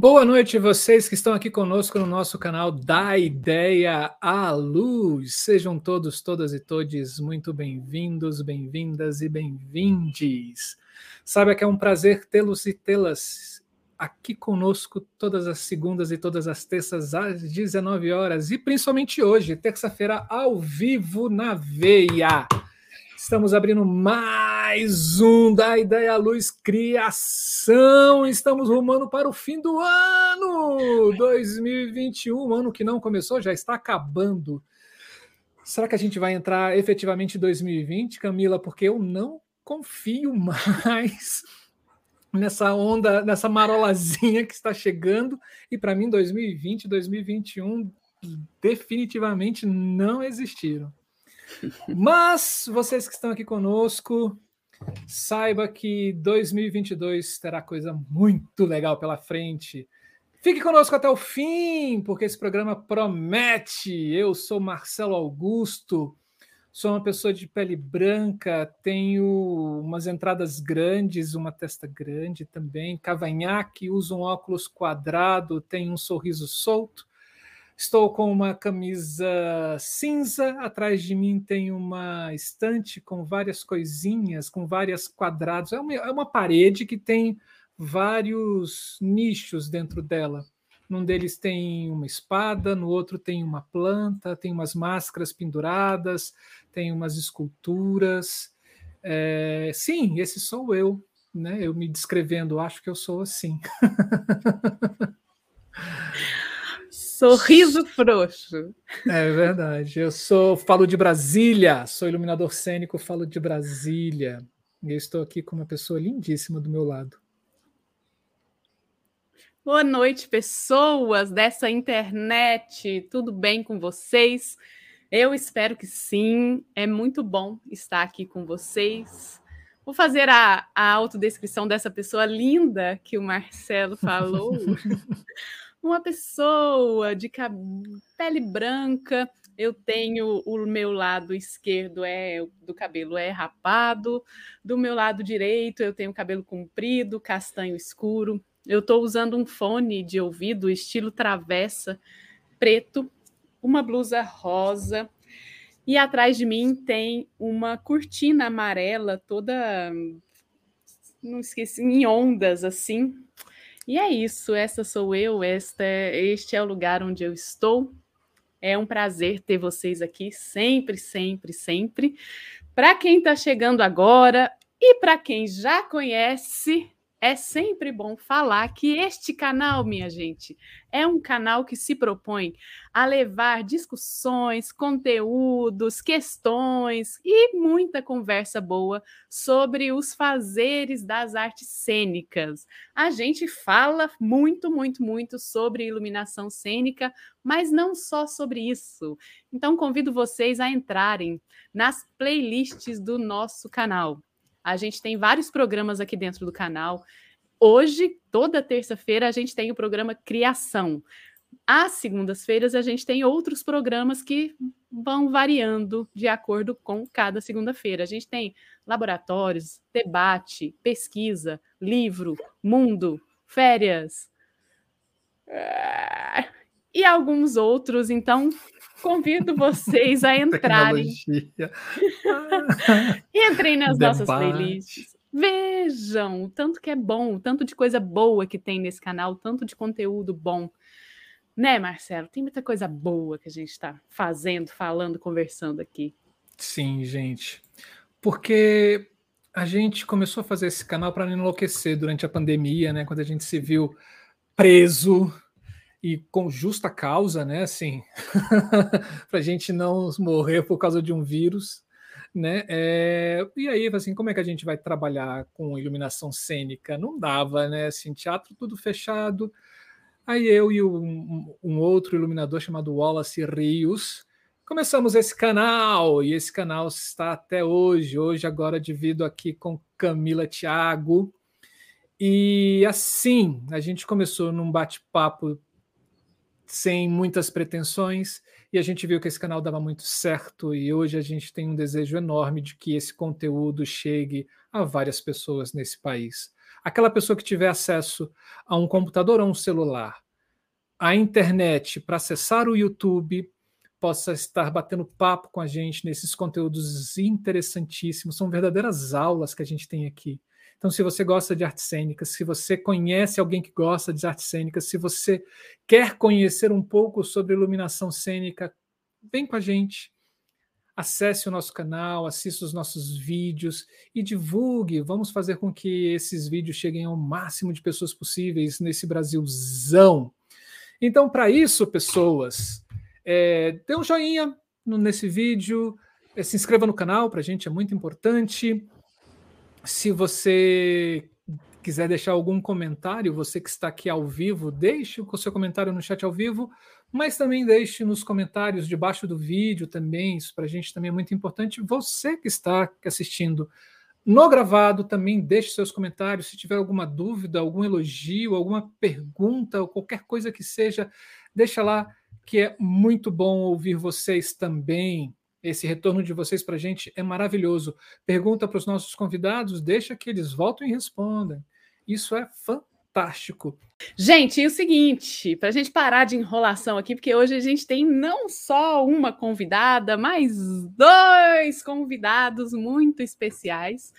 Boa noite, vocês que estão aqui conosco no nosso canal Da Ideia à Luz. Sejam todos, todas e todes muito bem-vindos, bem-vindas e bem-vindes. Saiba que é um prazer tê-los e tê-las aqui conosco todas as segundas e todas as terças às 19 horas e principalmente hoje, terça-feira, ao vivo na veia. Estamos abrindo mais um da Ideia Luz Criação. Estamos rumando para o fim do ano 2021, ano que não começou, já está acabando. Será que a gente vai entrar efetivamente em 2020, Camila? Porque eu não confio mais nessa onda, nessa marolazinha que está chegando. E para mim, 2020, 2021 definitivamente não existiram. Mas vocês que estão aqui conosco, saiba que 2022 terá coisa muito legal pela frente. Fique conosco até o fim, porque esse programa promete. Eu sou Marcelo Augusto, sou uma pessoa de pele branca, tenho umas entradas grandes, uma testa grande também, cavanhaque, uso um óculos quadrado, tenho um sorriso solto Estou com uma camisa cinza, atrás de mim tem uma estante com várias coisinhas, com vários quadrados. É uma, é uma parede que tem vários nichos dentro dela. Num deles tem uma espada, no outro tem uma planta, tem umas máscaras penduradas, tem umas esculturas. É, sim, esse sou eu, né? Eu me descrevendo, acho que eu sou assim. Sorriso frouxo. É verdade. Eu sou, falo de Brasília, sou iluminador cênico, falo de Brasília. E eu estou aqui com uma pessoa lindíssima do meu lado. Boa noite, pessoas dessa internet. Tudo bem com vocês? Eu espero que sim. É muito bom estar aqui com vocês. Vou fazer a, a autodescrição dessa pessoa linda que o Marcelo falou. uma pessoa de pele branca. Eu tenho o meu lado esquerdo é do cabelo é rapado, do meu lado direito eu tenho cabelo comprido, castanho escuro. Eu estou usando um fone de ouvido estilo travessa, preto, uma blusa rosa e atrás de mim tem uma cortina amarela toda não esqueci em ondas assim e é isso, essa sou eu, esta, este é o lugar onde eu estou. É um prazer ter vocês aqui sempre, sempre, sempre. Para quem está chegando agora e para quem já conhece, é sempre bom falar que este canal, minha gente, é um canal que se propõe a levar discussões, conteúdos, questões e muita conversa boa sobre os fazeres das artes cênicas. A gente fala muito, muito, muito sobre iluminação cênica, mas não só sobre isso. Então convido vocês a entrarem nas playlists do nosso canal. A gente tem vários programas aqui dentro do canal. Hoje, toda terça-feira, a gente tem o programa Criação. Às segundas-feiras, a gente tem outros programas que vão variando de acordo com cada segunda-feira. A gente tem laboratórios, debate, pesquisa, livro, mundo, férias eh, e alguns outros. Então, Convido vocês a entrarem. Entrem nas Debate. nossas playlists. Vejam o tanto que é bom, o tanto de coisa boa que tem nesse canal, tanto de conteúdo bom. Né, Marcelo? Tem muita coisa boa que a gente está fazendo, falando, conversando aqui. Sim, gente. Porque a gente começou a fazer esse canal para não enlouquecer durante a pandemia, né? Quando a gente se viu preso e com justa causa, né? Assim, para a gente não morrer por causa de um vírus, né? É, e aí, assim, como é que a gente vai trabalhar com iluminação cênica? Não dava, né? Assim, teatro tudo fechado. Aí eu e um, um outro iluminador chamado Wallace Rios começamos esse canal e esse canal está até hoje. Hoje, agora, divido aqui com Camila Thiago. E assim, a gente começou num bate-papo sem muitas pretensões, e a gente viu que esse canal dava muito certo, e hoje a gente tem um desejo enorme de que esse conteúdo chegue a várias pessoas nesse país. aquela pessoa que tiver acesso a um computador ou um celular, a internet para acessar o YouTube, possa estar batendo papo com a gente nesses conteúdos interessantíssimos. São verdadeiras aulas que a gente tem aqui. Então, se você gosta de artes cênicas, se você conhece alguém que gosta de artes cênicas, se você quer conhecer um pouco sobre iluminação cênica, vem com a gente. Acesse o nosso canal, assista os nossos vídeos e divulgue. Vamos fazer com que esses vídeos cheguem ao máximo de pessoas possíveis nesse Brasilzão. Então, para isso, pessoas, é, dê um joinha nesse vídeo, é, se inscreva no canal, para a gente é muito importante. Se você quiser deixar algum comentário, você que está aqui ao vivo, deixe o seu comentário no chat ao vivo, mas também deixe nos comentários debaixo do vídeo também, isso para a gente também é muito importante. Você que está assistindo no gravado, também deixe seus comentários. Se tiver alguma dúvida, algum elogio, alguma pergunta ou qualquer coisa que seja, deixa lá, que é muito bom ouvir vocês também. Esse retorno de vocês para a gente é maravilhoso. Pergunta para os nossos convidados, deixa que eles voltem e respondam. Isso é fantástico. Gente, e o seguinte, para a gente parar de enrolação aqui, porque hoje a gente tem não só uma convidada, mas dois convidados muito especiais.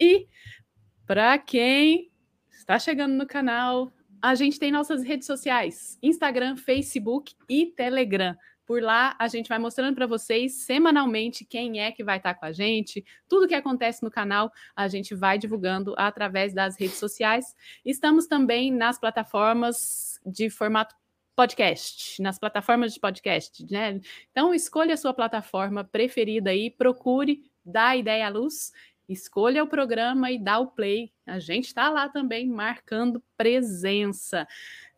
E para quem está chegando no canal, a gente tem nossas redes sociais: Instagram, Facebook e Telegram. Por lá a gente vai mostrando para vocês semanalmente quem é que vai estar tá com a gente, tudo que acontece no canal a gente vai divulgando através das redes sociais. Estamos também nas plataformas de formato podcast, nas plataformas de podcast, né? Então escolha a sua plataforma preferida aí, procure dar ideia à luz, escolha o programa e dá o play. A gente está lá também marcando presença.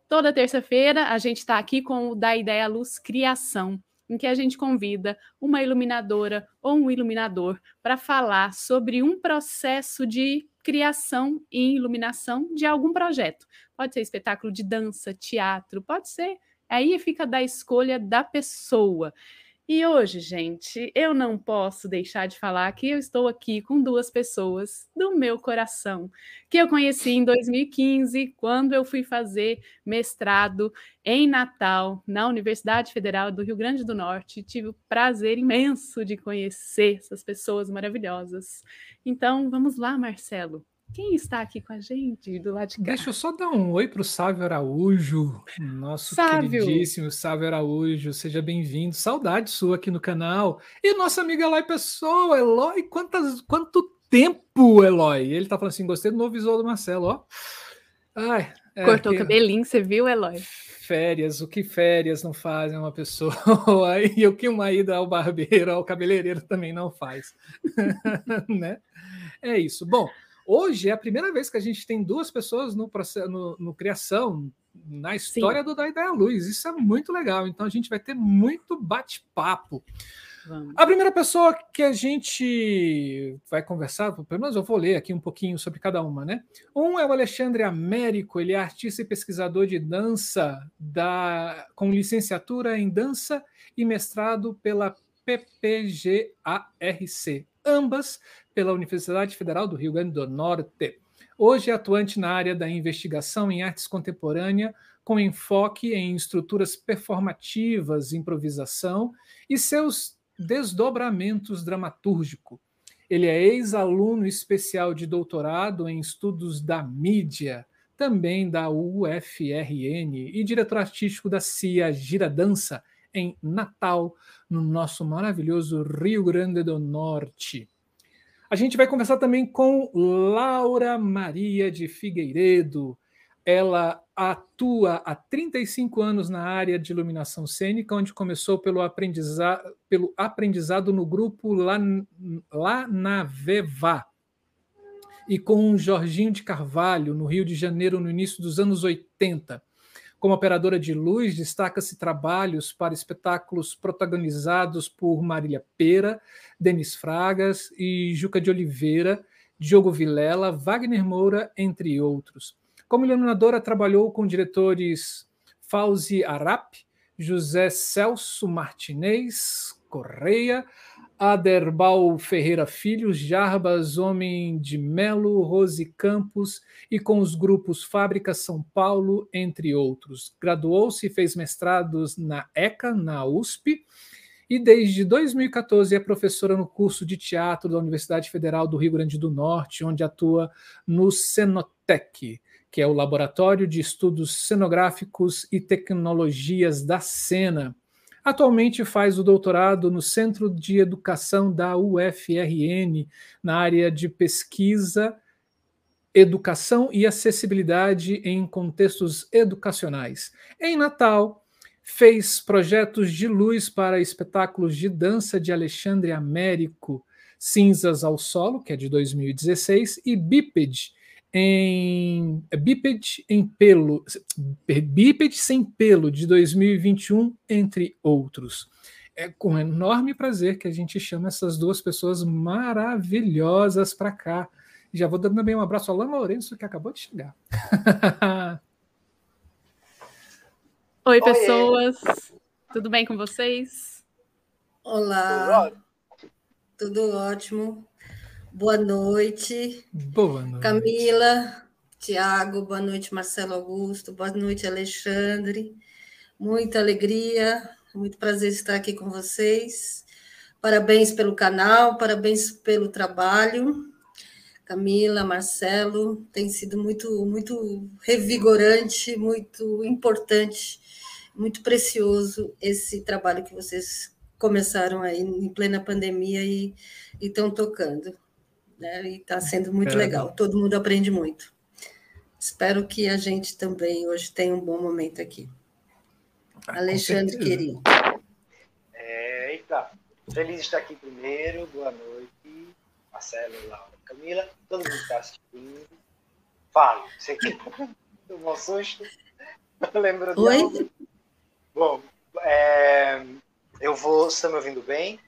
Toda terça-feira a gente está aqui com o Da Ideia Luz Criação, em que a gente convida uma iluminadora ou um iluminador para falar sobre um processo de criação e iluminação de algum projeto. Pode ser espetáculo de dança, teatro, pode ser. Aí fica da escolha da pessoa. E hoje, gente, eu não posso deixar de falar que eu estou aqui com duas pessoas do meu coração, que eu conheci em 2015, quando eu fui fazer mestrado em Natal, na Universidade Federal do Rio Grande do Norte. Tive o prazer imenso de conhecer essas pessoas maravilhosas. Então, vamos lá, Marcelo. Quem está aqui com a gente do lado de cá? Deixa eu só dar um oi para o Sávio Araújo, nosso Sávio. queridíssimo Sávio Araújo. Seja bem-vindo. Saudade sua aqui no canal. E nossa amiga Eloy Pessoa. Eloy, quantas, quanto tempo, Eloy? Ele está falando assim: gostei do novo visual do Marcelo, ó. Ai, é, Cortou que... o cabelinho, você viu, Eloy? Férias, o que férias não fazem uma pessoa? e o que uma ida ao barbeiro, ao cabeleireiro também não faz. né? É isso. Bom. Hoje é a primeira vez que a gente tem duas pessoas no, no, no criação, na história Sim. do Da Ideia Luz. Isso é muito legal. Então a gente vai ter muito bate-papo. A primeira pessoa que a gente vai conversar, pelo menos eu vou ler aqui um pouquinho sobre cada uma, né? Um é o Alexandre Américo, ele é artista e pesquisador de dança da, com licenciatura em dança e mestrado pela PPGARC, ambas pela Universidade Federal do Rio Grande do Norte. Hoje é atuante na área da investigação em artes contemporânea, com enfoque em estruturas performativas, improvisação e seus desdobramentos dramatúrgicos. Ele é ex-aluno especial de doutorado em estudos da mídia, também da UFRN, e diretor artístico da CIA Gira Dança, em Natal, no nosso maravilhoso Rio Grande do Norte. A gente vai conversar também com Laura Maria de Figueiredo. Ela atua há 35 anos na área de iluminação cênica, onde começou pelo, aprendiza pelo aprendizado no grupo lá, lá na Veva. E com Jorginho de Carvalho, no Rio de Janeiro, no início dos anos 80. Como operadora de luz, destaca-se trabalhos para espetáculos protagonizados por Marília Pera, Denis Fragas e Juca de Oliveira, Diogo Vilela, Wagner Moura, entre outros. Como iluminadora, trabalhou com diretores Fauzi Arap, José Celso Martinez Correia, Aderbal Ferreira Filhos, Jarbas Homem de Melo, Rose Campos e com os grupos Fábrica São Paulo, entre outros. Graduou-se e fez mestrados na ECA, na USP, e desde 2014 é professora no curso de teatro da Universidade Federal do Rio Grande do Norte, onde atua no Cenotec, que é o Laboratório de Estudos Cenográficos e Tecnologias da Cena. Atualmente faz o doutorado no Centro de Educação da UFRN, na área de pesquisa, educação e acessibilidade em contextos educacionais. Em Natal, fez projetos de luz para espetáculos de dança de Alexandre Américo, Cinzas ao Solo, que é de 2016, e Bípede em Bípede em pelo, Bípede sem pelo de 2021, entre outros. É com enorme prazer que a gente chama essas duas pessoas maravilhosas para cá. Já vou dando também um abraço ao Alain Lourenço, que acabou de chegar. Oi, pessoas. Tudo bem com vocês? Olá. Tudo ótimo. Boa noite. Boa noite. Camila, Tiago, boa noite, Marcelo Augusto, boa noite, Alexandre. Muita alegria, muito prazer estar aqui com vocês. Parabéns pelo canal, parabéns pelo trabalho. Camila, Marcelo, tem sido muito, muito revigorante, muito importante muito precioso esse trabalho que vocês começaram aí em plena pandemia e estão tocando. Né? E está sendo muito é. legal, todo mundo aprende muito. Espero que a gente também hoje tenha um bom momento aqui. Ah, Alexandre, querido. É, eita, feliz de estar aqui primeiro, boa noite. Marcelo, Laura, Camila, todo mundo está assistindo. Fala, você que tomou susto? Lembra de Oi? Algo? Bom, é, eu vou. Você está me ouvindo bem?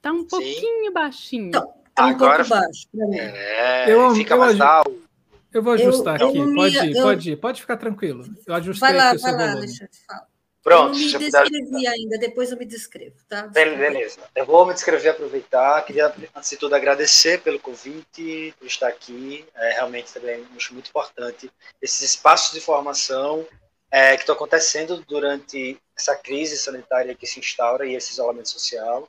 Tá um pouquinho Sim. baixinho. Tá, tá um Agora, pouco baixo É, eu, fica eu, mais eu, alto. Eu vou ajustar eu, aqui. pode ir, pode ir, pode ficar tranquilo. Eu ajustei vai lá, aqui vai lá, Alexandre, fala. Pronto, eu me descrevi ainda, depois eu me descrevo, tá? Beleza. Eu vou me descrever, aproveitar. Queria, antes de tudo, agradecer pelo convite, por estar aqui. É, realmente também acho muito importante esses espaços de formação é, que estão acontecendo durante essa crise sanitária que se instaura e esse isolamento social.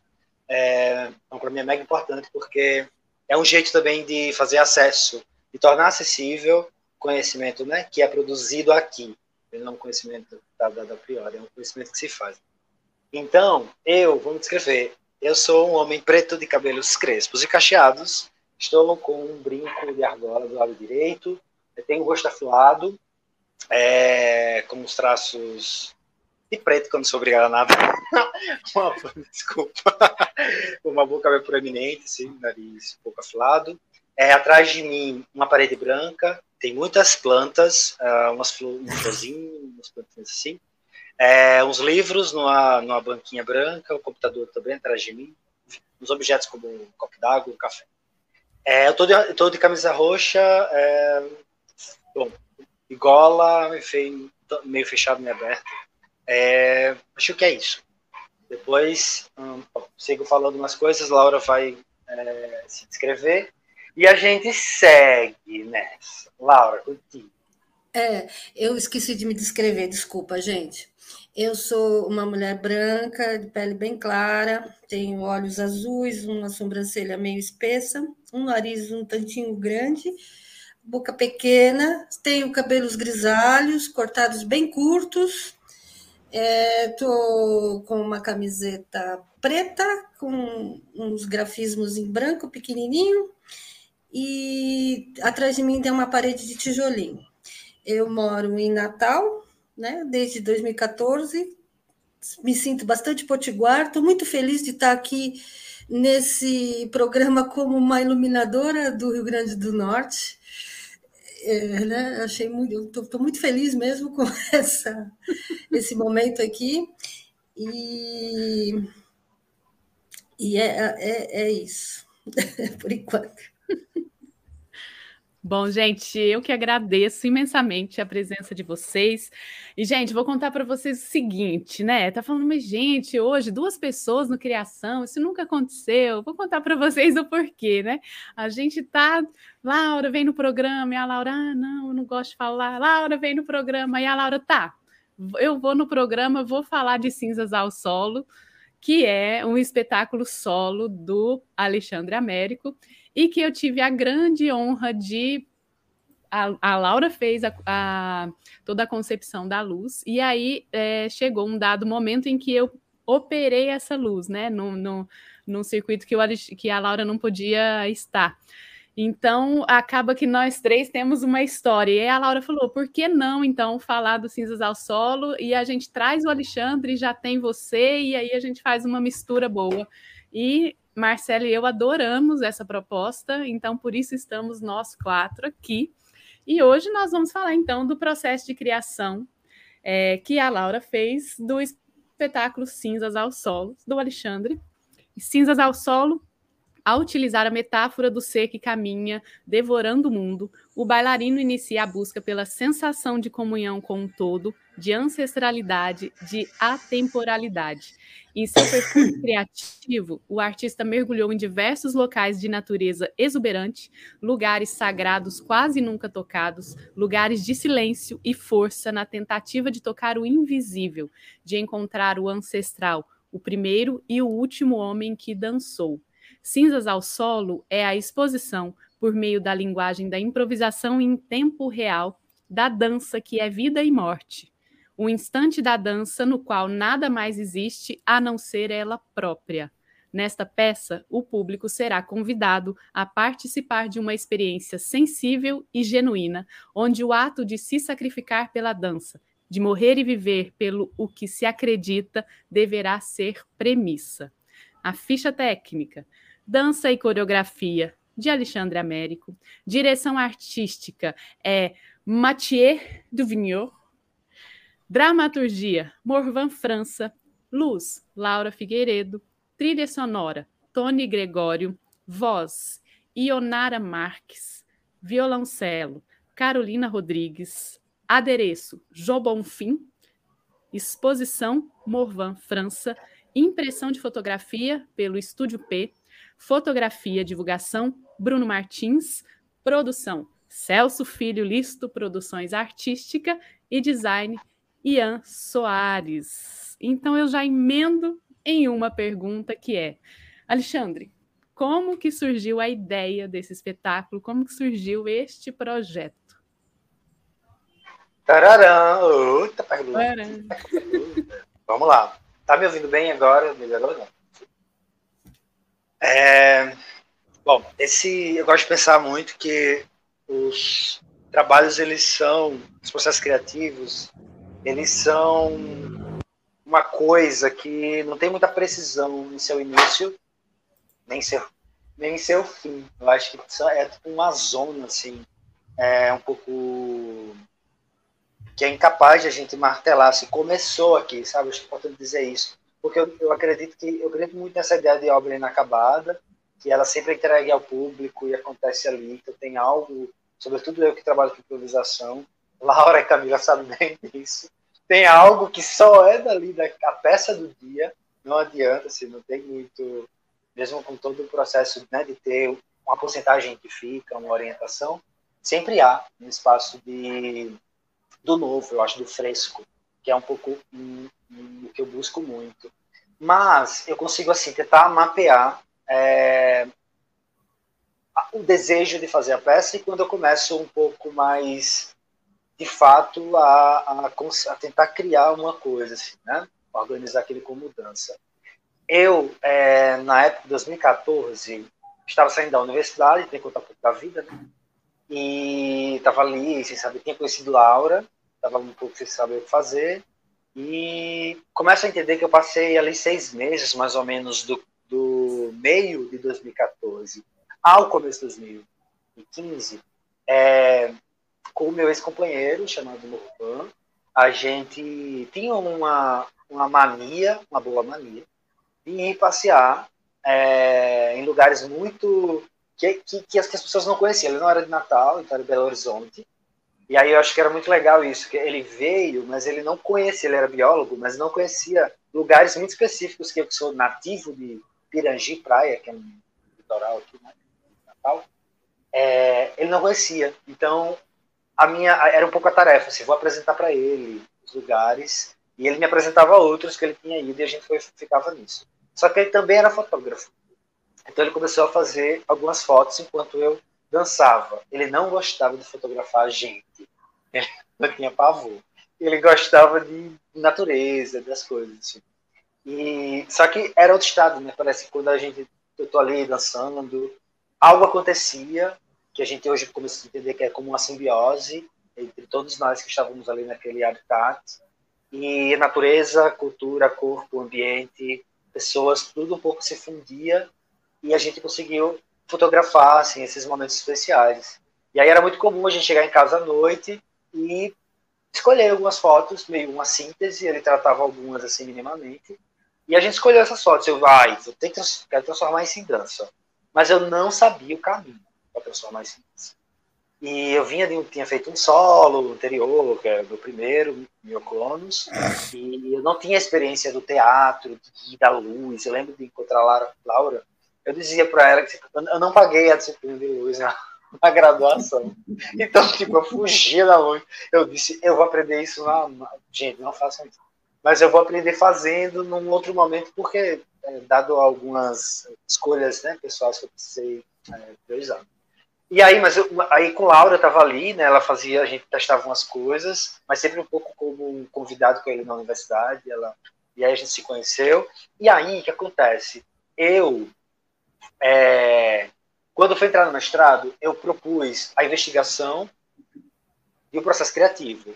É, então, para mim é mega importante porque é um jeito também de fazer acesso e tornar acessível conhecimento né, que é produzido aqui. Ele não é um conhecimento dado a priori, é um conhecimento que se faz. Então, eu me descrever. Eu sou um homem preto de cabelos crespos e cacheados. Estou com um brinco de argola do lado direito. Tenho o rosto afilado, é, com os traços de preto, que eu não sou obrigado a nada. uma, desculpa. uma boca bem proeminente, assim, nariz um pouco afilado. É, atrás de mim, uma parede branca, tem muitas plantas, uh, umas flor, um florzinho, umas plantinhas assim. É, uns livros numa, numa banquinha branca, o computador também atrás de mim, uns objetos como um copo d'água, um café. É, eu estou de, de, camisa roxa, é, bom, gola, meio fechado, meio aberto. É, acho que é isso. Depois hum, sigo falando umas coisas, Laura vai é, se descrever e a gente segue nessa. Laura, contigo. É, eu esqueci de me descrever, desculpa, gente. Eu sou uma mulher branca, de pele bem clara, tenho olhos azuis, uma sobrancelha meio espessa, um nariz um tantinho grande boca pequena, tenho cabelos grisalhos, cortados bem curtos. Estou é, com uma camiseta preta, com uns grafismos em branco pequenininho, e atrás de mim tem uma parede de tijolinho. Eu moro em Natal, né, desde 2014, me sinto bastante potiguar, estou muito feliz de estar aqui nesse programa como uma iluminadora do Rio Grande do Norte é, né, achei muito, estou muito feliz mesmo com essa, esse momento aqui. E, e é, é, é isso, por enquanto. Bom, gente, eu que agradeço imensamente a presença de vocês. E, gente, vou contar para vocês o seguinte, né? Tá falando, mas, gente, hoje duas pessoas no Criação, isso nunca aconteceu. Vou contar para vocês o porquê, né? A gente tá. Laura vem no programa e a Laura, ah, não, eu não gosto de falar. Laura vem no programa e a Laura, tá. Eu vou no programa, vou falar de Cinzas ao Solo, que é um espetáculo solo do Alexandre Américo e que eu tive a grande honra de. A, a Laura fez a, a, toda a concepção da luz, e aí é, chegou um dado momento em que eu operei essa luz, né, no, no, num circuito que, eu, que a Laura não podia estar. Então, acaba que nós três temos uma história. E a Laura falou: por que não, então, falar do Cinzas ao Solo? E a gente traz o Alexandre, já tem você, e aí a gente faz uma mistura boa. E Marcelo e eu adoramos essa proposta, então por isso estamos nós quatro aqui. E hoje nós vamos falar então do processo de criação é, que a Laura fez do espetáculo Cinzas ao Solo, do Alexandre. Cinzas ao Solo ao utilizar a metáfora do ser que caminha, devorando o mundo, o bailarino inicia a busca pela sensação de comunhão com o todo, de ancestralidade, de atemporalidade. Em seu percurso criativo, o artista mergulhou em diversos locais de natureza exuberante, lugares sagrados quase nunca tocados, lugares de silêncio e força na tentativa de tocar o invisível, de encontrar o ancestral, o primeiro e o último homem que dançou. Cinzas ao Solo é a exposição, por meio da linguagem da improvisação em tempo real, da dança que é vida e morte. O instante da dança no qual nada mais existe a não ser ela própria. Nesta peça, o público será convidado a participar de uma experiência sensível e genuína, onde o ato de se sacrificar pela dança, de morrer e viver pelo o que se acredita, deverá ser premissa. A ficha técnica. Dança e coreografia de Alexandre Américo. Direção artística é Mathieu Duvigneau. Dramaturgia Morvan França. Luz Laura Figueiredo. Trilha sonora Tony Gregório. Voz Ionara Marques. Violoncelo Carolina Rodrigues. Adereço Jô Bonfim. Exposição Morvan França. Impressão de fotografia pelo Estúdio P Fotografia, divulgação, Bruno Martins. Produção, Celso Filho Listo, Produções Artística e Design, Ian Soares. Então eu já emendo em uma pergunta que é, Alexandre, como que surgiu a ideia desse espetáculo? Como que surgiu este projeto? Tararã! Outra pergunta. Vamos lá. Tá me ouvindo bem agora? Melhorou não? É, bom, esse eu gosto de pensar muito que os trabalhos eles são, os processos criativos, eles são uma coisa que não tem muita precisão em seu início, nem seu nem seu fim. Eu acho que é tipo uma zona assim, é um pouco que é incapaz de a gente martelar se começou aqui, sabe? Acho é importante dizer isso porque eu, eu acredito que eu acredito muito nessa ideia de obra inacabada, que ela sempre é entregue ao público e acontece ali, que tem algo, sobretudo eu que trabalho com improvisação, Laura e Camila sabem bem disso, tem algo que só é dali, da a peça do dia, não adianta, assim, não tem muito, mesmo com todo o processo né, de ter uma porcentagem que fica, uma orientação, sempre há um espaço de, do novo, eu acho, do fresco, que é um pouco o que eu busco muito. Mas eu consigo, assim, tentar mapear é, o desejo de fazer a peça e quando eu começo um pouco mais, de fato, a, a, a tentar criar uma coisa, assim, né? Organizar aquele com mudança. Eu, é, na época de 2014, estava saindo da universidade, tem que contar um pouco da vida, né? E estava ali, sem saber, tinha conhecido Laura, estava um pouco sem saber o que fazer, e começo a entender que eu passei ali seis meses, mais ou menos, do, do meio de 2014 ao começo de 2015, é, com o meu ex-companheiro, chamado Morvan. A gente tinha uma, uma mania, uma boa mania, de ir passear é, em lugares muito que, que, que as pessoas não conheciam. Ele não era de Natal, então era de Belo Horizonte. E aí eu acho que era muito legal isso, que ele veio, mas ele não conhecia, ele era biólogo, mas não conhecia lugares muito específicos, que eu sou nativo de Pirangi Praia, que é um litoral aqui, né, Natal, é, ele não conhecia. Então, a minha era um pouco a tarefa, assim, vou apresentar para ele os lugares, e ele me apresentava outros que ele tinha ido, e a gente foi, ficava nisso. Só que ele também era fotógrafo. Então ele começou a fazer algumas fotos enquanto eu dançava. Ele não gostava de fotografar a gente. Ele não tinha pavor. Ele gostava de natureza, das coisas. Assim. E, só que era outro estado, né? Parece que quando a gente, eu tô ali dançando, algo acontecia que a gente hoje começa a entender que é como uma simbiose entre todos nós que estávamos ali naquele habitat. E natureza, cultura, corpo, ambiente, pessoas, tudo um pouco se fundia e a gente conseguiu fotografar assim, esses momentos especiais. E aí era muito comum a gente chegar em casa à noite e escolher algumas fotos, meio uma síntese, ele tratava algumas assim minimamente. E a gente escolheu essas fotos. Eu, vai, eu tenho que quero transformar isso em dança. Mas eu não sabia o caminho para transformar isso em dança. E eu vinha de, tinha feito um solo anterior, que era o meu primeiro, Mioconos, e eu não tinha experiência do teatro, de, da luz. Eu lembro de encontrar a Laura eu dizia para ela que eu não paguei a disciplina de luz na, na, graduação. Então, tipo, eu fugia da luz. Eu disse, eu vou aprender isso na... Gente, não façam isso. Mas eu vou aprender fazendo num outro momento, porque, é, dado algumas escolhas né, pessoais que eu precisei é, priorizar. E aí, mas eu, aí com Laura estava ali, né? Ela fazia, a gente testava umas coisas, mas sempre um pouco como convidado com ele na universidade. Ela, e aí a gente se conheceu. E aí, o que acontece? Eu é, quando fui entrar no mestrado, eu propus a investigação e o processo criativo.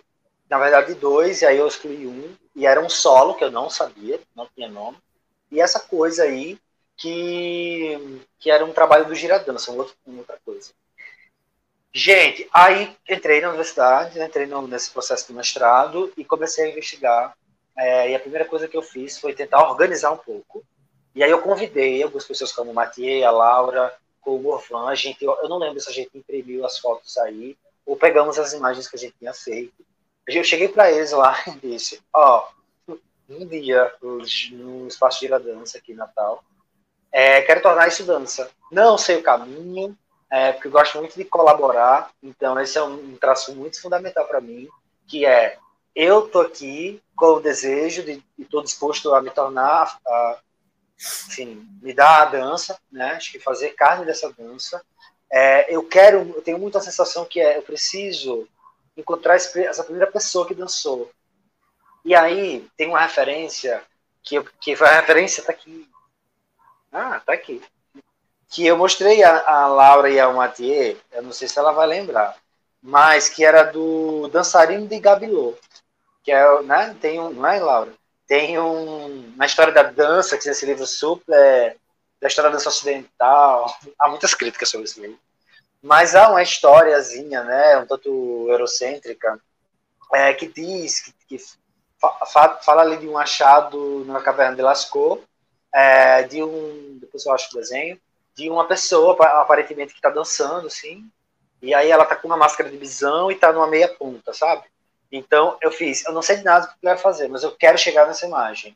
Na verdade, dois, e aí eu excluí um, e era um solo que eu não sabia, não tinha nome, e essa coisa aí que, que era um trabalho do Giradança, uma outra coisa. Gente, aí entrei na universidade, entrei no, nesse processo do mestrado e comecei a investigar. É, e a primeira coisa que eu fiz foi tentar organizar um pouco e aí eu convidei algumas pessoas como o Mathieu, a Laura, o Morvan, a gente, eu não lembro se a gente imprimiu as fotos aí, ou pegamos as imagens que a gente tinha feito. Eu cheguei para eles lá e disse, ó, oh, um dia no espaço de dança aqui em Natal, é, quero tornar isso dança. Não sei o caminho, é, porque eu gosto muito de colaborar, então esse é um traço muito fundamental para mim, que é eu tô aqui com o desejo de estou disposto a me tornar a, enfim, me dá a dança, né? Acho que fazer carne dessa dança. É, eu quero, eu tenho muita sensação que é, eu preciso encontrar essa primeira pessoa que dançou. E aí tem uma referência que, eu, que a referência tá aqui. Ah, tá aqui. Que eu mostrei a, a Laura e a Mathieu, eu não sei se ela vai lembrar, mas que era do dançarino de Gabilô, que é, né, tem um, não é, Laura? Tem um, uma história da dança, que esse livro super, é, da história da dança ocidental. Há muitas críticas sobre esse livro. Mas há uma historiazinha, né, um tanto eurocêntrica, é, que diz, que, que fa, fala ali de um achado na caverna de Lascaux, é, de um, depois eu acho o desenho, de uma pessoa, aparentemente, que está dançando, assim, e aí ela tá com uma máscara de visão e tá numa meia ponta, sabe? Então eu fiz, eu não sei de nada do que eu quero fazer, mas eu quero chegar nessa imagem.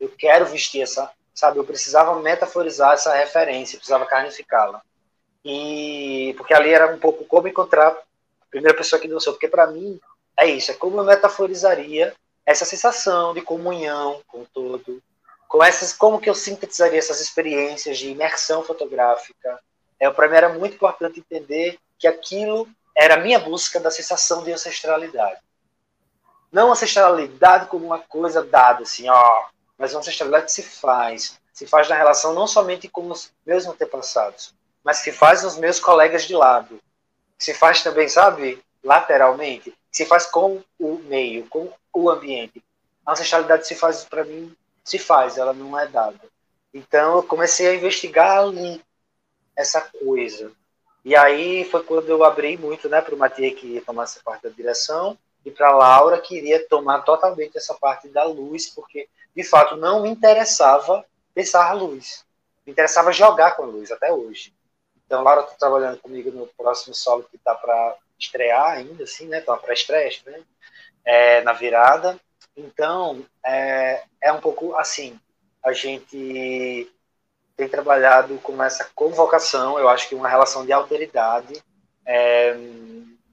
Eu quero vestir essa, sabe? Eu precisava metaforizar essa referência, precisava carnificá-la. E porque ali era um pouco como encontrar a primeira pessoa que dançou, porque para mim é isso, é como eu metaforizaria essa sensação de comunhão com o todo, com essas, como que eu sintetizaria essas experiências de imersão fotográfica. É, para mim era muito importante entender que aquilo era a minha busca da sensação de ancestralidade. Não ancestralidade como uma coisa dada, assim, ó, mas uma ancestralidade que se faz. Se faz na relação não somente com os meus antepassados, mas que faz nos meus colegas de lado. Se faz também, sabe, lateralmente. Se faz com o meio, com o ambiente. A ancestralidade se faz, para mim, se faz, ela não é dada. Então eu comecei a investigar ali essa coisa. E aí foi quando eu abri muito né, para o Matias que ia tomar essa parte da direção e para Laura que iria tomar totalmente essa parte da luz, porque de fato não me interessava pensar a luz, me interessava jogar com a luz até hoje. Então, Laura está trabalhando comigo no próximo solo que está para estrear ainda, assim, né? Tá para estreia, né? É, na virada. Então, é, é um pouco assim. A gente tem trabalhado com essa convocação, eu acho que uma relação de alteridade é,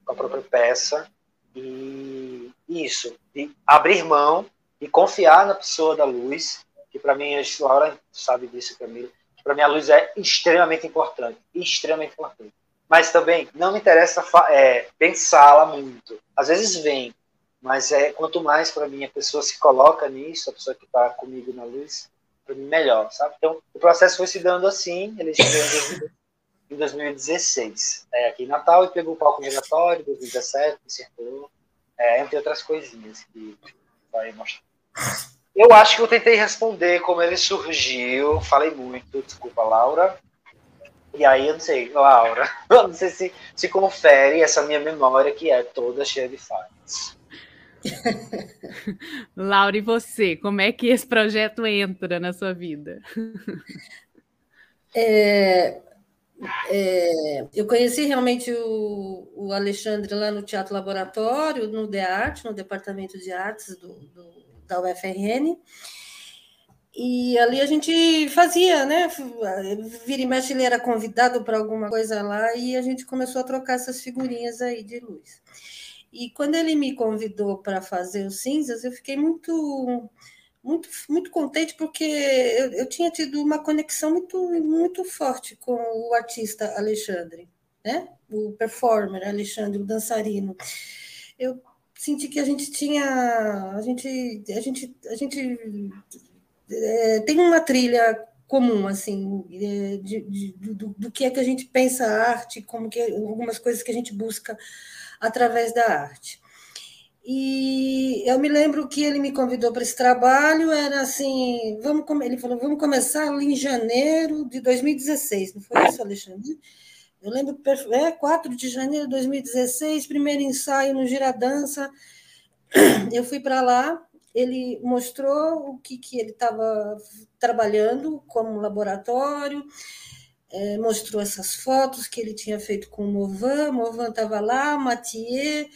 com a própria peça e isso, de abrir mão e confiar na pessoa da luz, que para mim, a Laura sabe disso, Camila, que para mim a luz é extremamente importante, extremamente importante. Mas também não me interessa é, pensá-la muito. Às vezes vem, mas é quanto mais para mim a pessoa se coloca nisso, a pessoa que está comigo na luz, para mim melhor, sabe? Então o processo foi se dando assim, ele chegou em 2016, é, aqui em Natal, e pegou o palco migratório, 2017, circulou, é, entre outras coisinhas que vai mostrar. Eu acho que eu tentei responder como ele surgiu, falei muito, desculpa, Laura. E aí, eu não sei, Laura, eu não sei se se confere essa minha memória que é toda cheia de falhas. Laura, e você? Como é que esse projeto entra na sua vida? É, é, eu conheci realmente o, o, Alexandre lá no Teatro Laboratório, no DEARTE, no Departamento de Artes do, do, da UFRN. E ali a gente fazia, né? Vira e mexe, ele era convidado para alguma coisa lá e a gente começou a trocar essas figurinhas aí de luz. E quando ele me convidou para fazer os cinzas, eu fiquei muito muito, muito contente porque eu, eu, tinha tido uma conexão muito, muito forte com o artista Alexandre, né? o performer Alexandre, o dançarino. Eu senti que a gente tinha. A gente, a gente, a gente é, tem uma trilha comum, assim, é, de, de, do, do que é que a gente pensa a arte, como que algumas coisas que a gente busca através da arte. E eu me lembro que ele me convidou para esse trabalho, era assim, vamos, ele falou, vamos começar em janeiro de 2016, não foi isso, Alexandre? Eu lembro, é 4 de janeiro de 2016, primeiro ensaio no Giradança. Eu fui para lá, ele mostrou o que, que ele estava trabalhando como laboratório, é, mostrou essas fotos que ele tinha feito com o Movan, Movan estava lá, Mathieu,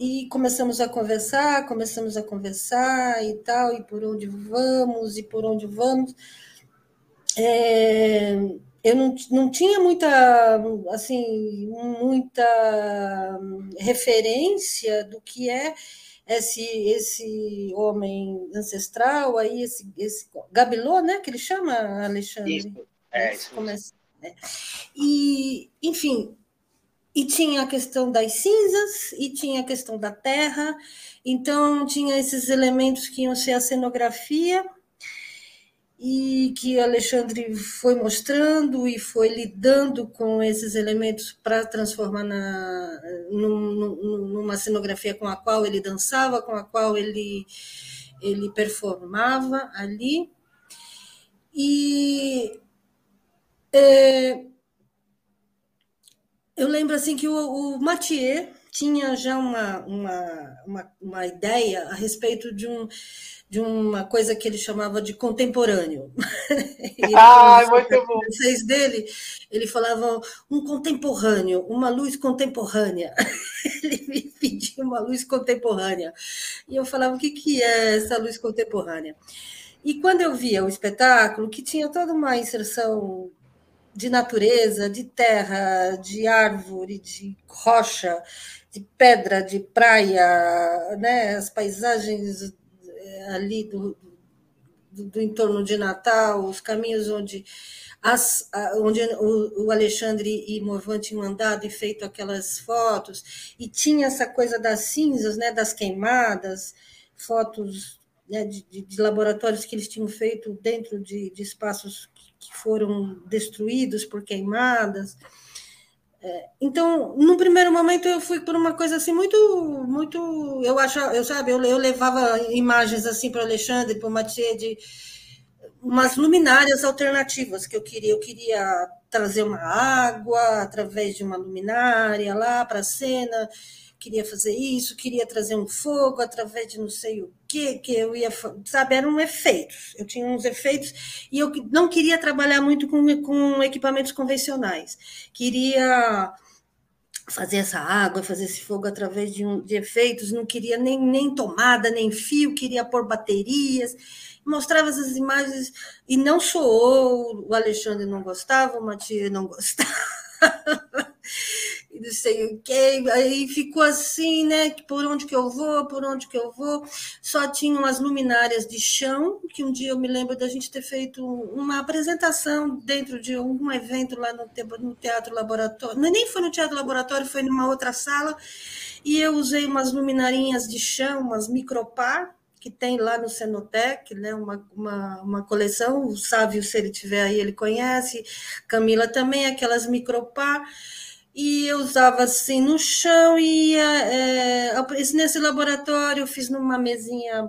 e começamos a conversar, começamos a conversar e tal, e por onde vamos, e por onde vamos. É, eu não, não tinha muita, assim, muita referência do que é esse, esse homem ancestral aí, esse, esse Gabilô, né, que ele chama, Alexandre? Isso, é, isso. Começa, né? E, enfim, e tinha a questão das cinzas e tinha a questão da terra, então tinha esses elementos que iam ser a cenografia e que Alexandre foi mostrando e foi lidando com esses elementos para transformar na, numa cenografia com a qual ele dançava, com a qual ele, ele performava ali. E é, eu lembro assim que o, o Mathieu tinha já uma, uma, uma, uma, ideia a respeito de, um, de uma coisa que ele chamava de contemporâneo. ah, muito bom. Vocês dele, ele falava um contemporâneo, uma luz contemporânea. ele me pedia uma luz contemporânea. E eu falava, o que, que é essa luz contemporânea? E quando eu via o espetáculo, que tinha toda uma inserção de natureza, de terra, de árvore, de rocha, de pedra, de praia, né? as paisagens eh, ali do, do, do entorno de Natal, os caminhos onde, as, onde o, o Alexandre e Morvan tinham andado e feito aquelas fotos, e tinha essa coisa das cinzas, né? das queimadas, fotos né? de, de, de laboratórios que eles tinham feito dentro de, de espaços que foram destruídos por queimadas. É, então, no primeiro momento eu fui por uma coisa assim muito, muito, eu acho, eu sabe, eu, eu levava imagens assim para Alexandre, para o Mathieu de umas luminárias alternativas que eu queria, eu queria trazer uma água através de uma luminária lá para a cena, queria fazer isso, queria trazer um fogo através de não sei o que, que eu ia, sabe, eram efeitos. Eu tinha uns efeitos e eu não queria trabalhar muito com, com equipamentos convencionais. Queria fazer essa água, fazer esse fogo através de, um, de efeitos, não queria nem, nem tomada, nem fio, queria pôr baterias. Mostrava essas imagens e não soou, o Alexandre não gostava, o Matias não gostava não sei o que, aí ficou assim, né? Por onde que eu vou, por onde que eu vou. Só tinham as luminárias de chão, que um dia eu me lembro da gente ter feito uma apresentação dentro de um evento lá no, no Teatro Laboratório. Nem foi no Teatro Laboratório, foi numa outra sala. E eu usei umas luminarinhas de chão, umas micropar, que tem lá no Cenotec, né, uma, uma, uma coleção, o Sávio, se ele tiver aí, ele conhece, Camila também, aquelas micropar, e eu usava assim no chão, e é, nesse laboratório eu fiz numa mesinha,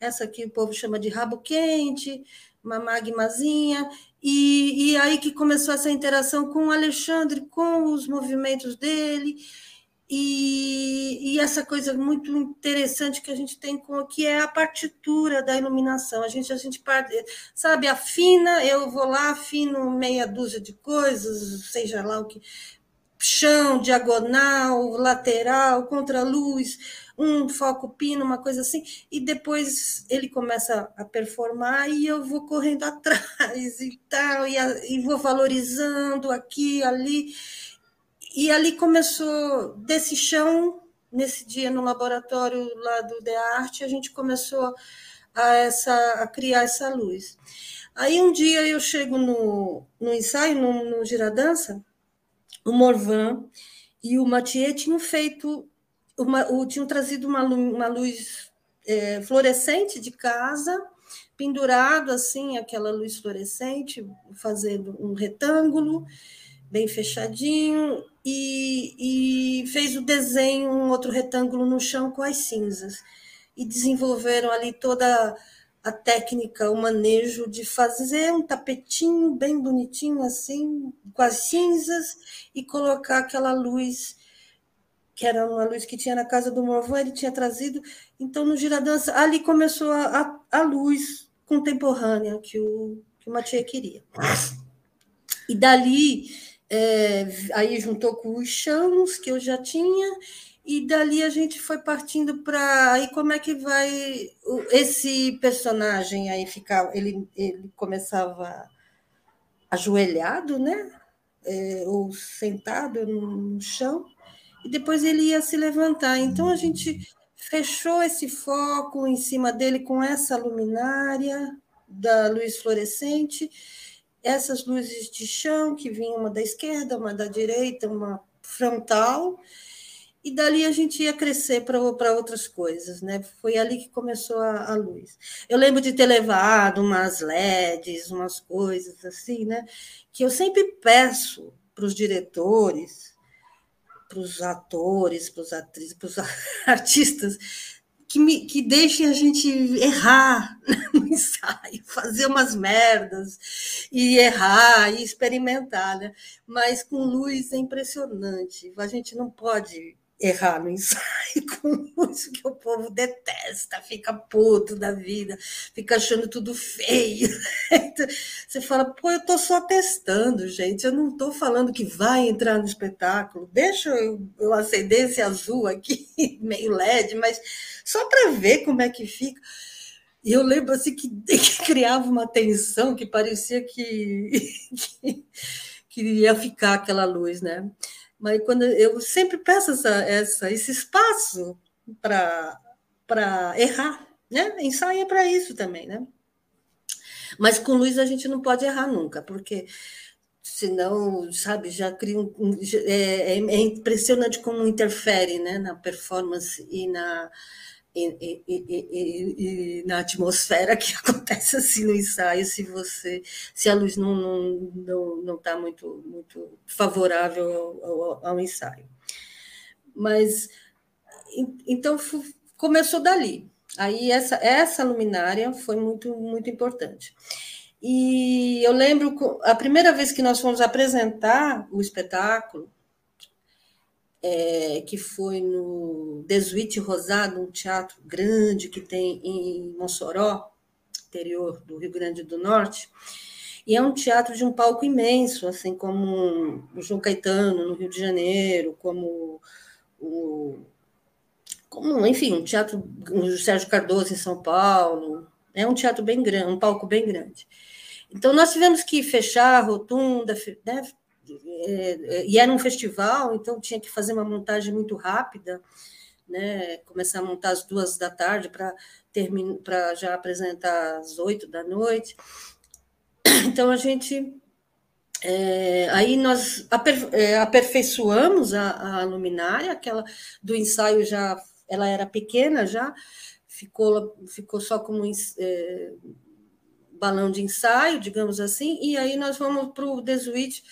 essa aqui o povo chama de rabo quente, uma magmazinha, e, e aí que começou essa interação com o Alexandre, com os movimentos dele, e, e, essa coisa muito interessante que a gente tem com que é a partitura da iluminação. A gente, a gente sabe, afina, eu vou lá, afino meia dúzia de coisas, seja lá o que. Chão, diagonal, lateral, contra-luz, um foco pino, uma coisa assim, e depois ele começa a performar e eu vou correndo atrás e tal, e, a, e vou valorizando aqui, ali e ali começou, desse chão, nesse dia no laboratório lá do De Arte, a gente começou a, essa, a criar essa luz. Aí um dia eu chego no, no ensaio, no, no Giradança, o Morvan e o Mathieu tinham feito, uma, tinham trazido uma, uma luz é, fluorescente de casa, pendurado assim, aquela luz fluorescente, fazendo um retângulo bem fechadinho, e, e fez o desenho, um outro retângulo no chão com as cinzas. E desenvolveram ali toda a técnica, o manejo de fazer um tapetinho bem bonitinho assim, com as cinzas, e colocar aquela luz, que era uma luz que tinha na casa do Morvan, ele tinha trazido. Então, no Giradança, ali começou a, a, luz contemporânea que o, que o Mathieu queria. E dali é, aí juntou com os chãos que eu já tinha, e dali a gente foi partindo para aí como é que vai esse personagem aí ficar ele, ele começava ajoelhado né? É, ou sentado no chão e depois ele ia se levantar. Então a gente fechou esse foco em cima dele com essa luminária da luz fluorescente essas luzes de chão que vinham uma da esquerda, uma da direita, uma frontal, e dali a gente ia crescer para outras coisas, né? Foi ali que começou a, a, luz. Eu lembro de ter levado umas LEDs, umas coisas assim, né? Que eu sempre peço para os diretores, para os atores, para os atrizes, para os artistas, que, me, que deixem a gente errar no ensaio, fazer umas merdas e errar e experimentar, né? Mas com luz é impressionante. A gente não pode errar no ensaio com isso que o povo detesta, fica puto da vida, fica achando tudo feio. Você fala, pô, eu estou só testando, gente, eu não estou falando que vai entrar no espetáculo, deixa eu, eu acender esse azul aqui, meio LED, mas só para ver como é que fica. E eu lembro assim que, que criava uma tensão que parecia que, que, que ia ficar aquela luz, né? Mas quando eu sempre peço essa, essa, esse espaço para errar, né? Ensaio é para isso também, né? Mas com luz a gente não pode errar nunca, porque senão, sabe, já cria um, é, é, impressionante como interfere, né, na performance e na e, e, e, na atmosfera que acontece assim no ensaio, se você se a luz não não não não está muito muito favorável ao, ao, ao, ensaio. Mas então começou dali. Aí essa essa luminária foi muito muito importante. E eu lembro a primeira vez que nós fomos apresentar o espetáculo é, que foi no Desuíte Rosado, um teatro grande que tem em Mossoró, interior do Rio Grande do Norte, e é um teatro de um palco imenso, assim como o João Caetano no Rio de Janeiro, como o como, enfim, um teatro o Sérgio Cardoso em São Paulo, é um teatro bem grande, um palco bem grande. Então nós tivemos que fechar a rotunda, né? É, e era um festival, então tinha que fazer uma montagem muito rápida, né? Começar a montar às duas da tarde para terminar, para já apresentar às oito da noite. Então a gente é, aí nós é, aperfeiçoamos a, a, luminária, aquela do ensaio já ela era pequena já, ficou, ficou só como é, balão de ensaio, digamos assim, e aí nós vamos para o Desuíte,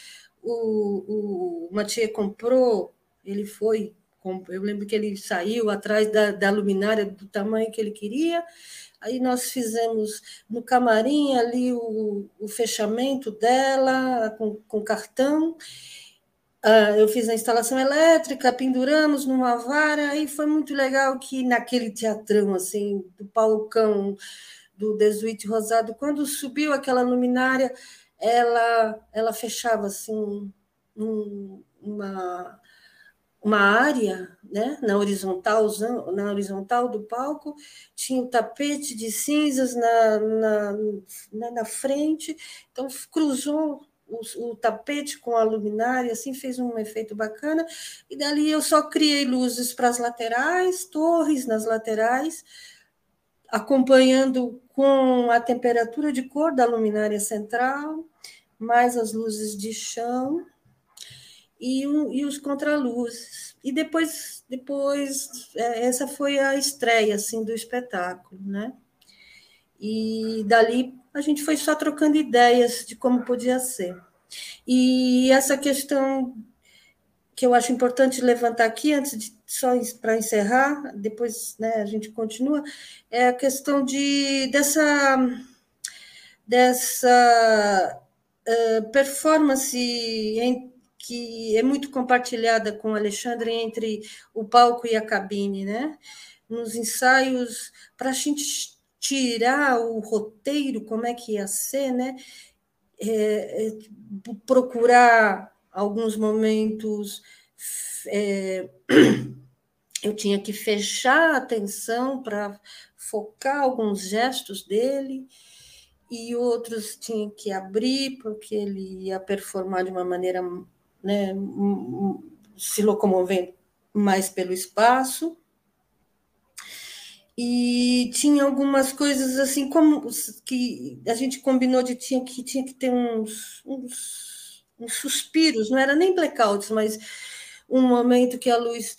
o, o Mathieu comprou, ele foi, eu lembro que ele saiu atrás da, da luminária do tamanho que ele queria, Aí nós fizemos no camarim ali o, o fechamento dela com, com cartão. Uh, eu fiz a instalação elétrica, penduramos numa vara, e foi muito legal que naquele teatrão, assim, do palcão do Desuíte Rosado, quando subiu aquela luminária, ela, ela fechava assim um, uma, uma área né, na, horizontal, na horizontal do palco, tinha o tapete de cinzas na, na, na, na frente, então cruzou o, o, tapete com a luminária, assim fez um efeito bacana, e dali eu só criei luzes para as laterais, torres nas laterais, acompanhando com a temperatura de cor da luminária central, mais as luzes de chão, e, um, e os contraluzes. E depois, depois é, essa foi a estreia assim do espetáculo, né? E dali a gente foi só trocando ideias de como podia ser. E essa questão que eu acho importante levantar aqui, antes de só para encerrar, depois né, a gente continua, é a questão de dessa, dessa uh, performance em, que é muito compartilhada com o Alexandre entre o palco e a cabine, né? Nos ensaios, para a gente tirar o roteiro, como é que ia ser, né? É, é, procurar alguns momentos. É, eu tinha que fechar a atenção para focar alguns gestos dele e outros tinha que abrir porque ele ia performar de uma maneira né, se locomovendo mais pelo espaço. E tinha algumas coisas assim, como que a gente combinou de tinha que, tinha que ter uns, uns, uns suspiros, não era nem blackouts, mas um momento que a luz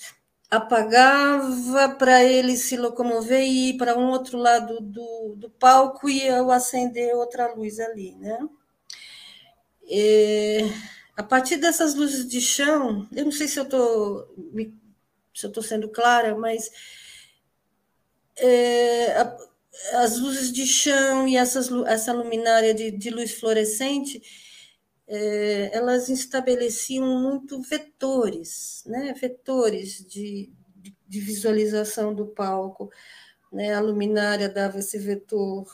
apagava para ele se locomover e ir para um outro lado do, do palco e eu acender outra luz ali, né? E a partir dessas luzes de chão, eu não sei se eu estou se eu sendo clara, mas é, a, as luzes de chão e essas, essa luminária de, de luz fluorescente, é, elas estabeleciam muito vetores, né? vetores de, de, visualização do palco. Né? A luminária dava esse vetor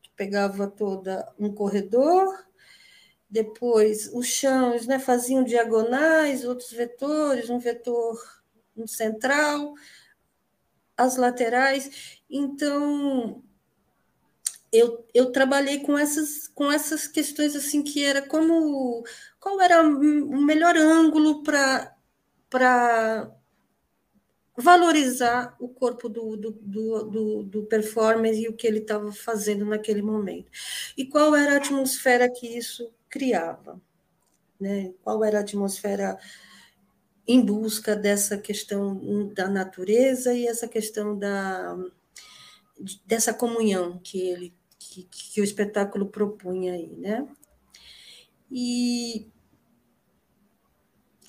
que pegava toda um corredor, depois, os chãos né, faziam diagonais, outros vetores, um vetor um central, as laterais. Então, eu, eu trabalhei com essas, com essas questões assim que era como qual era o melhor ângulo para valorizar o corpo do, do, do, do, performer e o que ele estava fazendo naquele momento. E qual era a atmosfera que isso criava? Né? Qual era a atmosfera em busca dessa questão da natureza e essa questão da, dessa comunhão que ele que, que o espetáculo propunha aí, né? E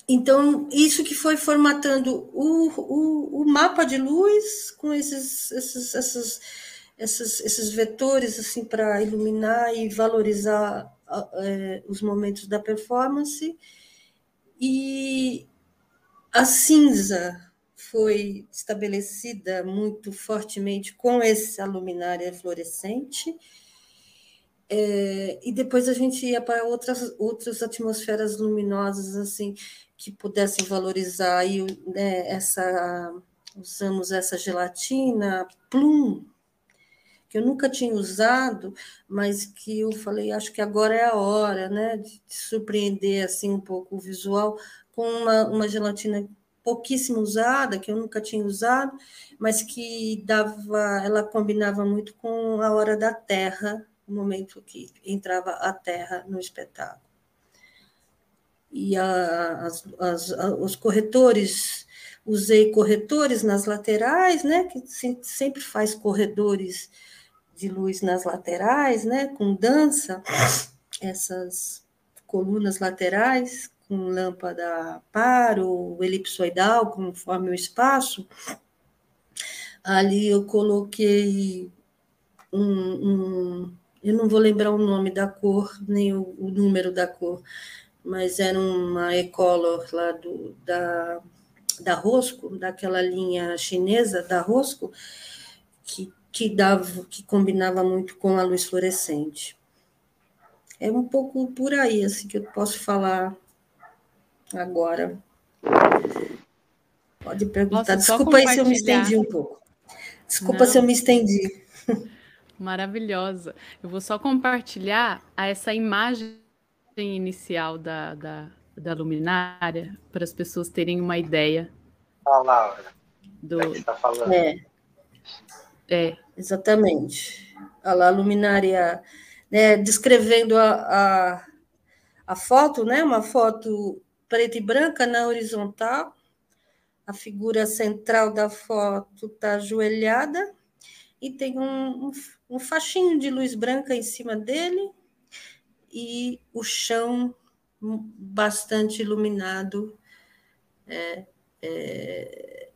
então, isso que foi formatando o, o, o mapa de luz com esses, esses, esses, esses, esses vetores assim para iluminar e valorizar é, os momentos da performance. E, a cinza foi estabelecida muito fortemente com essa luminária fluorescente, é, e depois a gente ia para outras, outras atmosferas luminosas assim que pudessem valorizar aí, né, essa usamos essa gelatina plum que eu nunca tinha usado, mas que eu falei, acho que agora é a hora, né, de surpreender assim um pouco o visual com uma, uma gelatina pouquíssimo usada, que eu nunca tinha usado, mas que dava, ela combinava muito com a hora da Terra, o momento que entrava a Terra no espetáculo. E a, as, as, a, os corretores, usei corretores nas laterais, né, que sempre faz corredores de luz nas laterais, né, com dança, essas colunas laterais com lâmpada par ou elipsoidal, conforme o espaço. Ali eu coloquei um, um eu não vou lembrar o nome da cor, nem o, o número da cor, mas era uma Ecolor lá do, da, da Rosco, daquela linha chinesa da Rosco, que que dava, que combinava muito com a luz fluorescente. É um pouco por aí assim que eu posso falar agora. Pode perguntar. Posso Desculpa aí se eu me estendi um pouco. Desculpa Não. se eu me estendi. Maravilhosa. Eu vou só compartilhar essa imagem inicial da, da, da luminária para as pessoas terem uma ideia. Olha Laura. Do... É que está falando. É. É. Exatamente. A luminária, né, descrevendo a, a, a foto, né, uma foto preta e branca na horizontal, a figura central da foto está ajoelhada e tem um, um, um faixinho de luz branca em cima dele e o chão bastante iluminado. É, é,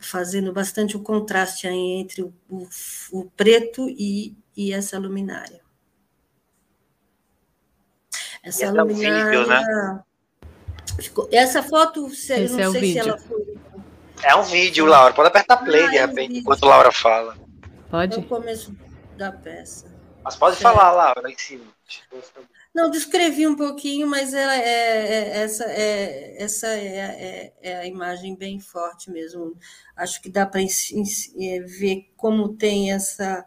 fazendo bastante o contraste entre o, o, o preto e, e, essa luminária. Essa é luminária. Né? Essa foto, não é sei se ela foi. É um vídeo, Laura. Pode apertar play ah, de repente, é um enquanto Laura fala. Pode? É o começo da peça. Mas pode é. falar, Laura, em cima. Não, descrevi um pouquinho, mas ela é, é essa, é, essa é, é, é, a imagem bem forte mesmo. Acho que dá para é, ver como tem essa,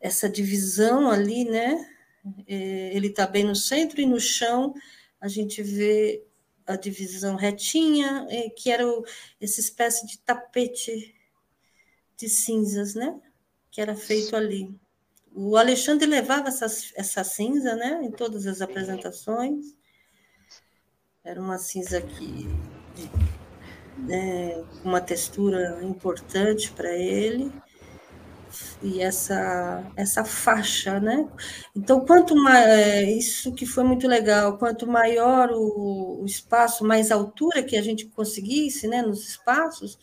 essa divisão ali, né? É, ele está bem no centro e no chão a gente vê a divisão retinha, é, que era o, essa espécie de tapete de cinzas, né? Que era feito ali. O Alexandre levava essa, essa cinza né, em todas as apresentações. Era uma cinza que né, uma textura importante para ele e essa essa faixa, né? Então, quanto mais é, isso que foi muito legal, quanto maior o, o, espaço, mais altura que a gente conseguisse, né, nos espaços,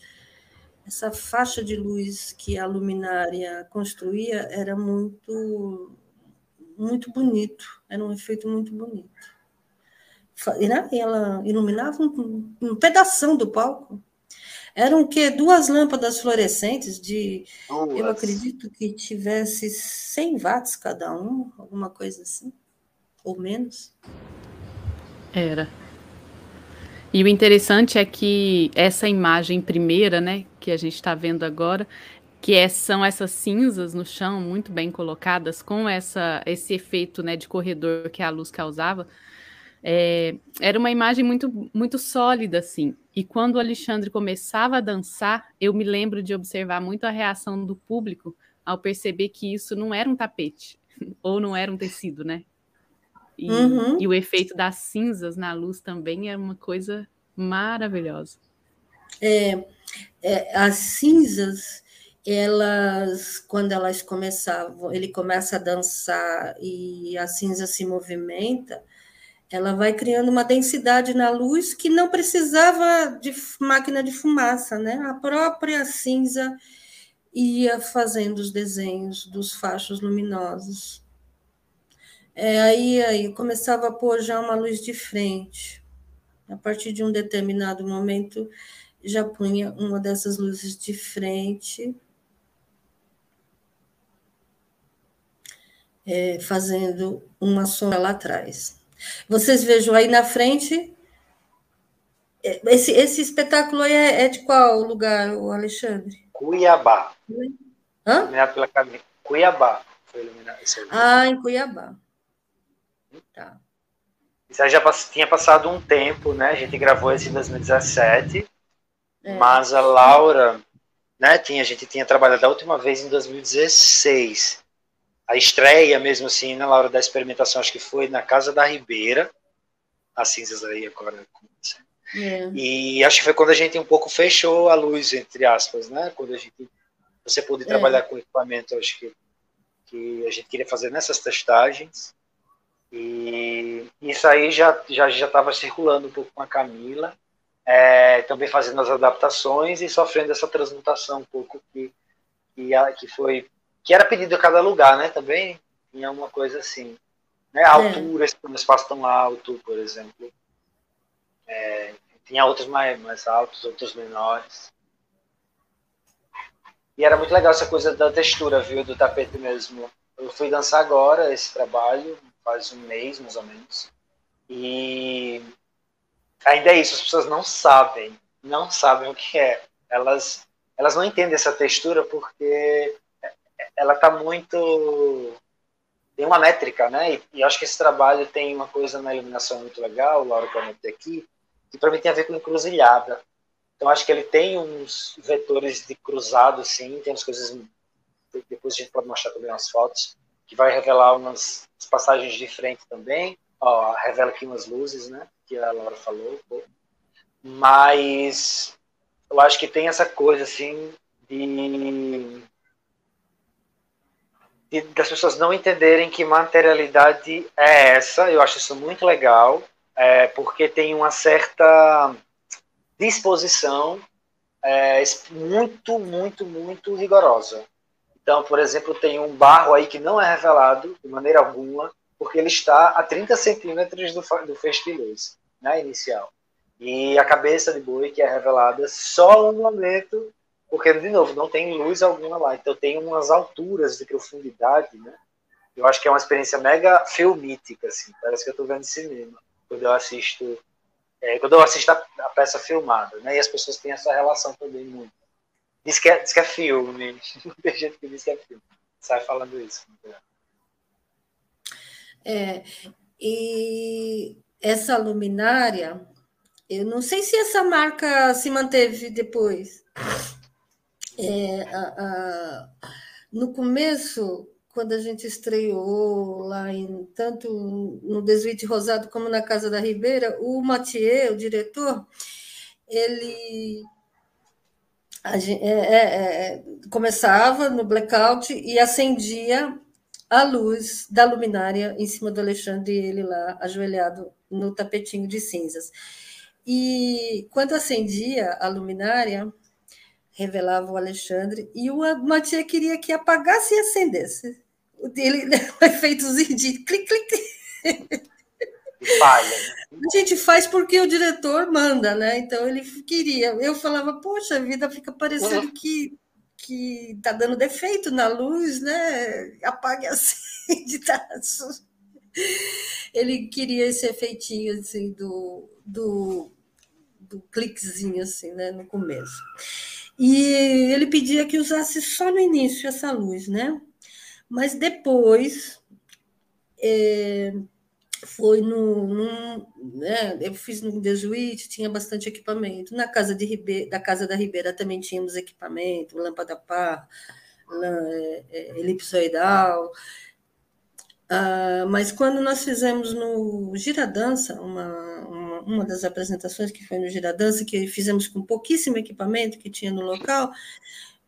essa faixa de luz que a luminária construía era muito muito bonito, era um efeito muito bonito. Né? Ela iluminava um, um pedaço do palco. Eram que duas lâmpadas fluorescentes de, duas. eu acredito que tivesse 100 watts cada um, alguma coisa assim, ou menos. Era. E o interessante é que essa imagem primeira, né, que a gente está vendo agora, que é, são essas cinzas no chão muito bem colocadas, com essa, esse efeito né, de corredor que a luz causava, é, era uma imagem muito, muito sólida, assim. E quando o Alexandre começava a dançar, eu me lembro de observar muito a reação do público ao perceber que isso não era um tapete, ou não era um tecido, né? E, uhum. e o efeito das cinzas na luz também é uma coisa maravilhosa. É, é, as cinzas, elas, quando elas começavam, ele começa a dançar e a cinza se movimenta, ela vai criando uma densidade na luz que não precisava de máquina de fumaça, né? A própria cinza ia fazendo os desenhos dos fachos luminosos. É, aí, aí começava a pôr já uma luz de frente, A partir de um determinado momento, já punha uma dessas luzes de frente, é, fazendo uma sombra lá atrás. Vocês vejam aí na frente. É, esse, esse espetáculo aí é, é de qual lugar, o Alexandre? Cuiabá. Hã? pela Cuiabá. Ah, em Cuiabá. Tá. Isso já tinha passado um tempo, né? A gente gravou esse em 2017. É. Mas a Laura, né? Tinha, a gente tinha trabalhado a última vez em 2016 a estreia mesmo assim, na Laura, da experimentação, acho que foi na Casa da Ribeira, as cinzas aí agora. É. E acho que foi quando a gente um pouco fechou a luz, entre aspas, né? Quando a gente, você pôde é. trabalhar com equipamento, acho que, que a gente queria fazer nessas testagens. E isso aí já já já estava circulando um pouco com a Camila, é, também fazendo as adaptações e sofrendo essa transmutação um pouco que que, que foi que era pedido a cada lugar, né? Também tinha uma coisa assim. Né? A altura, é. um espaço tão alto, por exemplo. É, tinha outros mais, mais altos, outros menores. E era muito legal essa coisa da textura, viu? Do tapete mesmo. Eu fui dançar agora esse trabalho, faz um mês mais ou menos. E ainda é isso, as pessoas não sabem, não sabem o que é. Elas, elas não entendem essa textura porque ela está muito tem uma métrica, né? E, e, acho que esse trabalho tem uma coisa na iluminação muito legal, Laura, anotei aqui, que para mim tem a ver com encruzilhada. Então acho que ele tem uns vetores de cruzado, sim, tem umas coisas. Depois a gente pode mostrar também umas fotos, que vai revelar umas passagens de frente também. Ó, revela aqui umas luzes, né? Que a Laura falou. Pô. Mas eu acho que tem essa coisa, assim, de de, das pessoas não entenderem que materialidade é essa. Eu acho isso muito legal, é, porque tem uma certa disposição é, muito, muito, muito rigorosa. Então, por exemplo, tem um barro aí que não é revelado de maneira alguma, porque ele está a 30 centímetros do, do feixe de luz né, inicial. E a cabeça de boi que é revelada só no momento porque, de novo, não tem luz alguma lá. Então tem umas alturas de profundidade, né? Eu acho que é uma experiência mega filmítica, assim. Parece que eu estou vendo cinema quando eu assisto, é, quando eu assisto a, a, peça filmada, né? E as pessoas têm essa relação também muito. Diz que é, diz que é filme. tem gente que diz que é filme. Sai falando isso. É, e essa luminária, eu não sei se essa marca se manteve depois. É, a, a, no começo, quando a gente estreou lá em tanto no Desuíte Rosado como na Casa da Ribeira, o Mathieu, o diretor, ele gente, é, é, é, começava no blackout e acendia a luz da luminária em cima do Alexandre, ele lá ajoelhado no tapetinho de cinzas. E quando acendia a luminária, revelava o Alexandre, e o Mathieu queria que apagasse e acendesse. O efeitozinho de clic, clic. Falha. A gente faz porque o diretor manda, né? Então ele queria. Eu falava, poxa, a vida fica parecendo uhum. que que tá dando defeito na luz, né? Apague acende, tá? Ele queria esse efeitinho assim do, do, do cliquezinho assim, né? No começo. E ele pedia que usasse só no início essa luz, né? Mas depois é, foi no, no né, eu fiz no Desuíte, tinha bastante equipamento. Na casa de da casa da Ribeira também tínhamos equipamento, lâmpada par, é, é, elipsoidal. Ah, mas quando nós fizemos no Giradança, uma, uma, uma, das apresentações que foi no Giradança, que fizemos com pouquíssimo equipamento que tinha no local,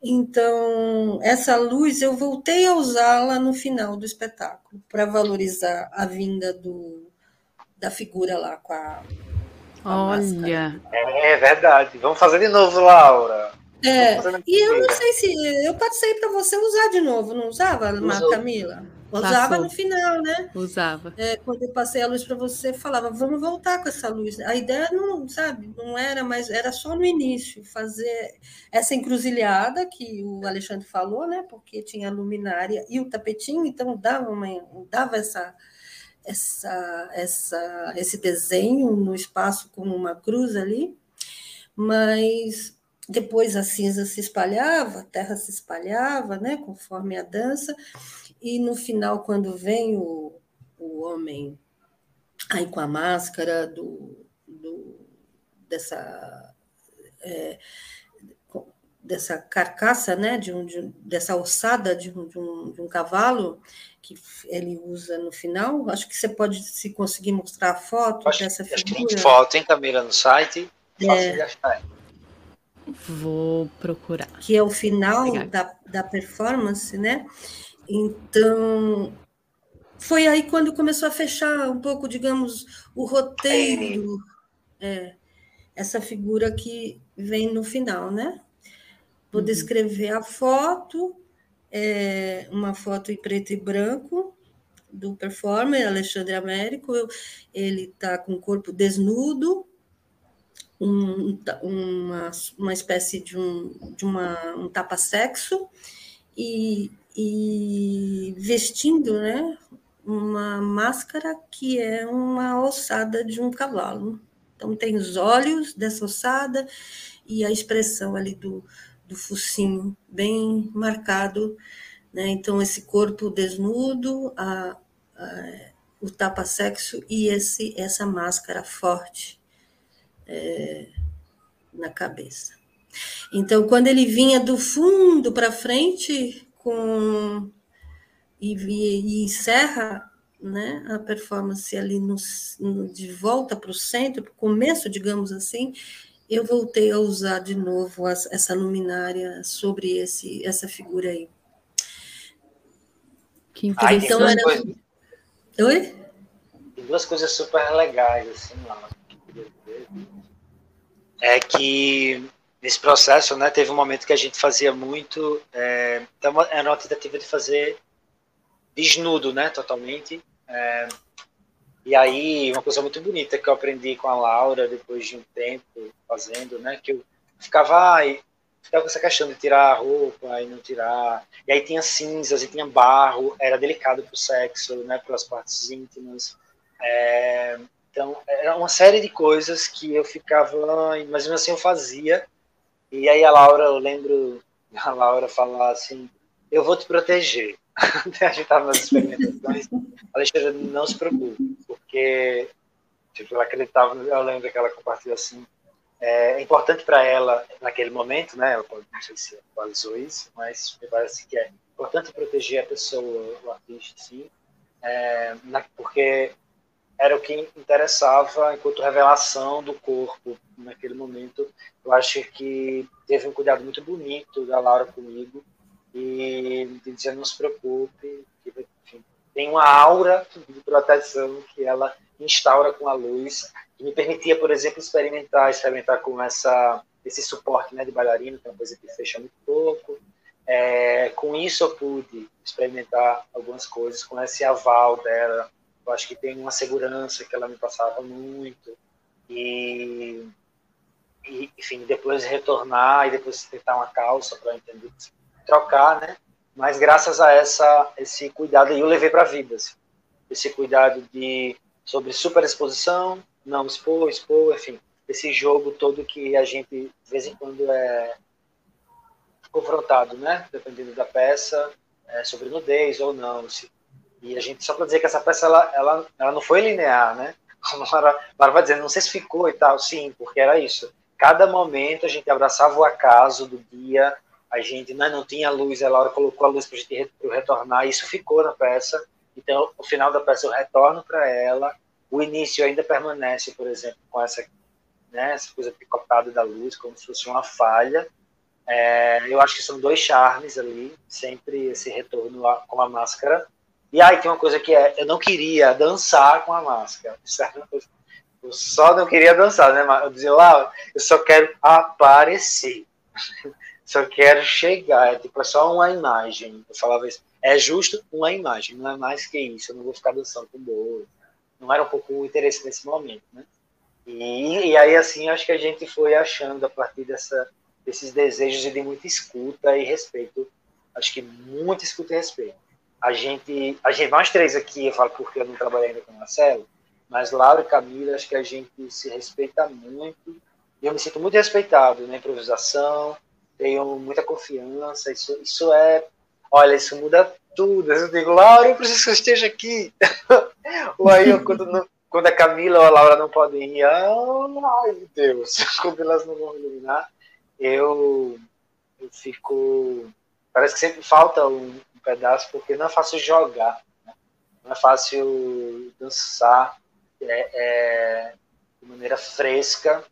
então essa luz eu voltei a usá-la no final do espetáculo, para valorizar a vinda do, da figura lá com a. Com a Olha! É, é, verdade. Vamos fazer de novo, Laura. É, e eu não sei se. Eu passei para você usar de novo, não usava, Usou. Camila? Usava Passou. no final, né? Usava. É, quando eu passei a luz para você, falava, vamos voltar com essa luz. A ideia não, sabe, não era, mas era só no início, fazer essa encruzilhada que o Alexandre falou, né? Porque tinha a luminária e o tapetinho, então dava, uma, dava essa, essa, essa, esse desenho no espaço como uma cruz ali, mas depois a cinza se espalhava, a terra se espalhava, né, conforme a dança, e no final, quando vem o, o homem aí com a máscara do, do dessa, é, dessa carcaça, né, de um, de, dessa ossada de um, de, um, de um cavalo que ele usa no final, acho que você pode, se conseguir mostrar a foto acho, dessa figura. Acho que tem foto, hein, Camila, no site. É, Vou procurar. Que é o final da, da performance, né? Então, foi aí quando começou a fechar um pouco, digamos, o roteiro, é, essa figura que vem no final, né? Vou uhum. descrever a foto, é uma foto em preto e branco do performer Alexandre Américo. ele está com o corpo desnudo, um, uma, uma espécie de um, de uma, um tapa-sexo e e vestindo né, uma máscara que é uma ossada de um cavalo. Então, tem os olhos dessa ossada e a expressão ali do, do focinho bem marcado. Né? Então, esse corpo desnudo, a, a, o tapa-sexo e esse, essa máscara forte é, na cabeça. Então, quando ele vinha do fundo para frente, com e, e encerra né, a performance ali no, no de volta para o centro, para o começo, digamos assim, eu voltei a usar de novo as, essa luminária sobre esse, essa figura aí. Que interessante. Então, era... Oi? Tem duas coisas super legais, assim, lá. É que nesse processo, né, teve um momento que a gente fazia muito, é, era uma tentativa de fazer desnudo, né, totalmente. É, e aí, uma coisa muito bonita que eu aprendi com a Laura depois de um tempo fazendo, né, que eu ficava, ai, ficava com essa questão de tirar a roupa e não tirar. E aí tinha cinzas e tinha barro, era delicado para o sexo, né, pelas partes íntimas. É, então, era uma série de coisas que eu ficava, mas mesmo assim eu fazia e aí a Laura, eu lembro a Laura falar assim, eu vou te proteger. a gente estava nas experimentações, Alexandre, não se preocupe, porque tipo, ela acreditava, eu lembro que ela compartilhou assim, é, é importante para ela naquele momento, né? Eu não sei se atualizou isso, mas me parece que é importante proteger a pessoa, o artista, sim, é, na, porque era o que interessava enquanto revelação do corpo naquele momento. Eu acho que teve um cuidado muito bonito da Laura comigo e de dizer não se preocupe, que, enfim, tem uma aura de proteção que ela instaura com a luz, que me permitia, por exemplo, experimentar, experimentar com essa esse suporte né, de bailarina, que é uma coisa que fecha muito pouco. É, com isso eu pude experimentar algumas coisas, com esse aval dela, eu acho que tem uma segurança que ela me passava muito. E, e enfim, depois retornar e depois tentar uma calça para entender, trocar, né? Mas graças a essa esse cuidado eu levei para a vida, assim. esse cuidado de sobre superexposição, não expor, expor, enfim, esse jogo todo que a gente de vez em quando é confrontado, né? Dependendo da peça, é, sobre nudez ou não, se e a gente, só para dizer que essa peça, ela, ela, ela não foi linear, né? Como a Lara vai dizendo, não sei se ficou e tal, sim, porque era isso. Cada momento a gente abraçava o acaso do dia, a gente né, não tinha luz, a Laura colocou a luz para a gente retornar, isso ficou na peça. Então, o final da peça eu retorno para ela, o início ainda permanece, por exemplo, com essa, né, essa coisa picotada da luz, como se fosse uma falha. É, eu acho que são dois charmes ali, sempre esse retorno com a máscara e aí tem uma coisa que é, eu não queria dançar com a máscara. Eu só não queria dançar, né? Eu dizia lá, eu só quero aparecer. só quero chegar, é tipo, é só uma imagem. Eu falava isso, é justo uma imagem, não é mais que isso, eu não vou ficar dançando com bolo. Não era um pouco o interesse nesse momento, né? E, e aí, assim, acho que a gente foi achando, a partir dessa, desses desejos de muita escuta e respeito, acho que muita escuta e respeito. A gente, a gente, nós três aqui, eu falo porque eu não trabalhei ainda com o Marcelo, mas Laura e Camila, acho que a gente se respeita muito, e eu me sinto muito respeitado na improvisação, tenho muita confiança, isso, isso é, olha, isso muda tudo. Eu digo, Laura, eu preciso que você esteja aqui. Ou aí, eu, quando, quando a Camila ou a Laura não podem ir, ai meu Deus, quando elas não vão iluminar, eu, eu fico. Parece que sempre falta um pedaço, porque não é fácil jogar, né? não é fácil dançar é, é, de maneira fresca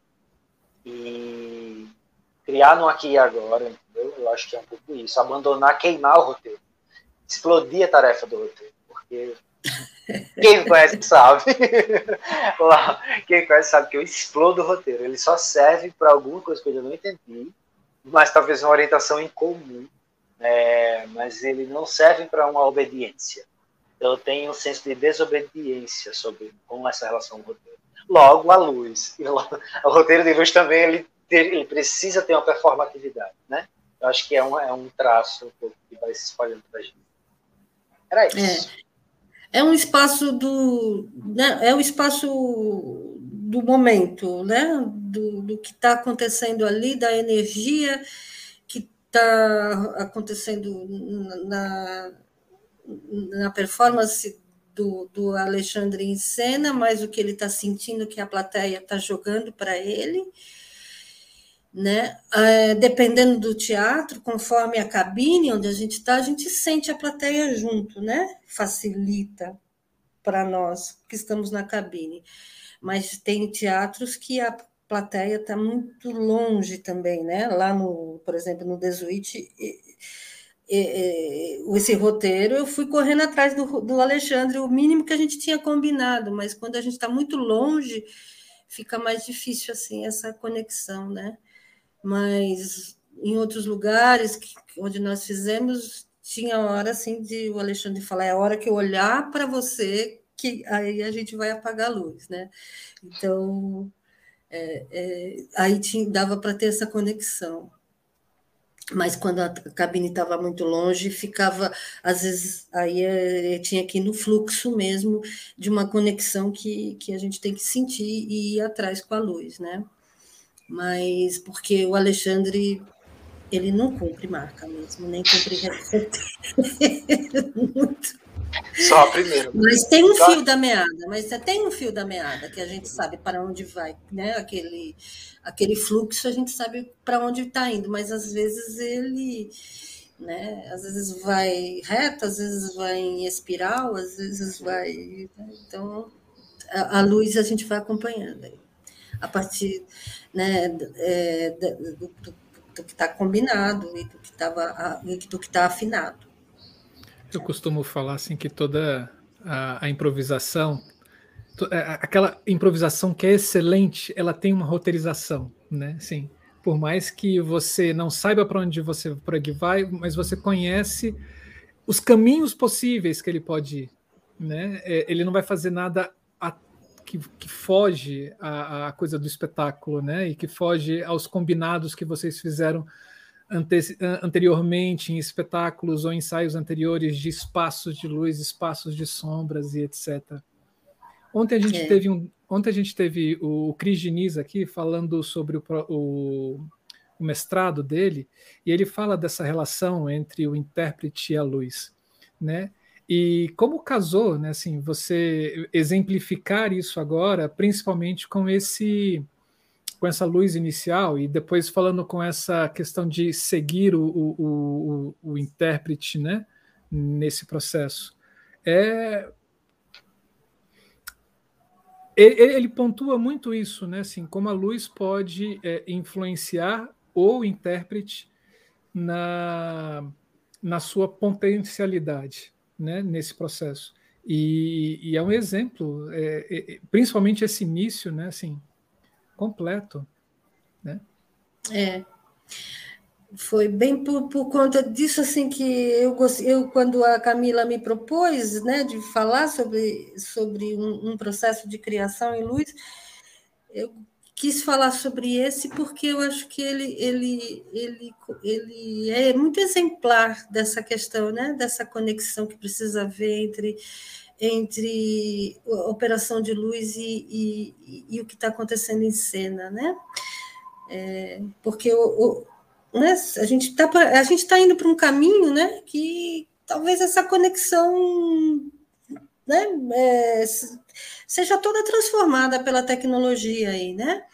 e criar no aqui e agora, entendeu? Eu acho que é um pouco isso. Abandonar, queimar o roteiro. Explodir a tarefa do roteiro. Porque quem conhece sabe. Quem conhece sabe que eu explodo o roteiro. Ele só serve para alguma coisa que eu não entendi, mas talvez uma orientação em comum. É, mas ele não serve para uma obediência. Eu tenho um senso de desobediência sobre com essa relação ao roteiro. Logo, a luz. O roteiro de luz também ele ele precisa ter uma performatividade, né? Eu acho que é um, é um traço que vai se espalhando para a gente. Era isso. É, é um espaço do. Né, é o espaço do momento, né? Do, do que está acontecendo ali, da energia está acontecendo na, na performance do, do Alexandre em cena, mas o que ele está sentindo que a plateia está jogando para ele né? É, dependendo do teatro, conforme a cabine onde a gente está, a gente sente a plateia junto, né? Facilita para nós que estamos na cabine. Mas tem teatros que a plateia está muito longe também, né? Lá no, por exemplo, no Desuíte, esse roteiro, eu fui correndo atrás do, do Alexandre, o mínimo que a gente tinha combinado, mas quando a gente está muito longe, fica mais difícil assim essa conexão, né? mas em outros lugares que, onde nós fizemos, tinha hora assim de o Alexandre falar, é a hora que eu olhar para você que aí a gente vai apagar a luz, né? Então, é, é, aí tinha, dava para ter essa conexão. Mas quando a cabine estava muito longe, ficava, às vezes, aí é, tinha que ir no fluxo mesmo de uma conexão que, que a gente tem que sentir e ir atrás com a luz, né? mas porque o Alexandre ele não cumpre marca mesmo, nem cumpre receita. Muito. Só a primeira. Mas tem um fio da meada, mas tem um fio da meada que a gente sabe para onde vai, né? Aquele, aquele fluxo a gente sabe para onde está indo, mas às vezes ele, né? Às vezes vai reto, às vezes vai em espiral, às vezes vai. Então a, a luz a gente vai acompanhando aí a partir né, é, do, do, do, que está combinado e do que estava do que está afinado. Eu costumo falar assim que toda a, a improvisação, to, é, aquela improvisação que é excelente, ela tem uma roteirização, né? Sim. Por mais que você não saiba para onde você por onde vai, mas você conhece os caminhos possíveis que ele pode ir, né? É, ele não vai fazer nada que, que foge à, à, coisa do espetáculo, né? E que foge aos combinados que vocês fizeram ante, anteriormente em espetáculos ou ensaios anteriores de espaços de luz, espaços de sombras e etc. Ontem a gente é. teve um, ontem a gente teve o Cris Diniz aqui falando sobre o, o, o mestrado dele e ele fala dessa relação entre o intérprete e a luz, né? E como casou, né, assim, você exemplificar isso agora, principalmente com esse com essa luz inicial e depois falando com essa questão de seguir o, o, o, o intérprete, né, nesse processo. É ele, ele, pontua muito isso, né, assim, como a luz pode é, influenciar o intérprete na, na sua potencialidade né, nesse processo. E, e, é um exemplo, é, é, principalmente esse início, né, assim, completo, né? É. foi bem por, por, conta disso assim que eu, eu quando a Camila me propôs né de falar sobre sobre um, um, processo de criação em luz eu quis falar sobre esse porque eu acho que ele ele ele ele é muito exemplar dessa questão né dessa conexão que precisa haver entre entre operação de luz e, e, e o que está acontecendo em cena né é, porque o, o né, a gente está a gente está indo para um caminho, né, que talvez essa conexão, né, é, seja toda transformada pela tecnologia aí, né?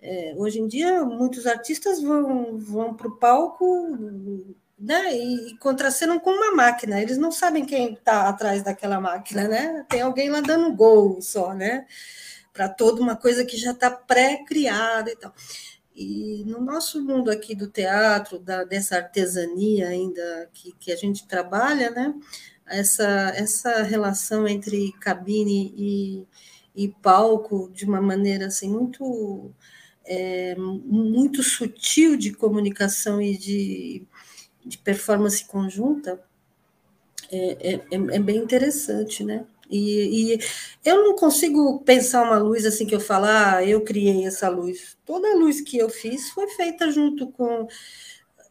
É, hoje em dia, muitos artistas vão, vão para o palco né, e, contracenam com uma máquina. Eles não sabem quem está atrás daquela máquina, né? Tem alguém lá dando gol só, né? Para toda uma coisa que já está pré-criada e tal. E no nosso mundo aqui do teatro, da, dessa artesania ainda que, que a gente trabalha, né? essa, essa relação entre cabine e, e palco de uma maneira assim muito é, muito sutil de comunicação e de, de performance conjunta é, é, é bem interessante, né? E, e, eu não consigo pensar uma luz assim que eu falar, ah, eu criei essa luz. Toda a luz que eu fiz foi feita junto com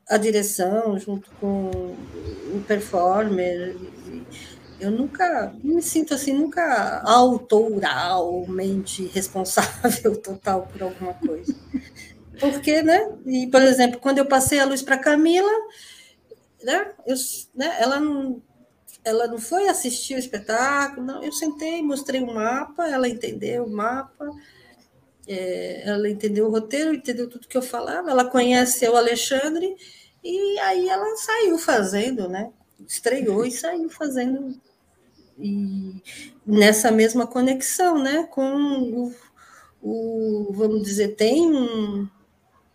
a direção, junto com o performer. Eu nunca me sinto assim, nunca autoralmente responsável total por alguma coisa. Porque, né? E, por exemplo, quando eu passei a luz para Camila, né, eu, né, ela não ela não foi assistir o espetáculo, não. Eu sentei, mostrei o um mapa, ela entendeu o mapa, é, ela entendeu o roteiro, entendeu tudo que eu falava, ela conhece o Alexandre, e aí ela saiu fazendo, né? Estreou e saiu fazendo. E nessa mesma conexão, né? Com o, o vamos dizer, tem um,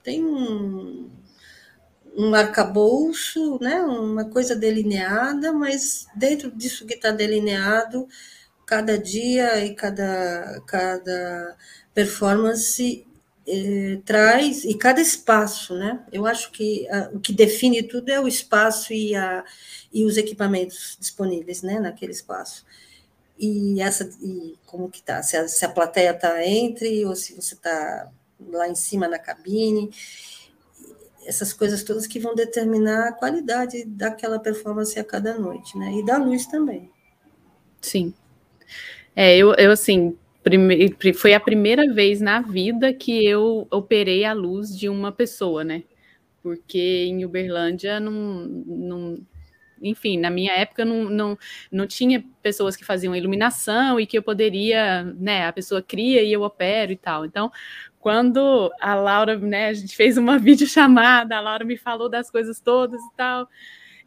tem um, um arcabouço, né, uma coisa delineada, mas dentro disso que está delineado, cada dia e cada, cada performance eh, traz, e cada espaço, né? Eu acho que a, o que define tudo é o espaço e, a, e os equipamentos disponíveis né, naquele espaço. E essa e como que tá? Se a, se a plateia está entre, ou se você está lá em cima na cabine essas coisas todas que vão determinar a qualidade daquela performance a cada noite, né? E da luz também. Sim. É, eu, eu assim, prime... foi a primeira vez na vida que eu operei a luz de uma pessoa, né? Porque em Uberlândia não, não enfim, na minha época não, não, não tinha pessoas que faziam iluminação e que eu poderia, né, a pessoa cria e eu opero e tal. Então, quando a Laura, né, a gente fez uma videochamada, a Laura me falou das coisas todas e tal,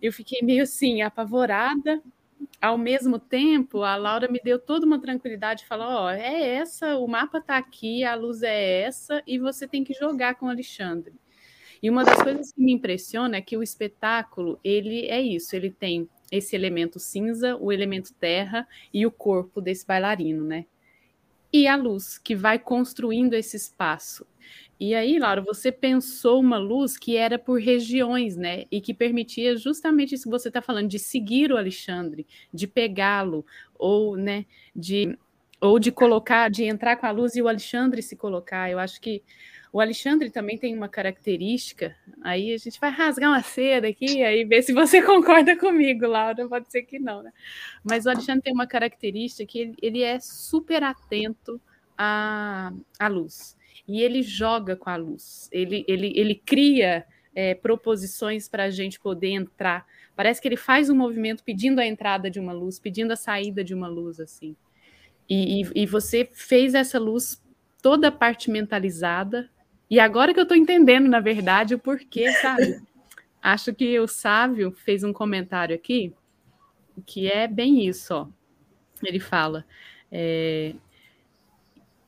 eu fiquei meio assim, apavorada. Ao mesmo tempo, a Laura me deu toda uma tranquilidade, falou: Ó, oh, é essa, o mapa tá aqui, a luz é essa, e você tem que jogar com o Alexandre. E uma das coisas que me impressiona é que o espetáculo, ele é isso, ele tem esse elemento cinza, o elemento terra e o corpo desse bailarino, né? e a luz, que vai construindo esse espaço. E aí, Laura, você pensou uma luz que era por regiões, né? E que permitia justamente isso que você está falando, de seguir o Alexandre, de pegá-lo, ou, né, de, ou de colocar, de entrar com a luz e o Alexandre se colocar. Eu acho que o Alexandre também tem uma característica, aí a gente vai rasgar uma seda aqui, aí ver se você concorda comigo, Laura, pode ser que não, né? Mas o Alexandre tem uma característica que ele, ele é super atento à, à luz, e ele joga com a luz, ele, ele, ele cria é, proposições para a gente poder entrar. Parece que ele faz um movimento pedindo a entrada de uma luz, pedindo a saída de uma luz, assim. E, e, e você fez essa luz toda partimentalizada, e agora que eu estou entendendo, na verdade, o porquê, sabe? Acho que o Sávio fez um comentário aqui que é bem isso, ó. Ele fala. É...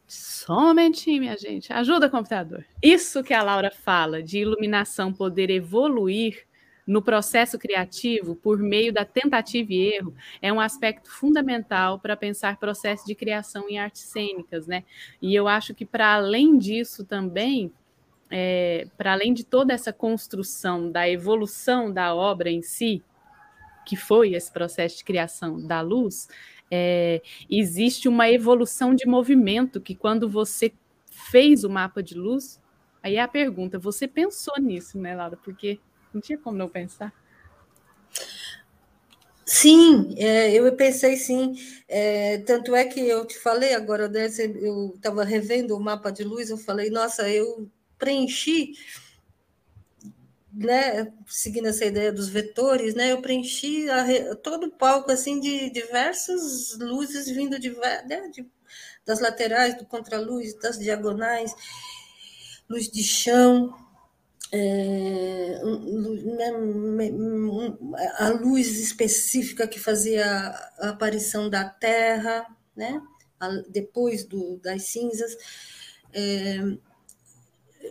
Somente, minha gente, ajuda computador. Isso que a Laura fala de iluminação poder evoluir no processo criativo por meio da tentativa e erro é um aspecto fundamental para pensar processo de criação em artes cênicas, né? E eu acho que para além disso também é, para além de toda essa construção da evolução da obra em si, que foi esse processo de criação da luz, é, existe uma evolução de movimento que quando você fez o mapa de luz, aí é a pergunta, você pensou nisso, né, Laura? Porque não tinha como não pensar. Sim, é, eu pensei sim. É, tanto é que eu te falei agora, né, eu estava revendo o mapa de luz, eu falei, nossa, eu preenchi, né, seguindo essa ideia dos vetores, né, eu preenchi a, todo o palco assim de diversas luzes vindo de, né, de das laterais, do contraluz, das diagonais, luz de chão, é, a luz específica que fazia a aparição da Terra, né? depois do, das cinzas. É,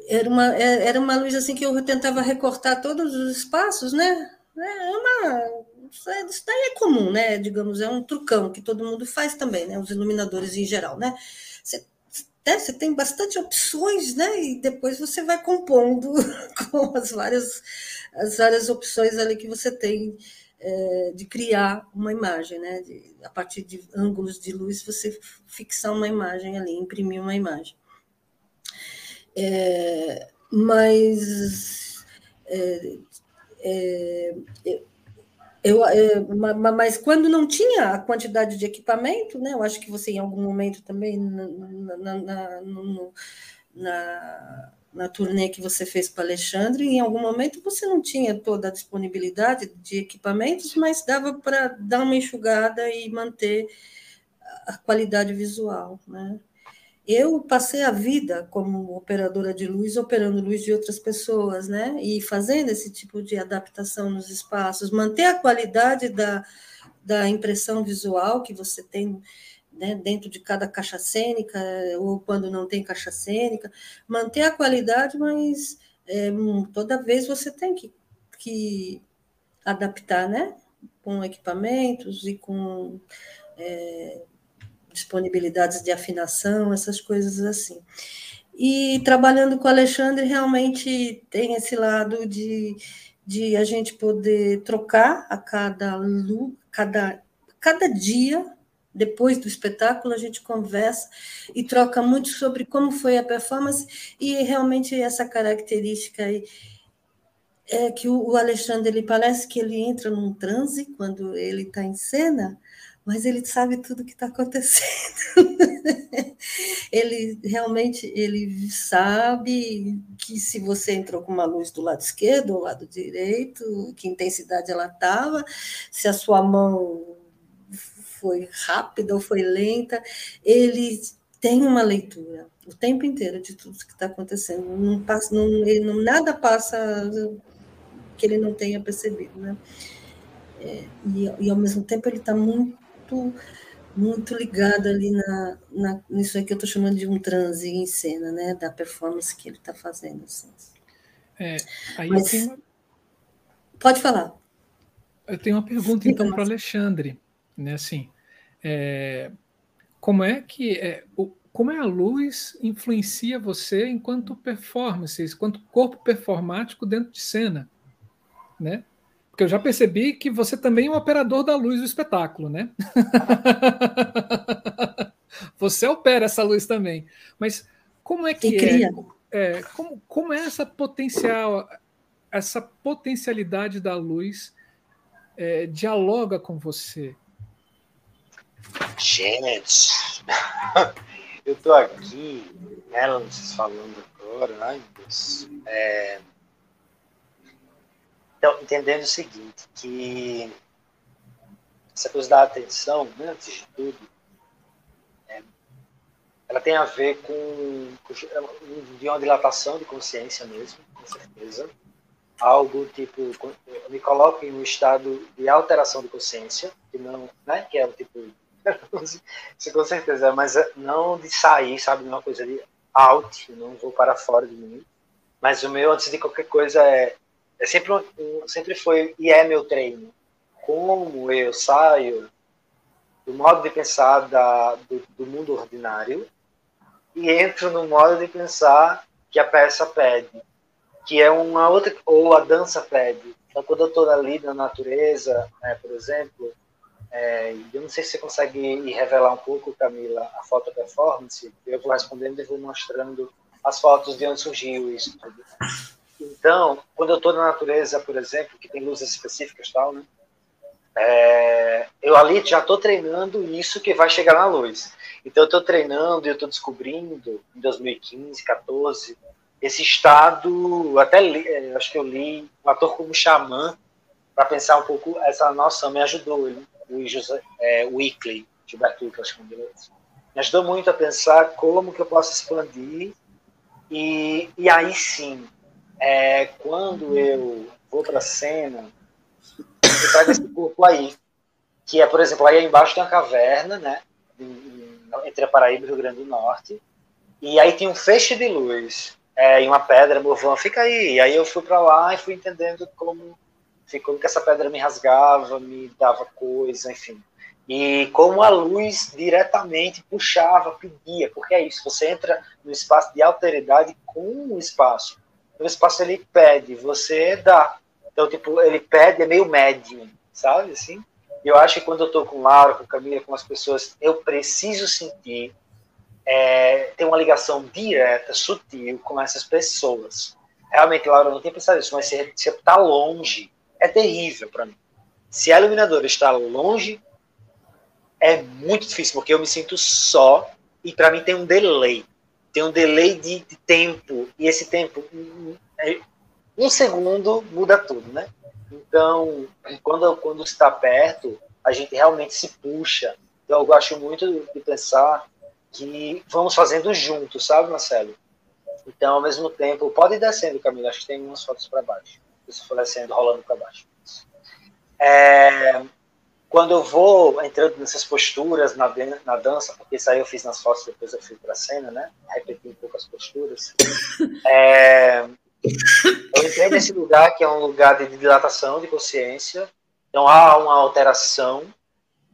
era uma, é, era uma luz assim que eu tentava recortar todos os espaços, né? É uma, isso daí é comum, né? Digamos, é um trucão que todo mundo faz também, né? Os iluminadores em geral, né? Né? você tem bastante opções, né? E depois você vai compondo com as várias, as várias opções ali que você tem é, de criar uma imagem, né? De, a partir de ângulos de luz, você fixar uma imagem ali, imprimir uma imagem. É, mas é, é, eu, é, mas quando não tinha a quantidade de equipamento, né, eu acho que você em algum momento também na, na, na, no, na, na turnê que você fez para Alexandre, em algum momento você não tinha toda a disponibilidade de equipamentos, mas dava para dar uma enxugada e manter a qualidade visual, né? Eu passei a vida como operadora de luz, operando luz de outras pessoas, né? E fazendo esse tipo de adaptação nos espaços, manter a qualidade da, da impressão visual que você tem né, dentro de cada caixa cênica, ou quando não tem caixa cênica, manter a qualidade, mas é, toda vez você tem que, que adaptar, né? Com equipamentos e com. É, disponibilidades de afinação, essas coisas assim. E trabalhando com o Alexandre, realmente tem esse lado de, de a gente poder trocar a cada, cada, cada dia, depois do espetáculo, a gente conversa e troca muito sobre como foi a performance e realmente essa característica aí é que o Alexandre ele parece que ele entra num transe quando ele está em cena, mas ele sabe tudo que está acontecendo. ele realmente ele sabe que se você entrou com uma luz do lado esquerdo ou lado direito, que intensidade ela estava, se a sua mão foi rápida ou foi lenta, ele tem uma leitura o tempo inteiro de tudo que está acontecendo. Não passa, não, não, nada passa que ele não tenha percebido, né? É, e, e, ao mesmo tempo ele está muito muito, muito ligado ali na, na, nisso aí que eu estou chamando de um transe em cena, né? Da performance que ele está fazendo. Assim. É, aí Mas. Pode falar. Eu tenho uma pergunta, então, para Alexandre. Né, assim, é, como é que é, o, como é a luz influencia você enquanto performance, enquanto corpo performático dentro de cena, né? Porque eu já percebi que você também é um operador da luz do espetáculo, né? você opera essa luz também. Mas como é que é, é? como, como é essa potencial, essa potencialidade da luz é, dialoga com você? Gente, eu tô aqui, ela vocês falando agora, ai Deus. É, então, entendendo o seguinte, que essa coisa da atenção, né, antes de tudo, é, ela tem a ver com, com de uma dilatação de consciência mesmo, com certeza. Algo tipo, eu me coloco em um estado de alteração de consciência, que não, né, que é o tipo, isso com certeza, mas não de sair, sabe, uma coisa de out, não vou para fora de mim, mas o meu, antes de qualquer coisa, é é sempre, sempre foi e é meu treino. Como eu saio do modo de pensar da, do, do mundo ordinário e entro no modo de pensar que a peça pede, que é uma outra, ou a dança pede. Então, quando eu estou ali na natureza, né, por exemplo, é, eu não sei se você consegue revelar um pouco, Camila, a foto performance, eu vou respondendo e vou mostrando as fotos de onde surgiu isso tudo. Então, quando eu estou na natureza, por exemplo, que tem luzes específicas tal, né? É, eu ali já estou treinando isso que vai chegar na luz. Então, eu estou treinando e eu estou descobrindo, em 2015, 14, esse estado, até li, é, acho que eu li um ator como Xamã, para pensar um pouco essa noção, me ajudou, ele, o José, é, Weekly, Gilberto Weekly, acho que é me ajudou muito a pensar como que eu posso expandir e, e aí sim, é, quando eu vou para a cena, eu trago esse corpo aí, que é, por exemplo, aí embaixo tem uma caverna, né, entre a Paraíba e o Rio Grande do Norte, e aí tem um feixe de luz é, e uma pedra, movão, fica aí. E aí eu fui para lá e fui entendendo como, como que essa pedra me rasgava, me dava coisa, enfim. E como a luz diretamente puxava, pedia, porque é isso, você entra no espaço de alteridade com o espaço. O espaço ele pede, você dá. Então, tipo, ele pede, é meio médium, sabe, assim? Eu acho que quando eu tô com Laura, com Camila, com as pessoas, eu preciso sentir é, ter uma ligação direta, sutil com essas pessoas. Realmente, Laura, não tem pensado isso, mas se você está longe, é terrível para mim. Se a iluminadora está longe, é muito difícil, porque eu me sinto só e para mim tem um delay. Tem um delay de, de tempo, e esse tempo, um segundo muda tudo, né? Então, quando, quando está perto, a gente realmente se puxa. Então, eu gosto muito de pensar que vamos fazendo juntos, sabe, Marcelo? Então, ao mesmo tempo, pode ir descendo, Camila, acho que tem umas fotos para baixo. Se for descendo, rolando para baixo. É, quando eu vou entrando nessas posturas na, na dança, porque isso aí eu fiz nas fotos, depois eu fui para a cena, né? Repeti um pouco as posturas. É, eu entrei nesse lugar que é um lugar de dilatação de consciência. Então há uma alteração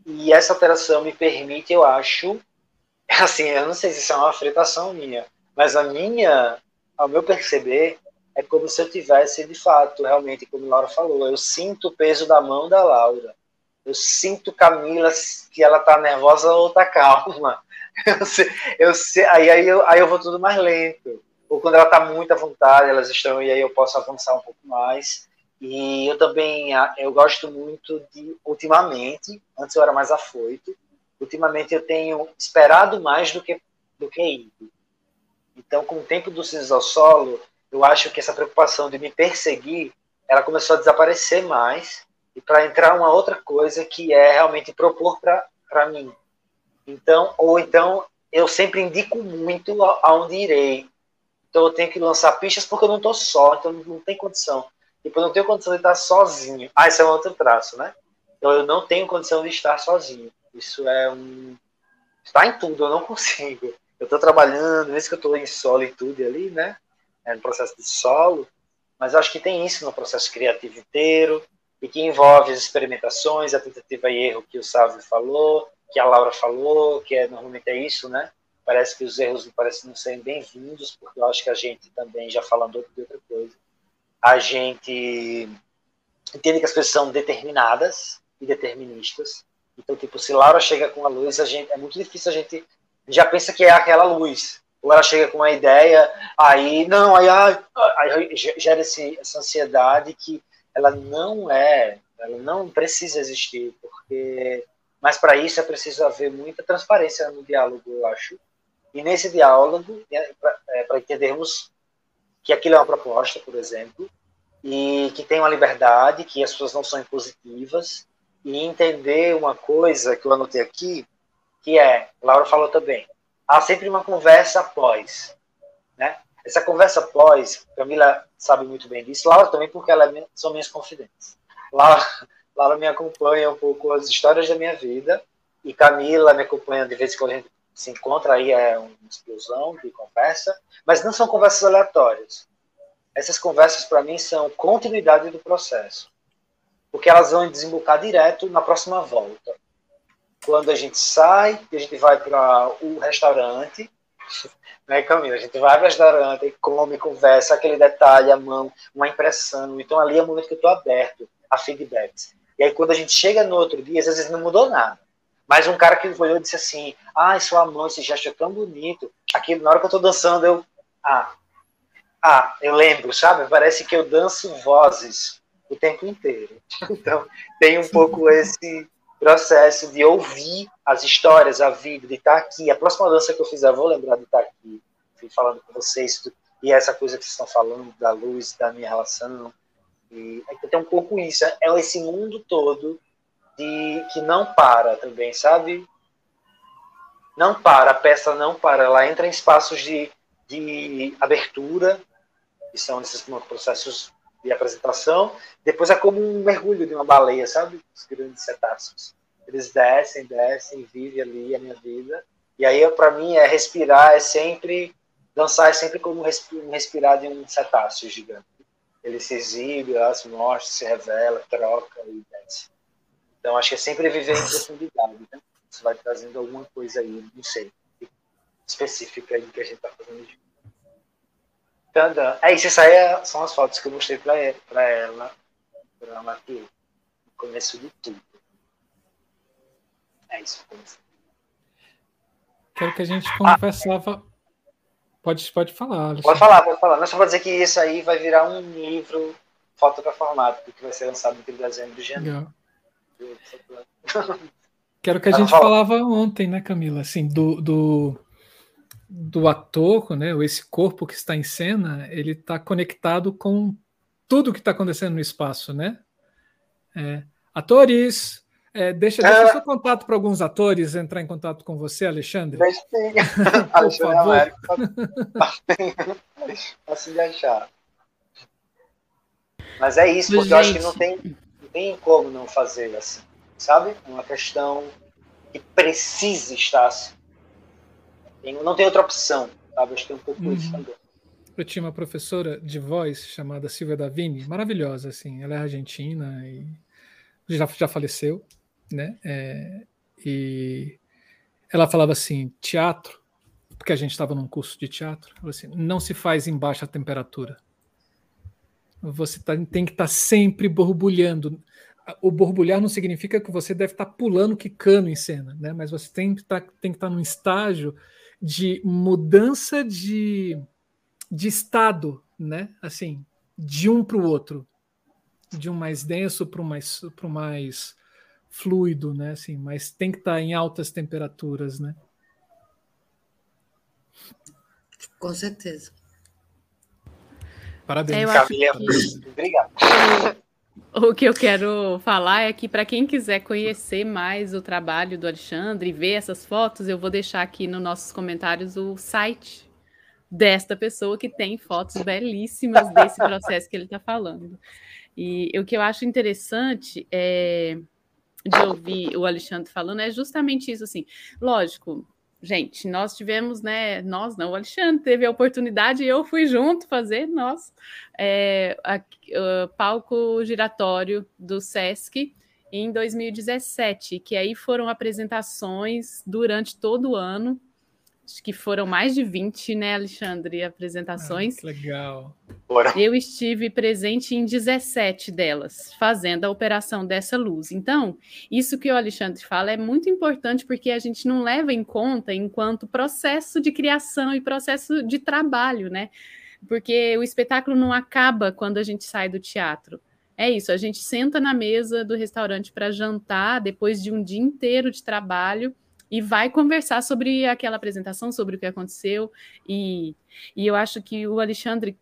e essa alteração me permite, eu acho, assim, eu não sei se isso é uma fritação minha, mas a minha, ao meu perceber, é como se eu tivesse, de fato, realmente, como a Laura falou, eu sinto o peso da mão da Laura eu sinto Camila que ela tá nervosa ou tá calma. Eu sei, eu sei, aí, aí, eu, aí eu vou tudo mais lento. Ou quando ela tá muito à vontade, elas estão, e aí eu posso avançar um pouco mais. E eu também, eu gosto muito de, ultimamente, antes eu era mais afoito, ultimamente eu tenho esperado mais do que, do que ido. Então, com o tempo do Cis ao Solo, eu acho que essa preocupação de me perseguir, ela começou a desaparecer mais, e para entrar uma outra coisa que é realmente propor para mim. Então, ou então eu sempre indico muito aonde irei. Então eu tenho que lançar pistas porque eu não estou só, então não tem condição. Tipo, eu não tenho condição de estar sozinho. Ah, isso é um outro traço, né? Então eu não tenho condição de estar sozinho. Isso é um. Está em tudo, eu não consigo. Eu estou trabalhando, mesmo que eu estou em solitude ali, né? É no processo de solo, mas acho que tem isso no processo criativo inteiro e que envolve as experimentações, a tentativa e erro que o Sávio falou, que a Laura falou, que é, normalmente é isso, né? Parece que os erros parecem não serem bem-vindos, porque eu acho que a gente também, já falando de outra coisa, a gente entende que as coisas são determinadas e deterministas. Então, tipo, se Laura chega com a luz, a gente, é muito difícil a gente já pensa que é aquela luz. Ou ela chega com uma ideia, aí, não, aí, aí, aí gera esse, essa ansiedade que ela não é, ela não precisa existir, porque mas para isso é preciso haver muita transparência no diálogo, eu acho. E nesse diálogo, é, para é, entendermos que aquilo é uma proposta, por exemplo, e que tem uma liberdade, que as pessoas não são impositivas, e entender uma coisa que eu anotei aqui, que é, Laura falou também, há sempre uma conversa após, né? Essa conversa após, Camila sabe muito bem disso, Laura também, porque ela é, são minhas confidentes. Laura, Laura me acompanha um pouco as histórias da minha vida, e Camila me acompanha de vez em quando a gente se encontra, aí é uma explosão de conversa, mas não são conversas aleatórias. Essas conversas, para mim, são continuidade do processo, porque elas vão desembocar direto na próxima volta. Quando a gente sai, a gente vai para o restaurante, né, Camila? A gente vai para restaurante, come, conversa, aquele detalhe, a mão, uma impressão. Então ali é o momento que eu estou aberto a feedbacks. E aí quando a gente chega no outro dia, às vezes não mudou nada. Mas um cara que olhou e disse assim: Ah, sua mão, esse gesto é tão bonito. Aquilo, na hora que eu estou dançando, eu. Ah, ah, eu lembro, sabe? Parece que eu danço vozes o tempo inteiro. Então, tem um pouco esse processo de ouvir as histórias, a vida, de estar aqui. A próxima dança que eu fizer, eu vou lembrar de estar aqui, falando com vocês, e essa coisa que vocês estão falando, da luz, da minha relação. E então, tem um pouco isso, é esse mundo todo de que não para também, sabe? Não para, a peça não para, ela entra em espaços de, de abertura, que são esses processos de apresentação, depois é como um mergulho de uma baleia, sabe? Os grandes cetáceos. Eles descem, descem, vivem ali a minha vida. E aí, para mim, é respirar, é sempre. Dançar é sempre como respirar de um cetáceo gigante. Ele se exibe, se mostra, se revela, troca e desce. Então, acho que é sempre viver em profundidade. Né? Você vai trazendo alguma coisa aí, não sei, específica aí que a gente está fazendo junto. É isso, aí é, são as fotos que eu mostrei para ela, para ela, no começo de tudo. É isso. Quero que a gente conversava. Ah, pode, pode falar. Alexandre. Pode falar, pode falar. Não só para dizer que isso aí vai virar um livro foto para formato, que vai ser lançado no dezembro de janeiro. Quero que a gente falava ontem, né, Camila? Assim, do, do do ator, né, ou esse corpo que está em cena, ele está conectado com tudo que está acontecendo no espaço, né? É, atores, é, deixa, deixa é. seu contato para alguns atores entrar em contato com você, Alexandre. Deixa sim. Por favor. Posso de achar. Mas é isso, porque Gente. eu acho que não tem, não tem como não fazer assim, sabe? É uma questão que precisa estar assim. Tem, não tem outra opção, sabe? Acho que tem um pouco uhum. isso também. Eu tinha uma professora de voz chamada Silvia Davini, maravilhosa, assim. Ela é argentina e já, já faleceu, né? É, e ela falava assim: teatro, porque a gente estava num curso de teatro, assim, não se faz em baixa temperatura. Você tá, tem que estar tá sempre borbulhando. O borbulhar não significa que você deve estar tá pulando, quicando em cena, né? Mas você tem que tá, estar num estágio de mudança de, de estado, né? Assim, de um para o outro, de um mais denso para o mais, mais fluido, né? Assim, mas tem que estar em altas temperaturas, né? Com certeza. Parabéns. Eu acho que... Obrigado. O que eu quero falar é que para quem quiser conhecer mais o trabalho do Alexandre e ver essas fotos, eu vou deixar aqui nos nossos comentários o site desta pessoa que tem fotos belíssimas desse processo que ele está falando. E o que eu acho interessante é, de ouvir o Alexandre falando é justamente isso, assim. Lógico, gente, nós tivemos, né? Nós não, o Alexandre teve a oportunidade e eu fui junto fazer, nós, é, a, a, palco giratório do SESC em 2017, que aí foram apresentações durante todo o ano Acho que foram mais de 20, né, Alexandre, apresentações. Ah, legal. Eu estive presente em 17 delas, fazendo a operação dessa luz. Então, isso que o Alexandre fala é muito importante porque a gente não leva em conta enquanto processo de criação e processo de trabalho, né? Porque o espetáculo não acaba quando a gente sai do teatro. É isso, a gente senta na mesa do restaurante para jantar depois de um dia inteiro de trabalho e vai conversar sobre aquela apresentação, sobre o que aconteceu. E, e eu acho que o Alexandre,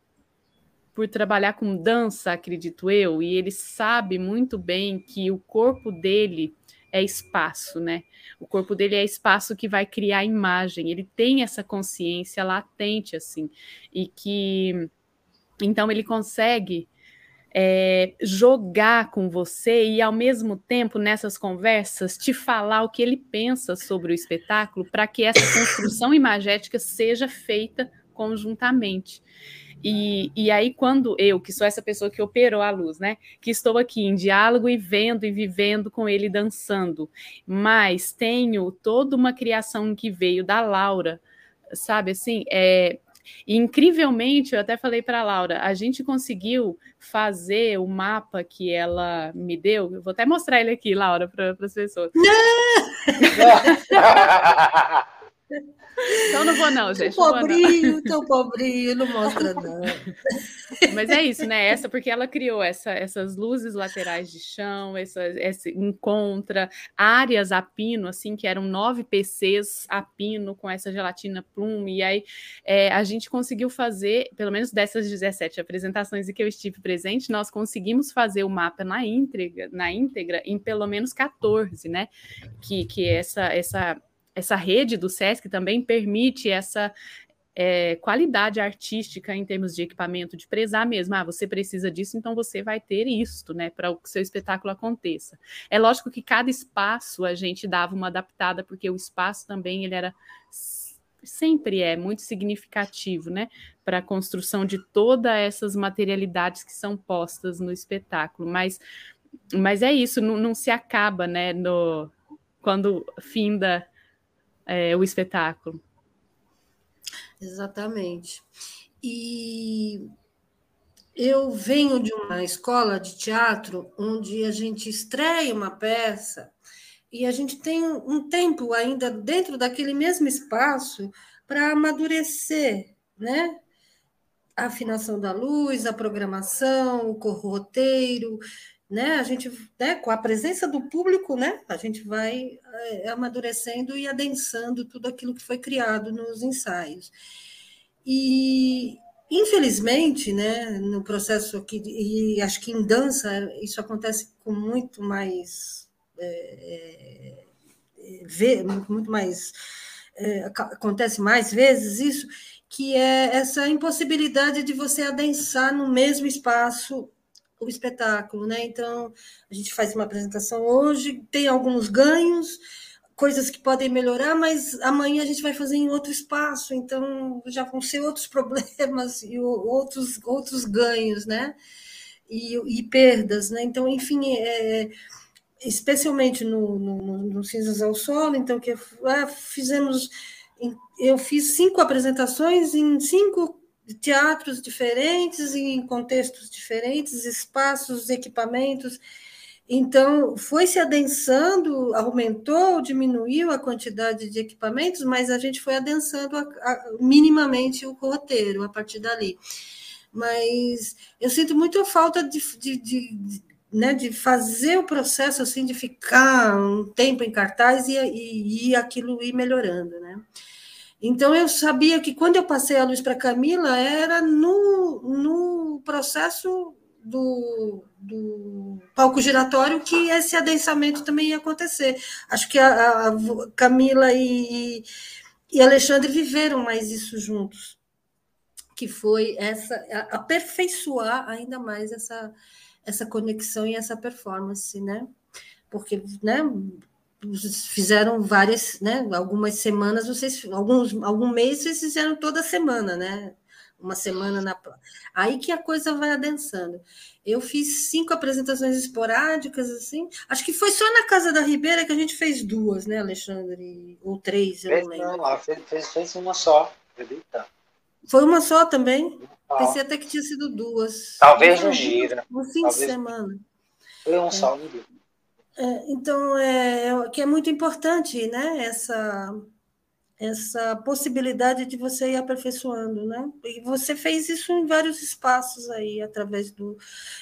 por trabalhar com dança, acredito eu, e ele sabe muito bem que o corpo dele é espaço, né? O corpo dele é espaço que vai criar imagem. Ele tem essa consciência latente, assim, e que então ele consegue é, jogar com você e, ao mesmo tempo, nessas conversas, te falar o que ele pensa sobre o espetáculo para que essa construção imagética seja feita conjuntamente. E, e aí, quando eu, que sou essa pessoa que operou a luz, né, que estou aqui em diálogo e vendo e vivendo com ele dançando, mas tenho toda uma criação que veio da Laura, sabe assim, é, e, incrivelmente, eu até falei para a Laura, a gente conseguiu fazer o mapa que ela me deu. Eu vou até mostrar ele aqui, Laura, para as pessoas. Então não vou, não, gente. Tão pobrinho, tão pobrinho, não mostra, não. Mas é isso, né? Essa, porque ela criou essa, essas luzes laterais de chão, essa, essa encontra áreas a pino, assim, que eram nove PCs a pino com essa gelatina plume. E aí é, a gente conseguiu fazer, pelo menos dessas 17 apresentações em que eu estive presente, nós conseguimos fazer o mapa na íntegra, na íntegra em pelo menos 14, né? Que, que essa, essa essa rede do SESC também permite essa é, qualidade artística em termos de equipamento, de prezar mesmo. Ah, você precisa disso, então você vai ter isto, né, para o seu espetáculo aconteça. É lógico que cada espaço a gente dava uma adaptada, porque o espaço também ele era sempre é muito significativo, né, para a construção de todas essas materialidades que são postas no espetáculo. Mas, mas é isso, não, não se acaba, né, no quando finda é, o espetáculo. Exatamente. E eu venho de uma escola de teatro onde a gente estreia uma peça e a gente tem um tempo ainda dentro daquele mesmo espaço para amadurecer, né? A afinação da luz, a programação, o roteiro, né? A gente, né, com a presença do público, né, a gente vai é, amadurecendo e adensando tudo aquilo que foi criado nos ensaios. E infelizmente, né, no processo aqui e acho que em dança isso acontece com muito mais é, é, muito mais é, acontece mais vezes isso que é essa impossibilidade de você adensar no mesmo espaço o espetáculo, né? Então, a gente faz uma apresentação hoje, tem alguns ganhos, coisas que podem melhorar, mas amanhã a gente vai fazer em outro espaço, então já vão ser outros problemas e outros, outros ganhos, né? E, e perdas, né? Então, enfim, é, especialmente no, no, no Cinzas ao Solo, então, que é, fizemos. Eu fiz cinco apresentações em cinco teatros diferentes, em contextos diferentes, espaços, equipamentos. Então, foi se adensando, aumentou, diminuiu a quantidade de equipamentos, mas a gente foi adensando a, a, minimamente o roteiro a partir dali. Mas eu sinto muito a falta de, de, de, de né, de fazer o processo assim, de ficar um tempo em cartaz e, e, e aquilo ir melhorando, né? Então, eu sabia que quando eu passei a luz para Camila, era no, no processo do, do, palco giratório que esse adensamento também ia acontecer. Acho que a, a Camila e, e Alexandre viveram mais isso juntos, que foi essa aperfeiçoar ainda mais essa, essa conexão e essa performance, né? Porque, né? Fizeram várias, né? Algumas semanas, vocês, alguns, algum mês vocês fizeram toda semana, né? Uma semana na. Aí que a coisa vai adensando. Eu fiz cinco apresentações esporádicas, assim. Acho que foi só na Casa da Ribeira que a gente fez duas, né, Alexandre? Ou três, eu fez, não lembro. Não, fez, fez, fez uma só, acredita? Foi uma só também? Ah. Pensei até que tinha sido duas. Talvez no giro. No fim Talvez... de semana. Foi um é. só, no dia. É, então, é, é, que é muito importante, né? Essa, essa possibilidade de você ir aperfeiçoando, né? E você fez isso em vários espaços aí, através do...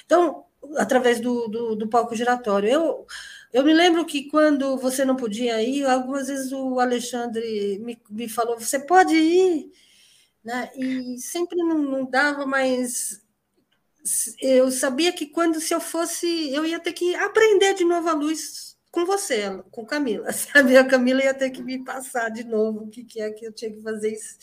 Então, através do, do, do palco giratório. Eu, eu me lembro que quando você não podia ir, algumas vezes o Alexandre me, me falou, você pode ir, né? E sempre não, não dava, mas eu sabia que quando se eu fosse, eu ia ter que aprender de novo a luz com você, com Camila, sabe? A Camila ia ter que me passar de novo o que, que é que eu tinha que fazer isso,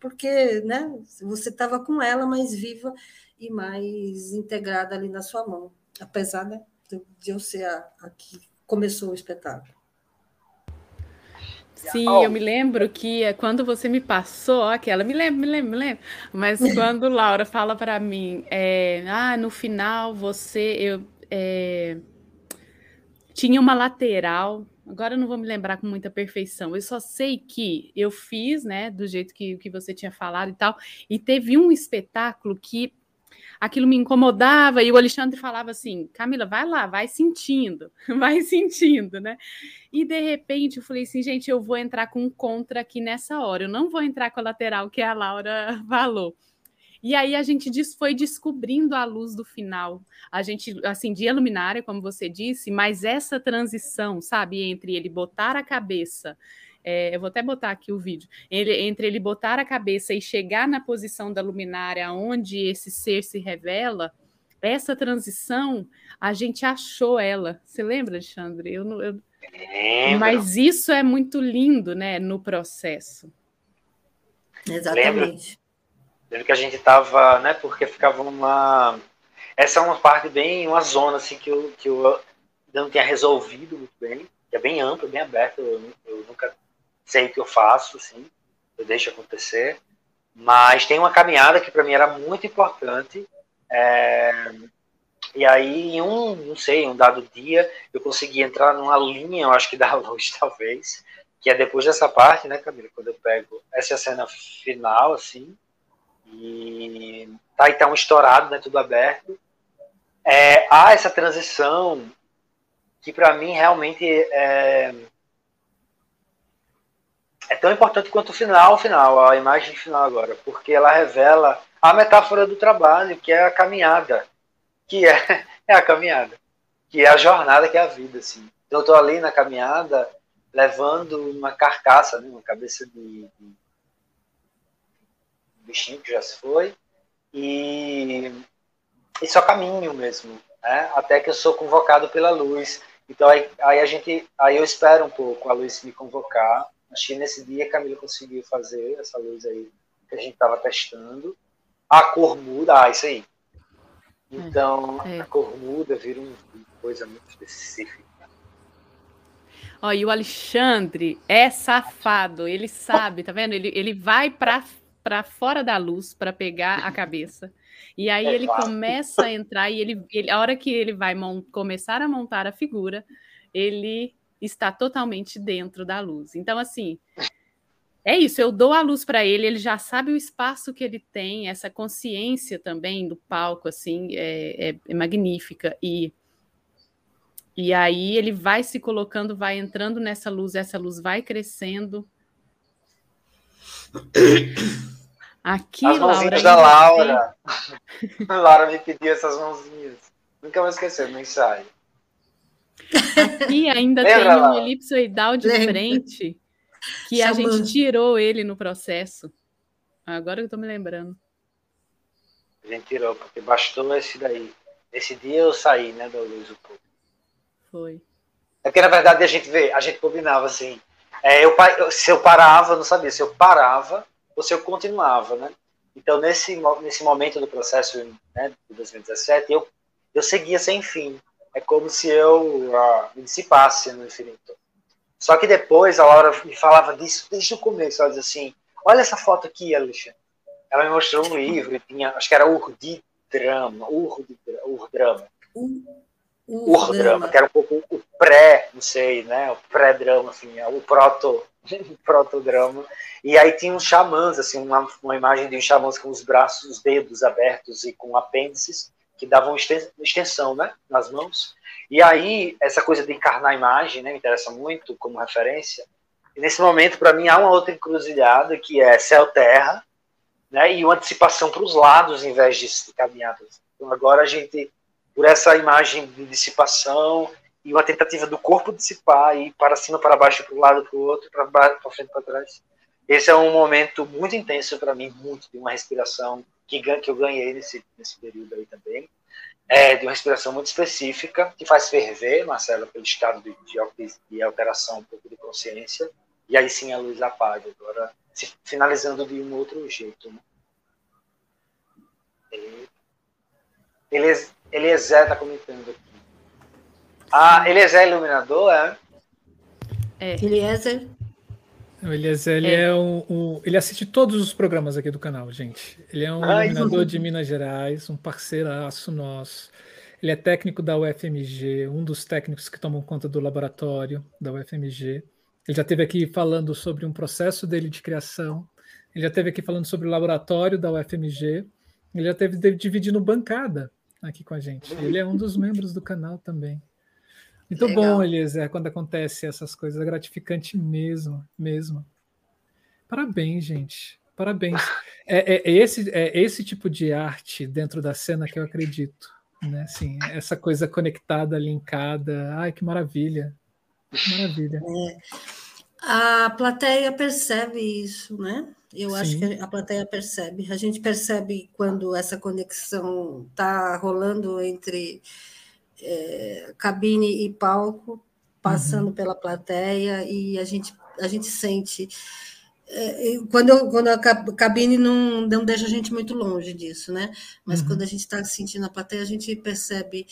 porque, né? Você estava com ela mais viva e mais integrada ali na sua mão, apesar né, de eu ser a, a que começou o espetáculo. Sim, eu me lembro que é quando você me passou aquela, me lembro, me lembro, me lembro. Mas quando Laura fala para mim, é, ah, no final você, eu é, tinha uma lateral Agora eu não vou me lembrar com muita perfeição. Eu só sei que eu fiz, né, do jeito que, que você tinha falado e tal. E teve um espetáculo que aquilo me incomodava e o Alexandre falava assim: Camila, vai lá, vai sentindo, vai sentindo, né? E de repente eu falei assim: gente, eu vou entrar com um contra aqui nessa hora, eu não vou entrar com a lateral que a Laura falou. E aí a gente foi descobrindo a luz do final. A gente acendia a luminária, como você disse, mas essa transição, sabe, entre ele botar a cabeça é, eu vou até botar aqui o vídeo. Ele, entre ele botar a cabeça e chegar na posição da luminária onde esse ser se revela, essa transição, a gente achou ela. Você lembra, Alexandre? Eu, eu... Mas isso é muito lindo, né, no processo. Exatamente. Lembro, que a gente estava, né, porque ficava uma... Essa é uma parte bem, uma zona, assim, que eu, que eu não tinha resolvido muito bem, que é bem ampla, bem aberta, eu, eu nunca sei o que eu faço, assim, eu deixo acontecer. Mas tem uma caminhada que para mim era muito importante. É, e aí, em um, não sei, um dado dia, eu consegui entrar numa linha, eu acho que da luz, talvez, que é depois dessa parte, né, Camila? Quando eu pego essa cena final, assim, e tá então estourado, né, tudo aberto. É, há essa transição que para mim realmente é, é tão importante quanto o final, o final, a imagem final agora, porque ela revela a metáfora do trabalho, que é a caminhada, que é, é a caminhada, que é a jornada, que é a vida, assim. Então, eu estou ali na caminhada, levando uma carcaça, né, uma cabeça de, de bichinho que já se foi, e, e só caminho mesmo, né, até que eu sou convocado pela luz. Então aí, aí a gente, aí eu espero um pouco a luz me convocar Acho que nesse dia a Camila conseguiu fazer essa luz aí que a gente estava testando. A cor muda, ah, isso aí. Então, é. a cor muda, vira uma coisa muito específica. Ó, e o Alexandre é safado, ele sabe, tá vendo? Ele, ele vai para fora da luz para pegar a cabeça. E aí é ele fácil. começa a entrar e ele, ele, a hora que ele vai começar a montar a figura, ele está totalmente dentro da luz. Então, assim, é isso, eu dou a luz para ele, ele já sabe o espaço que ele tem, essa consciência também do palco, assim, é, é, é magnífica. E, e aí ele vai se colocando, vai entrando nessa luz, essa luz vai crescendo. Aqui, As mãozinhas da Laura. Tem... Laura me pediu essas mãozinhas. Nunca vou esquecer ensaio. Aqui ainda tem um elipsoidal de Lembra. frente que Chamando. a gente tirou ele no processo. Agora eu tô me lembrando. A gente tirou, porque bastou esse daí. Esse dia eu saí, né, da luz um pouco. Foi. É porque, na verdade, a gente vê, a gente combinava assim. É, eu, se eu parava, eu não sabia se eu parava ou se eu continuava, né? Então, nesse, nesse momento do processo né, de 2017, eu, eu seguia sem fim é como se eu uh, me dissipasse no infinito. Só que depois a Laura me falava disso desde o começo. Ela dizia assim: Olha essa foto aqui, Alexandre. Ela me mostrou um livro, tinha, acho que era Urdi Drama, Urdi, Urdrama. Urdrama, que era um pouco o pré, não sei, né? O pré-drama, assim, o proto, proto-drama. E aí tinha uns xamãs, assim, uma, uma imagem de uns xamãs com os braços, os dedos abertos e com apêndices que davam extensão né, nas mãos. E aí, essa coisa de encarnar a imagem né, me interessa muito como referência. E nesse momento, para mim, há uma outra encruzilhada, que é céu-terra, né, e uma dissipação para os lados em vez de caminhadas. Então, agora a gente, por essa imagem de dissipação e uma tentativa do corpo dissipar e para cima, para baixo, para um lado, para o outro, para para frente, para trás. Esse é um momento muito intenso para mim, muito de uma respiração que, que eu ganhei nesse, nesse período aí também, é de uma respiração muito específica, que faz ferver, Marcelo, pelo estado de, de, de alteração um pouco de consciência, e aí sim a luz apaga. Agora, se, finalizando de um outro jeito. Né? Eliezer está comentando aqui. Ah, Eliezer é iluminador, é? É. Eliezer o Eliezer, ele é, é um, um, Ele assiste todos os programas aqui do canal, gente. Ele é um Ai, iluminador de Minas Gerais, um parceiraço nosso. Ele é técnico da UFMG, um dos técnicos que tomam conta do laboratório da UFMG. Ele já esteve aqui falando sobre um processo dele de criação. Ele já esteve aqui falando sobre o laboratório da UFMG. Ele já esteve dividindo bancada aqui com a gente. Ele é um dos membros do canal também. Muito Legal. bom, Eliezer, quando acontece essas coisas. É gratificante mesmo, mesmo. Parabéns, gente. Parabéns. É, é, é, esse, é esse tipo de arte dentro da cena que eu acredito. Né? Assim, essa coisa conectada, linkada. Ai, que maravilha. Que maravilha. É. A plateia percebe isso, né? Eu Sim. acho que a plateia percebe. A gente percebe quando essa conexão está rolando entre é, cabine e palco, passando uhum. pela plateia, e a gente, a gente sente. É, quando, quando a cabine não, não deixa a gente muito longe disso, né? Mas uhum. quando a gente está sentindo a plateia, a gente percebe,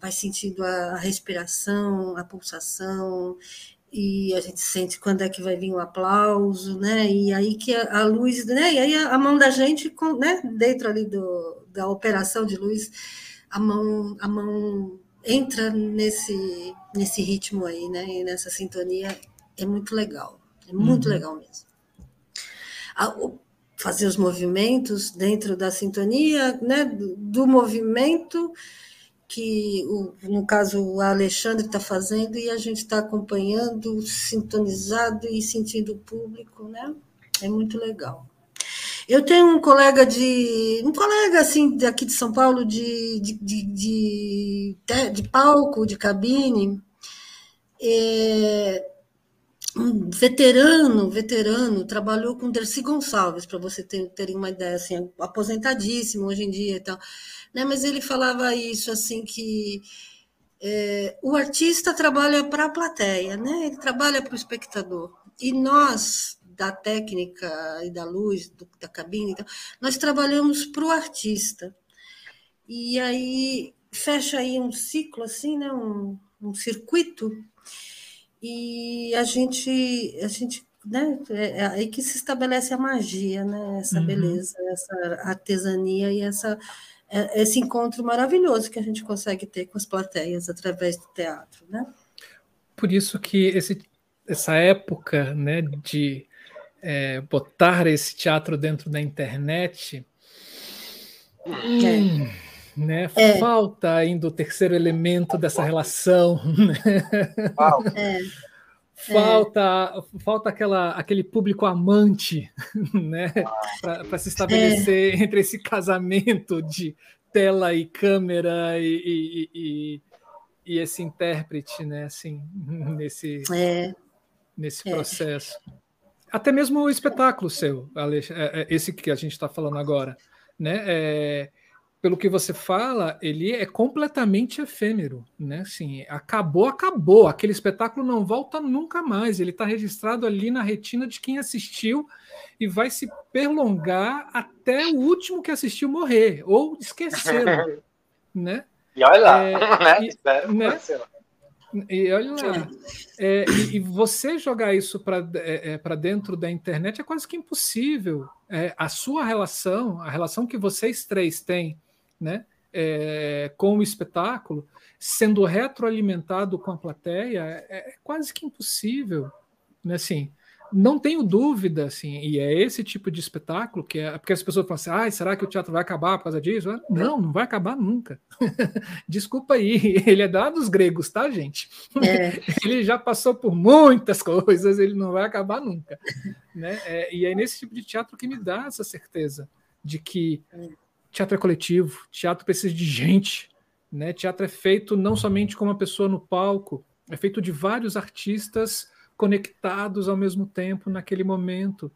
vai sentindo a respiração, a pulsação, e a gente sente quando é que vai vir o aplauso, né? E aí que a, a luz, né? E aí a, a, mão da gente, com, né? Dentro ali do, da operação de luz, a mão, a mão entra nesse, nesse ritmo aí, né? E nessa sintonia é muito legal, é muito uhum. legal mesmo. A, o, fazer os movimentos dentro da sintonia, né? Do, do movimento que, o, no caso, o Alexandre está fazendo e a gente está acompanhando, sintonizado e sentindo o público, né? É muito legal. Eu tenho um colega de. um colega assim daqui de São Paulo de, de, de, de, de palco, de cabine, é, um veterano, veterano, trabalhou com Dercy Gonçalves, para você ter, terem uma ideia, assim, aposentadíssimo hoje em dia e tal. Né? Mas ele falava isso, assim, que é, o artista trabalha para a plateia, né? ele trabalha para o espectador. E nós, da técnica e da luz, do, da cabine, então, nós trabalhamos para o artista. E aí fecha aí um ciclo, assim, né? um, um circuito, e a gente, a gente né? É, é aí que se estabelece a magia, né? Essa uhum. beleza, essa artesania e essa, é, esse encontro maravilhoso que a gente consegue ter com as plateias através do teatro, né? Por isso que esse, essa época, né, de é, botar esse teatro dentro da internet. É. Hum, né? É. Falta ainda o terceiro elemento dessa relação. Né? É. Falta, falta aquela, aquele público amante né? para se estabelecer é. entre esse casamento de tela e câmera e, e, e, e esse intérprete, né? assim, nesse, é. nesse processo. Até mesmo o espetáculo seu, Alex, é, é, esse que a gente está falando agora, né? É, pelo que você fala, ele é completamente efêmero, né? Assim, acabou, acabou. Aquele espetáculo não volta nunca mais. Ele está registrado ali na retina de quem assistiu e vai se prolongar até o último que assistiu morrer ou esquecê-lo, né? E olha lá, é, né? E, Espero né? E olha lá, é, e, e, você jogar isso para é, é dentro da internet é quase que impossível. É, a sua relação, a relação que vocês três têm, né, é, com o espetáculo, sendo retroalimentado com a plateia, é, é quase que impossível. Né, assim, não tenho dúvida, assim, e é esse tipo de espetáculo que é. Porque as pessoas falam assim, ah, será que o teatro vai acabar por causa disso? Não, não vai acabar nunca. Desculpa aí, ele é dado dos gregos, tá, gente? É. ele já passou por muitas coisas, ele não vai acabar nunca. né? É, e é nesse tipo de teatro que me dá essa certeza de que teatro é coletivo, teatro precisa de gente. Né? Teatro é feito não somente com uma pessoa no palco, é feito de vários artistas conectados ao mesmo tempo naquele momento.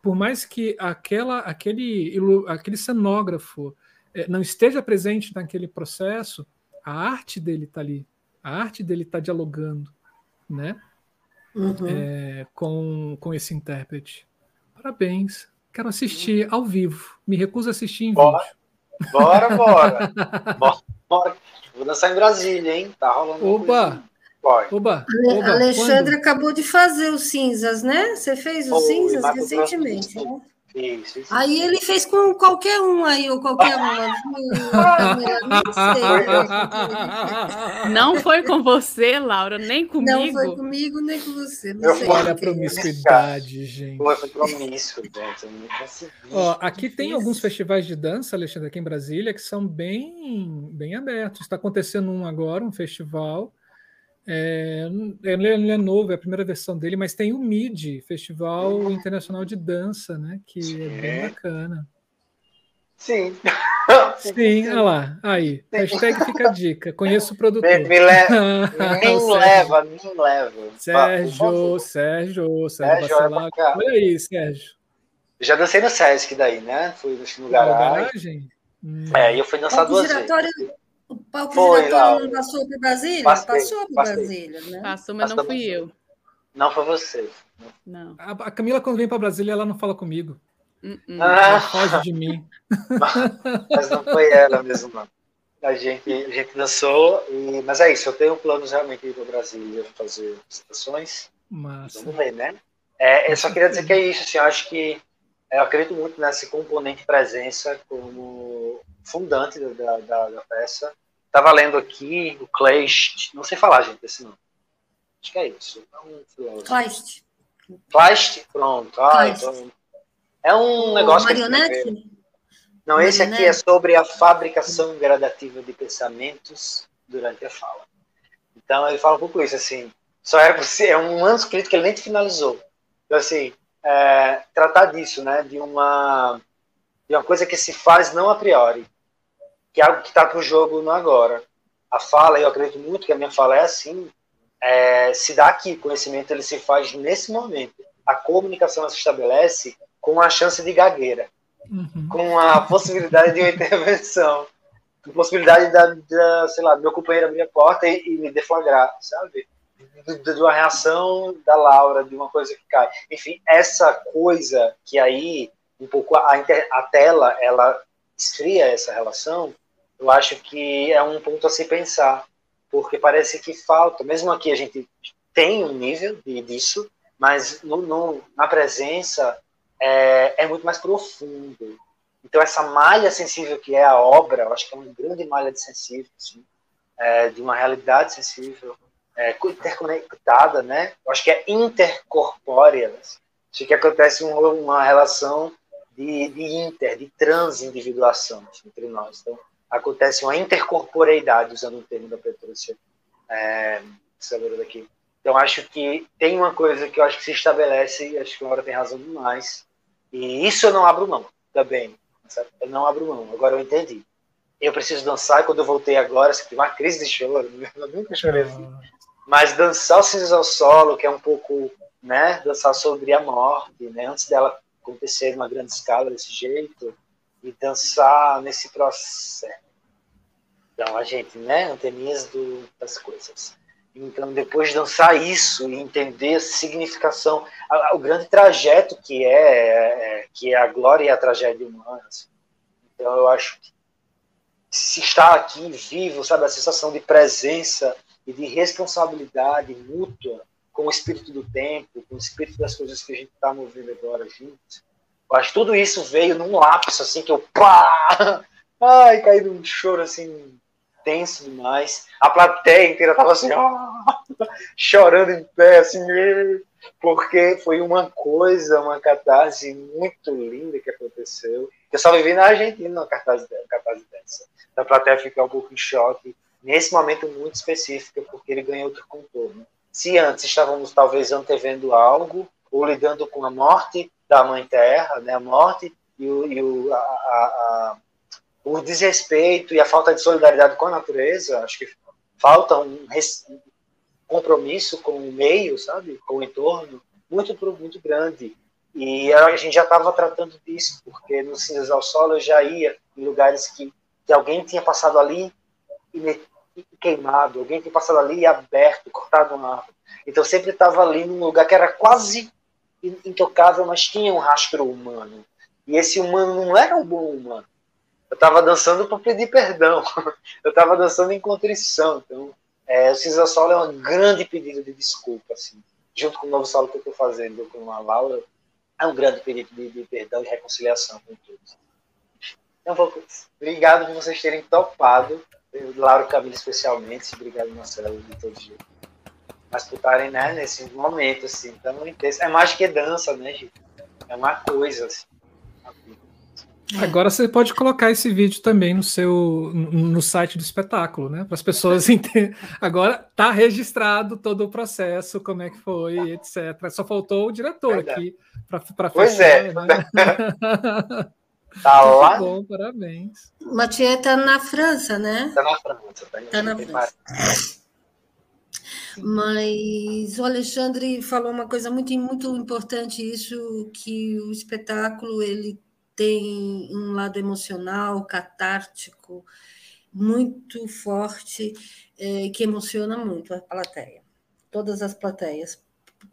Por mais que aquela, aquele, aquele cenógrafo é, não esteja presente naquele processo, a arte dele está ali, a arte dele está dialogando, né? Uhum. É, com, com esse intérprete. Parabéns. Quero assistir ao vivo. Me recuso a assistir em bora, vídeo. Bora, bora. bora, bora. Vou dançar em Brasília, hein? Tá rolando. Opa! Oba, oba, Alexandre quando? acabou de fazer os cinzas, né? Você fez os cinzas recentemente, né? Isso, isso. Aí ele fez com qualquer um aí, ou qualquer uma. não foi com você, Laura, nem comigo. Não foi comigo, nem com você. Não sei Olha a promiscuidade, gente. Foi promíscuo, gente. Ó, aqui tem alguns festivais de dança, Alexandre, aqui em Brasília, que são bem, bem abertos. Está acontecendo um agora, um festival é, ele é novo, é a primeira versão dele, mas tem o MIDI, Festival Internacional de Dança, né? Que Sim. é bem bacana. Sim. Sim, olha lá. Aí, hashtag fica a dica. Conheço o produtor. Me, me, le me leva, me leva. Sérgio, Sérgio, Sérgio, Sérgio Olha aí, Sérgio. Já dancei no Sesc daí, né? Fui no garagem. garagem? Hum. É, e eu fui dançar duas vezes. O palco foi, giratório não passou para Brasília? Passei, passou para Brasília, né? Passou, mas não fui eu. Não foi você. Não. A, a Camila, quando vem para Brasília, ela não fala comigo. Uh -uh. Ela foge de mim. mas não foi ela mesmo, não. A gente, a gente dançou, e, mas é isso, eu tenho planos realmente de ir para Brasília fazer apresentações. Massa. Vamos ver, né? É, eu só queria dizer que é isso, assim, eu acho que eu acredito muito nesse componente presença como fundante da, da, da peça. Estava lendo aqui o Kleist, não sei falar, gente, esse nome. Acho que é isso. É um filósofo. Kleist. Kleist, pronto. Ah, então, é um o negócio. Marionete? Não, esse aqui é sobre a fabricação gradativa de pensamentos durante a fala. Então ele fala um pouco isso, assim. Só era é um manuscrito que ele nem finalizou. Então, assim, é, tratar disso, né? De uma, de uma coisa que se faz não a priori que é algo que está para o jogo no agora. A fala, eu acredito muito que a minha fala é assim, é, se dá aqui, o conhecimento ele se faz nesse momento. A comunicação se estabelece com a chance de gagueira, uhum. com a possibilidade de uma intervenção, com a possibilidade da, da, sei lá, meu companheiro abrir a porta e, e me deflagrar, sabe? De, de uma reação da Laura, de uma coisa que cai. Enfim, essa coisa que aí, um pouco, a, a tela, ela esfria essa relação, eu acho que é um ponto a se pensar, porque parece que falta, mesmo aqui a gente tem um nível disso, mas no, no, na presença é, é, muito mais profundo. Então essa malha sensível que é a obra, eu acho que é uma grande malha de sensível, assim, é, de uma realidade sensível, é, interconectada, né? Eu acho que é intercorpórea. Assim. Acho que acontece uma, uma relação de, de inter, de transindividuação entre nós. Então, acontece uma intercorporeidade, usando o termo da Petrúcia é, daqui. Então, acho que tem uma coisa que eu acho que se estabelece, e acho que a hora tem razão demais, e isso eu não abro mão também. Sabe? Eu não abro mão, agora eu entendi. Eu preciso dançar, e quando eu voltei agora, tive uma crise de choro, eu nunca chorei assim. Mas dançar o Cinzas ao Solo, que é um pouco, né, dançar sobre a morte, né, antes dela acontecer numa grande escala desse jeito, e dançar nesse processo. Então, a gente, né, anteninhas do, das coisas. Então, depois de dançar isso e entender a significação, a, a, o grande trajeto que é, é, que é a glória e a tragédia humana. Assim. Então, eu acho que se está aqui vivo, sabe, a sensação de presença e de responsabilidade mútua com o espírito do tempo, com o espírito das coisas que a gente está movendo agora juntos, que tudo isso veio num lápis, assim, que eu pá! Ai, caí num choro, assim, tenso demais. A plateia inteira tava assim, ah, chorando em pé, assim, porque foi uma coisa, uma catarse muito linda que aconteceu. Eu só vivi na Argentina uma catarse, catarse dessa. A plateia ficar um pouco em choque, nesse momento muito específico, porque ele ganhou outro contorno. Se antes estávamos talvez antevendo algo, ou lidando com a morte, da Mãe Terra, né, a morte e, o, e o, a, a, o desrespeito e a falta de solidariedade com a natureza, acho que falta um compromisso com o meio, sabe, com o entorno, muito, muito grande. E a gente já estava tratando disso, porque no Cinzas ao Solo eu já ia em lugares que, que alguém tinha passado ali e, queimado, alguém tinha passado ali e aberto, cortado uma árvore. Então sempre estava ali num lugar que era quase intocável, mas tinha um rastro humano. E esse humano não era um bom humano. Eu estava dançando para pedir perdão. Eu estava dançando em contrição. Então, é, o Solo é um grande pedido de desculpa, assim, junto com o novo solo que eu estou fazendo com a Laura. é um grande pedido de, de perdão e reconciliação com todos. Então, obrigado por vocês terem topado, Lauro Camilo especialmente, obrigado Marcelo de todos jeito. Mas por estarem né, nesse momento assim, tão intenso. É mais que dança, né, gente? É uma coisa assim. Agora você pode colocar esse vídeo também no seu no site do espetáculo, né? Para as pessoas entenderem. Agora está registrado todo o processo, como é que foi, etc. Só faltou o diretor Verdade. aqui para Pois fechar, é. Né? tá lá. bom, parabéns. Mathieu está na França, né? Está na França. Está tá na França. Mas o Alexandre falou uma coisa muito, muito importante, isso que o espetáculo ele tem um lado emocional, catártico, muito forte, é, que emociona muito a plateia. Todas as plateias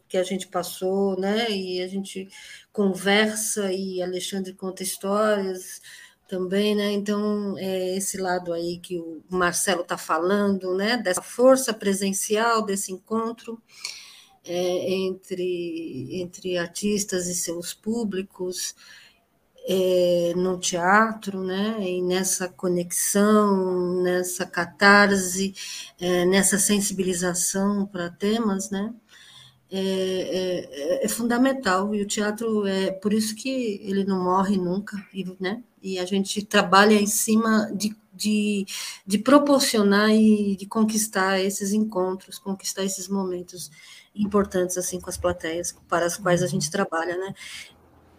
que a gente passou, né? E a gente conversa e Alexandre conta histórias também, né? Então, é esse lado aí que o Marcelo está falando, né? Dessa força presencial, desse encontro é, entre, entre artistas e seus públicos, é, no teatro, né? E nessa conexão, nessa catarse, é, nessa sensibilização para temas, né? É, é, é, fundamental e o teatro é por isso que ele não morre nunca, né? E a gente trabalha em cima de, de, de proporcionar e de conquistar esses encontros, conquistar esses momentos importantes assim com as plateias para as quais a gente trabalha, né?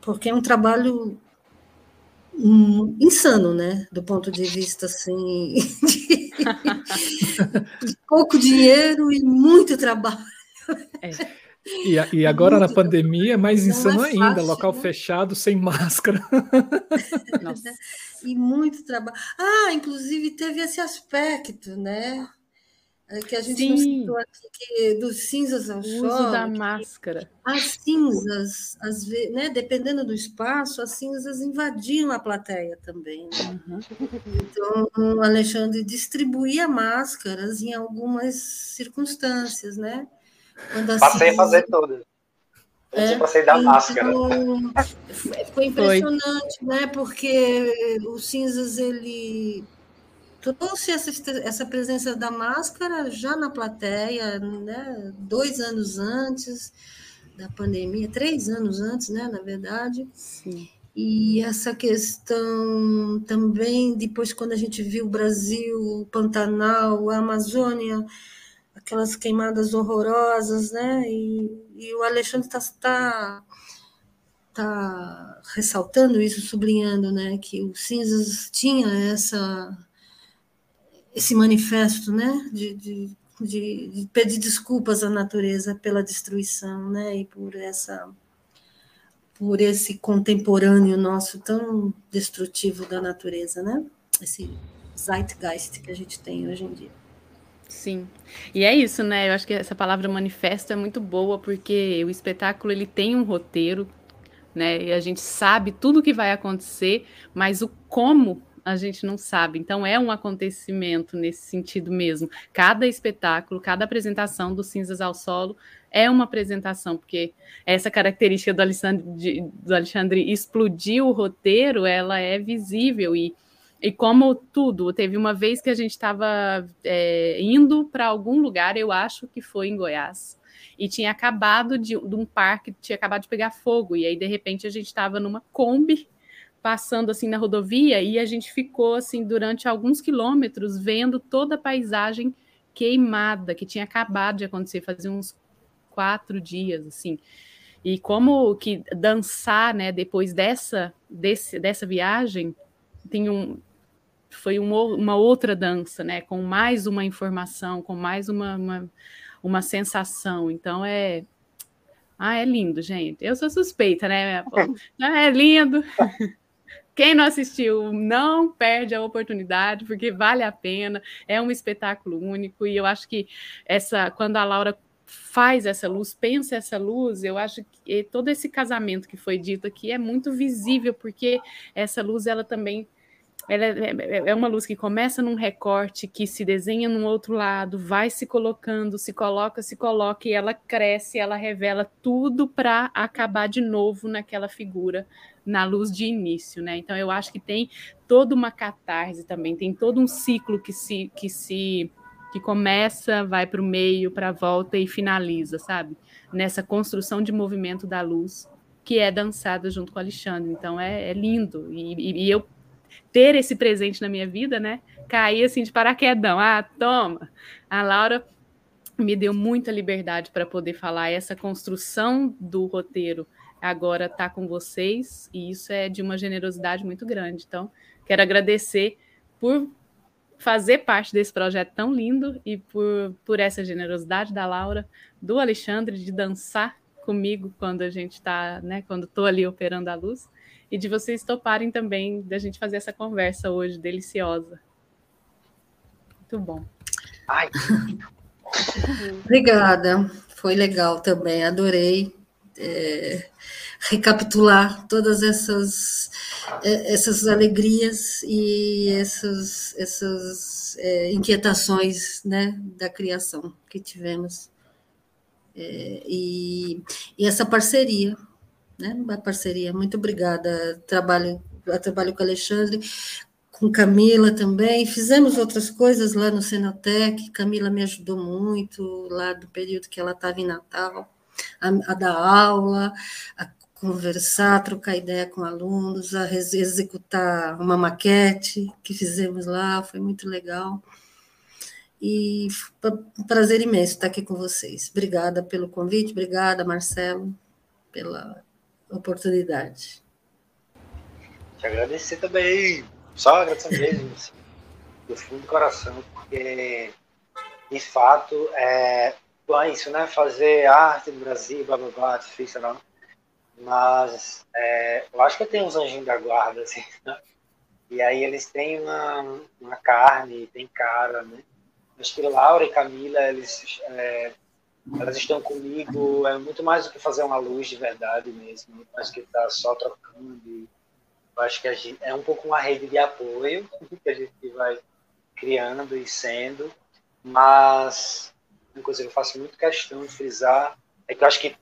Porque é um trabalho um, insano, né? Do ponto de vista assim de, de pouco dinheiro e muito trabalho. É. E, e, agora muito, na pandemia é mais insano é fácil, ainda, local né? fechado, sem máscara. Nossa. E muito trabalho. Ah, inclusive teve esse aspecto, né? É que a gente Sim. não citou aqui, que dos cinzas ao o uso da máscara. As cinzas, às vezes, né, dependendo do espaço, as cinzas invadiam a plateia também. Né? Uhum. Então, o Alexandre distribuía máscaras em algumas circunstâncias, né? Quando Passei a fazer todas. É, passei da então, máscara. Foi impressionante, foi. né? Porque o cinzas ele trouxe essa, essa presença da máscara já na plateia, né? dois anos antes da pandemia, três anos antes, né? Na verdade. Sim. E essa questão também, depois, quando a gente viu o Brasil, o Pantanal, a Amazônia, aquelas queimadas horrorosas, né? E, e o Alexandre está tá, tá ressaltando isso, sublinhando, né? Que o Cinzas tinha essa esse manifesto, né, de, de, de, de, pedir desculpas à natureza pela destruição, né, e por essa por esse contemporâneo nosso tão destrutivo da natureza, né? Esse zeitgeist que a gente tem hoje em dia. Sim. E é isso, né? Eu acho que essa palavra manifesto é muito boa porque o espetáculo ele tem um roteiro, né? E a gente sabe tudo o que vai acontecer, mas o como a gente não sabe. Então é um acontecimento nesse sentido mesmo. Cada espetáculo, cada apresentação do Cinzas ao Solo é uma apresentação, porque essa característica do Alexandre, do Alexandre explodir o roteiro, ela é visível e e como tudo, teve uma vez que a gente estava é, indo para algum lugar, eu acho que foi em Goiás, e tinha acabado de, de um parque, tinha acabado de pegar fogo, e aí de repente a gente estava numa Kombi passando assim na rodovia e a gente ficou assim durante alguns quilômetros vendo toda a paisagem queimada que tinha acabado de acontecer, fazia uns quatro dias assim. E como que dançar, né, depois dessa desse, dessa viagem, tem um foi um, uma outra dança, né, com mais uma informação, com mais uma, uma, uma sensação. Então é ah, é lindo, gente. Eu sou suspeita, né? É lindo. Quem não assistiu, não perde a oportunidade, porque vale a pena, é um espetáculo único, e eu acho que essa, quando a Laura faz essa luz, pensa essa luz, eu acho que todo esse casamento que foi dito aqui é muito visível, porque essa luz, ela também ela é, é, é, uma luz que começa num recorte, que se desenha num outro lado, vai se colocando, se coloca, se coloca, e ela cresce, ela revela tudo para acabar de novo naquela figura, na luz de início, né? Então eu acho que tem toda uma catarse também, tem todo um ciclo que se que se que começa, vai para o meio, para a volta e finaliza, sabe? Nessa construção de movimento da luz que é dançada junto com o Alexandre. Então é, é lindo. E, e, e, eu ter esse presente na minha vida, né? Cair assim de paraquedão. Ah, toma! A Laura me deu muita liberdade para poder falar essa construção do roteiro agora está com vocês e isso é de uma generosidade muito grande. Então, quero agradecer por fazer parte desse projeto tão lindo e por, por essa generosidade da Laura, do Alexandre, de dançar comigo quando a gente está, né, quando estou ali operando a luz, e de vocês toparem também da gente fazer essa conversa hoje deliciosa. Muito bom. Ai. Obrigada, foi legal também, adorei. É, recapitular todas essas, é, essas alegrias e essas, essas é, inquietações né, da criação que tivemos. É, e, e, essa parceria, né, uma parceria. Muito obrigada. Trabalho, trabalho com Alexandre, com Camila também. Fizemos outras coisas lá no Senotec. Camila me ajudou muito lá do período que ela estava em Natal. A, a, dar aula, a conversar, trocar ideia com alunos, a executar uma maquete que fizemos lá, foi muito legal. E um prazer imenso estar aqui com vocês. Obrigada pelo convite, obrigada, Marcelo, pela oportunidade. Te agradecer também, só agradecer mesmo, assim, do fundo do coração, porque, de fato, é, bom, é isso, né? Fazer arte no Brasil, blá blá blá, difícil, não mas é, eu acho que tem uns anjinhos da guarda, assim, né? E aí eles têm uma, uma carne, tem cara, né? Acho que Laura e Camila, eles, é, elas estão comigo, é muito mais do que fazer uma luz de verdade mesmo, muito mais que estar só trocando. Eu acho que a gente, é um pouco uma rede de apoio que a gente vai criando e sendo, mas uma coisa que eu faço muito questão de frisar é que eu acho que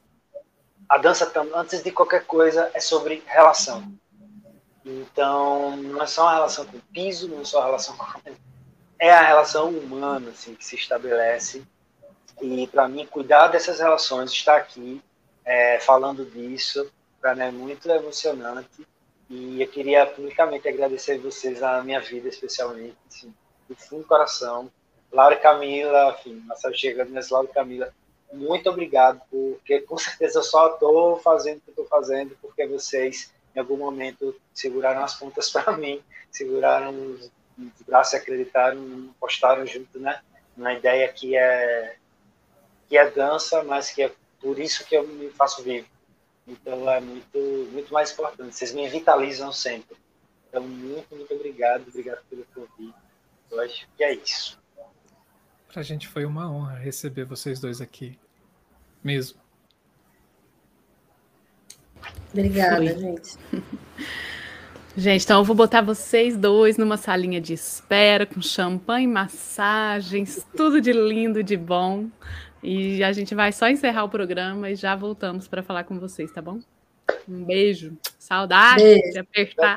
a dança, antes de qualquer coisa, é sobre relação. Então, não é só uma relação com o piso, não é só uma relação com. É a relação humana assim, que se estabelece. E, para mim, cuidar dessas relações, estar aqui é, falando disso, para mim é muito emocionante. E eu queria publicamente agradecer vocês a minha vida, especialmente, assim, do fundo do coração. Laura e Camila, enfim, Marcelo chegando, mas Laura e Camila, muito obrigado, porque com certeza eu só estou fazendo o que estou fazendo porque vocês, em algum momento, seguraram as pontas para mim, seguraram os, braços e acreditaram, postaram junto, né? Uma ideia que é, que é dança, mas que é por isso que eu me faço vivo. Então é muito, muito mais importante. Vocês me vitalizam sempre. Então, muito, muito obrigado. Obrigado pelo convite. Eu acho que é isso. Para a gente foi uma honra receber vocês dois aqui mesmo. Obrigada, Foi. gente. Gente, então eu vou botar vocês dois numa salinha de espera com champanhe, massagens, tudo de lindo, de bom. E a gente vai só encerrar o programa e já voltamos para falar com vocês, tá bom? Um beijo. Saudade beijo. de apertar.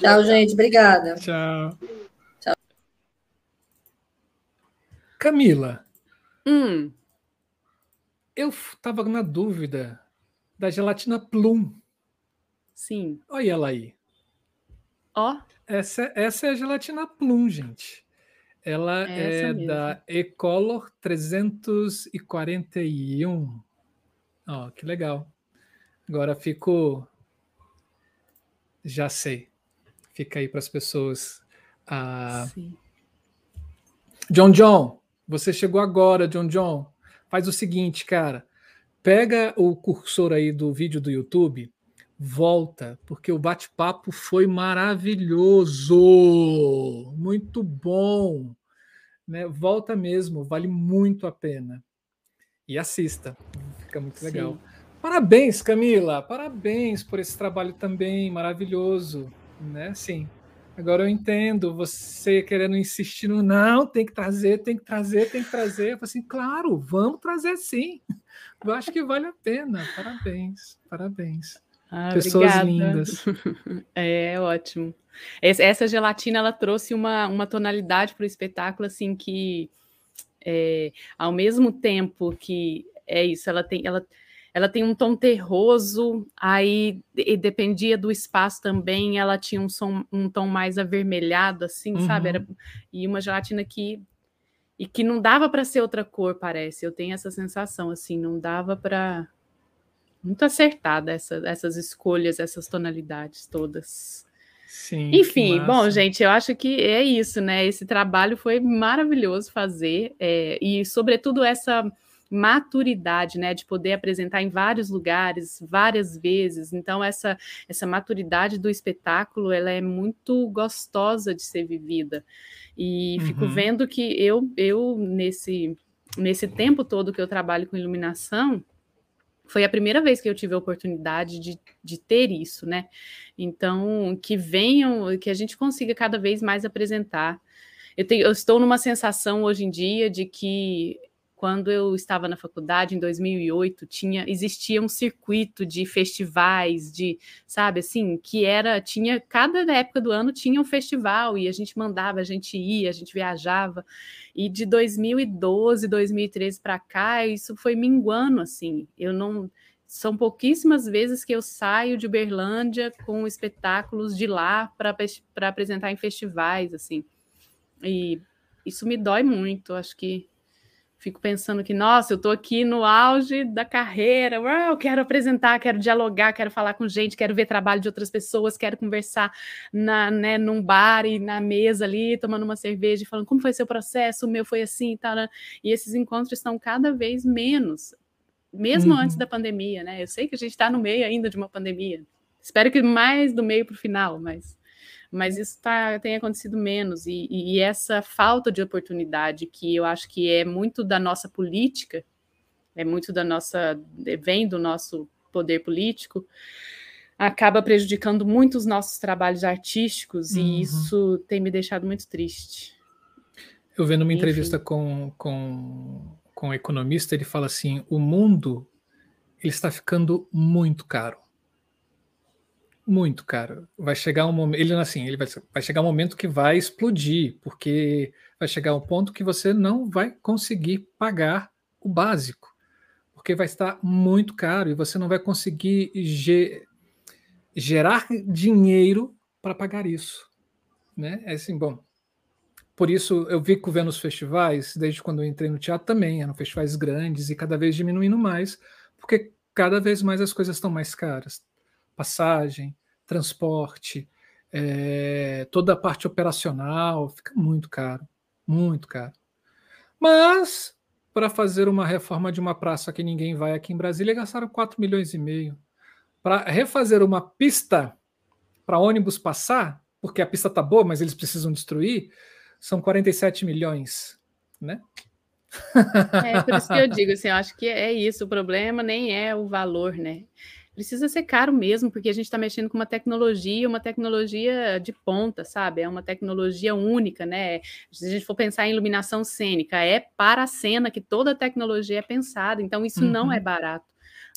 Tchau, gente. Obrigada. Tchau. Tchau. Camila. Hum eu estava na dúvida da gelatina Plum. Sim. Olha ela aí. Ó. Oh. Essa, essa é a gelatina Plum, gente. Ela é, é da Ecolor 341. Ó, oh, que legal. Agora fico. Já sei. Fica aí para as pessoas. Ah... Sim. John John, você chegou agora, John John faz o seguinte, cara. Pega o cursor aí do vídeo do YouTube, volta, porque o bate-papo foi maravilhoso, muito bom. Né? Volta mesmo, vale muito a pena. E assista, fica muito legal. Sim. Parabéns, Camila, parabéns por esse trabalho também maravilhoso, né? Sim, Agora eu entendo você querendo insistir no não, tem que trazer, tem que trazer, tem que trazer. Eu falei assim, claro, vamos trazer sim. Eu acho que vale a pena. Parabéns, parabéns. Ah, Pessoas obrigada. lindas. É ótimo. Essa gelatina ela trouxe uma, uma tonalidade para o espetáculo assim que é, ao mesmo tempo que é isso, ela tem ela ela tem um tom terroso, aí dependia do espaço também, ela tinha um som, um tom mais avermelhado, assim, uhum. sabe? Era, e uma gelatina que e que não dava para ser outra cor, parece. Eu tenho essa sensação, assim, não dava para muito acertada essa, essas escolhas, essas tonalidades todas. Sim, Enfim, bom, gente, eu acho que é isso, né? Esse trabalho foi maravilhoso fazer, é, e sobretudo essa maturidade, né, de poder apresentar em vários lugares, várias vezes. Então essa essa maturidade do espetáculo, ela é muito gostosa de ser vivida. E uhum. fico vendo que eu eu nesse nesse tempo todo que eu trabalho com iluminação, foi a primeira vez que eu tive a oportunidade de, de ter isso, né? Então, que venham, que a gente consiga cada vez mais apresentar. Eu, tenho, eu estou numa sensação hoje em dia de que quando eu estava na faculdade em 2008 tinha existia um circuito de festivais de sabe assim que era tinha cada época do ano tinha um festival e a gente mandava a gente ia a gente viajava. E de 2012 2013 para cá isso foi minguando assim. Eu não são pouquíssimas vezes que eu saio de Uberlândia com espetáculos de lá para apresentar em festivais assim. E isso me dói muito acho que fico pensando que, nossa, eu estou aqui no auge da carreira, eu quero apresentar, quero dialogar, quero falar com gente, quero ver trabalho de outras pessoas, quero conversar na, né, num bar e na mesa ali, tomando uma cerveja, falando como foi seu processo, o meu foi assim, tal, e esses encontros estão cada vez menos, mesmo uhum. antes da pandemia, né? Eu sei que a gente está no meio ainda de uma pandemia, espero que mais do meio para o final, mas mas isso tá, tem acontecido menos, e, e, essa falta de oportunidade, que eu acho que é muito da nossa política, é muito da nossa, vem do nosso poder político, acaba prejudicando muito os nossos trabalhos artísticos, uhum. e isso tem me deixado muito triste. Eu vendo uma Enfim. entrevista com, com, com um economista, ele fala assim: o mundo ele está ficando muito caro muito caro. Vai chegar um momento, ele assim, ele vai, vai chegar um momento que vai explodir, porque vai chegar um ponto que você não vai conseguir pagar o básico, porque vai estar muito caro e você não vai conseguir ge gerar dinheiro para pagar isso, né? É assim, bom. Por isso eu fico vendo os festivais, desde quando eu entrei no teatro também, eram festivais grandes e cada vez diminuindo mais, porque cada vez mais as coisas estão mais caras passagem, transporte, é, toda a parte operacional, fica muito caro, muito caro. Mas, para fazer uma reforma de uma praça que ninguém vai aqui em Brasília, gastaram 4 milhões e meio. Para refazer uma pista para ônibus passar, porque a pista está boa, mas eles precisam destruir, são 47 milhões, né? É por isso que eu digo assim, eu acho que é isso, o problema nem é o valor, né? Precisa ser caro mesmo, porque a gente está mexendo com uma tecnologia, uma tecnologia de ponta, sabe? É uma tecnologia única, né? Se a gente for pensar em iluminação cênica, é para a cena que toda a tecnologia é pensada, então isso uhum. não é barato,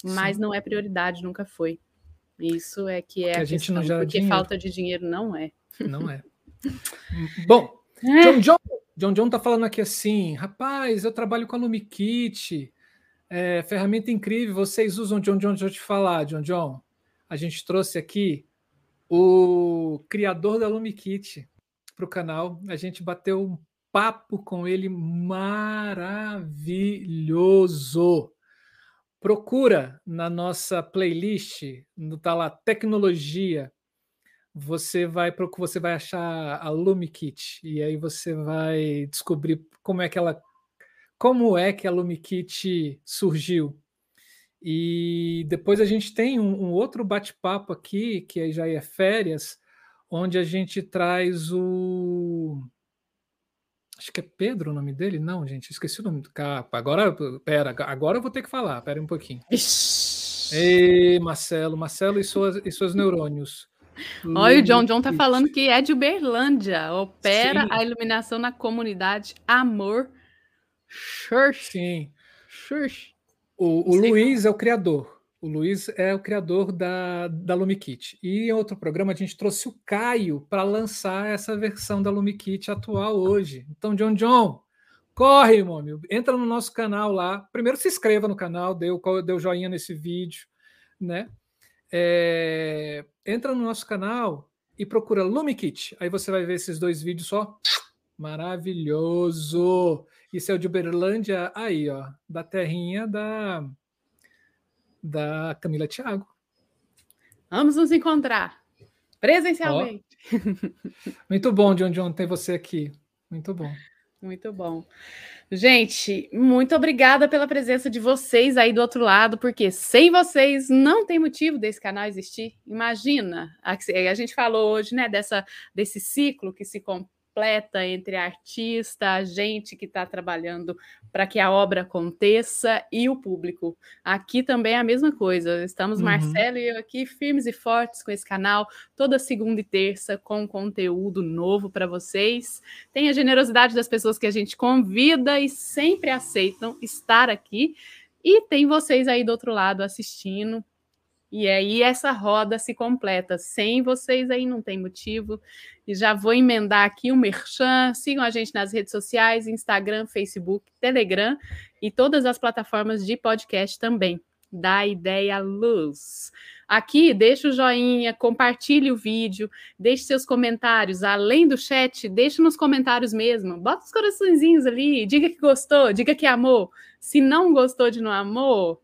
mas Sim. não é prioridade, nunca foi. Isso é que é porque a, a gente questão, não gera porque dinheiro. falta de dinheiro não é. Não é. Bom, é. John John, John John tá falando aqui assim, rapaz, eu trabalho com a LumiKit, é, ferramenta incrível, vocês usam John John, deixa eu te falar, John John. A gente trouxe aqui o criador da LumiKit para o canal. A gente bateu um papo com ele maravilhoso. Procura na nossa playlist, no tá lá tecnologia. Você vai você vai achar a LumiKit e aí você vai descobrir como é que ela como é que a LumiKit surgiu. E depois a gente tem um, um outro bate-papo aqui, que já é férias, onde a gente traz o. Acho que é Pedro o nome dele? Não, gente, esqueci o nome do capa. Agora, pera, agora eu vou ter que falar, pera um pouquinho. Ei, Marcelo, Marcelo e suas, e seus neurônios. Olha, o John John tá falando que é de Uberlândia, opera Sim. a iluminação na comunidade Amor Church. Sim. O, o Luiz é o criador. O Luiz é o criador da, da LumiKit. E em outro programa a gente trouxe o Caio para lançar essa versão da LumiKit atual hoje. Então, John John, corre, meu amigo. Entra no nosso canal lá. Primeiro se inscreva no canal, dê o joinha nesse vídeo, né? É, entra no nosso canal e procura LumiKit. Aí você vai ver esses dois vídeos só. Maravilhoso! Isso é o de Uberlândia, aí, ó, da terrinha da da Camila Thiago. Vamos nos encontrar presencialmente. Oh. Muito bom, John John, ter você aqui. Muito bom. Muito bom. Gente, muito obrigada pela presença de vocês aí do outro lado, porque sem vocês não tem motivo desse canal existir. Imagina, a, a gente falou hoje, né, dessa, desse ciclo que se completa entre a artista, a gente que está trabalhando para que a obra aconteça e o público. Aqui também é a mesma coisa. Estamos, uhum. Marcelo e eu aqui, firmes e fortes com esse canal, toda segunda e terça, com conteúdo novo para vocês. Tem a generosidade das pessoas que a gente convida e sempre aceitam estar aqui. E tem vocês aí do outro lado assistindo, e aí essa roda se completa. Sem vocês aí não tem motivo. E já vou emendar aqui o merchan. Sigam a gente nas redes sociais, Instagram, Facebook, Telegram e todas as plataformas de podcast também. Da Ideia Luz. Aqui, deixa o joinha, compartilhe o vídeo, deixe seus comentários. Além do chat, deixe nos comentários mesmo. Bota os coraçõezinhos ali, diga que gostou, diga que amou. Se não gostou de não amor,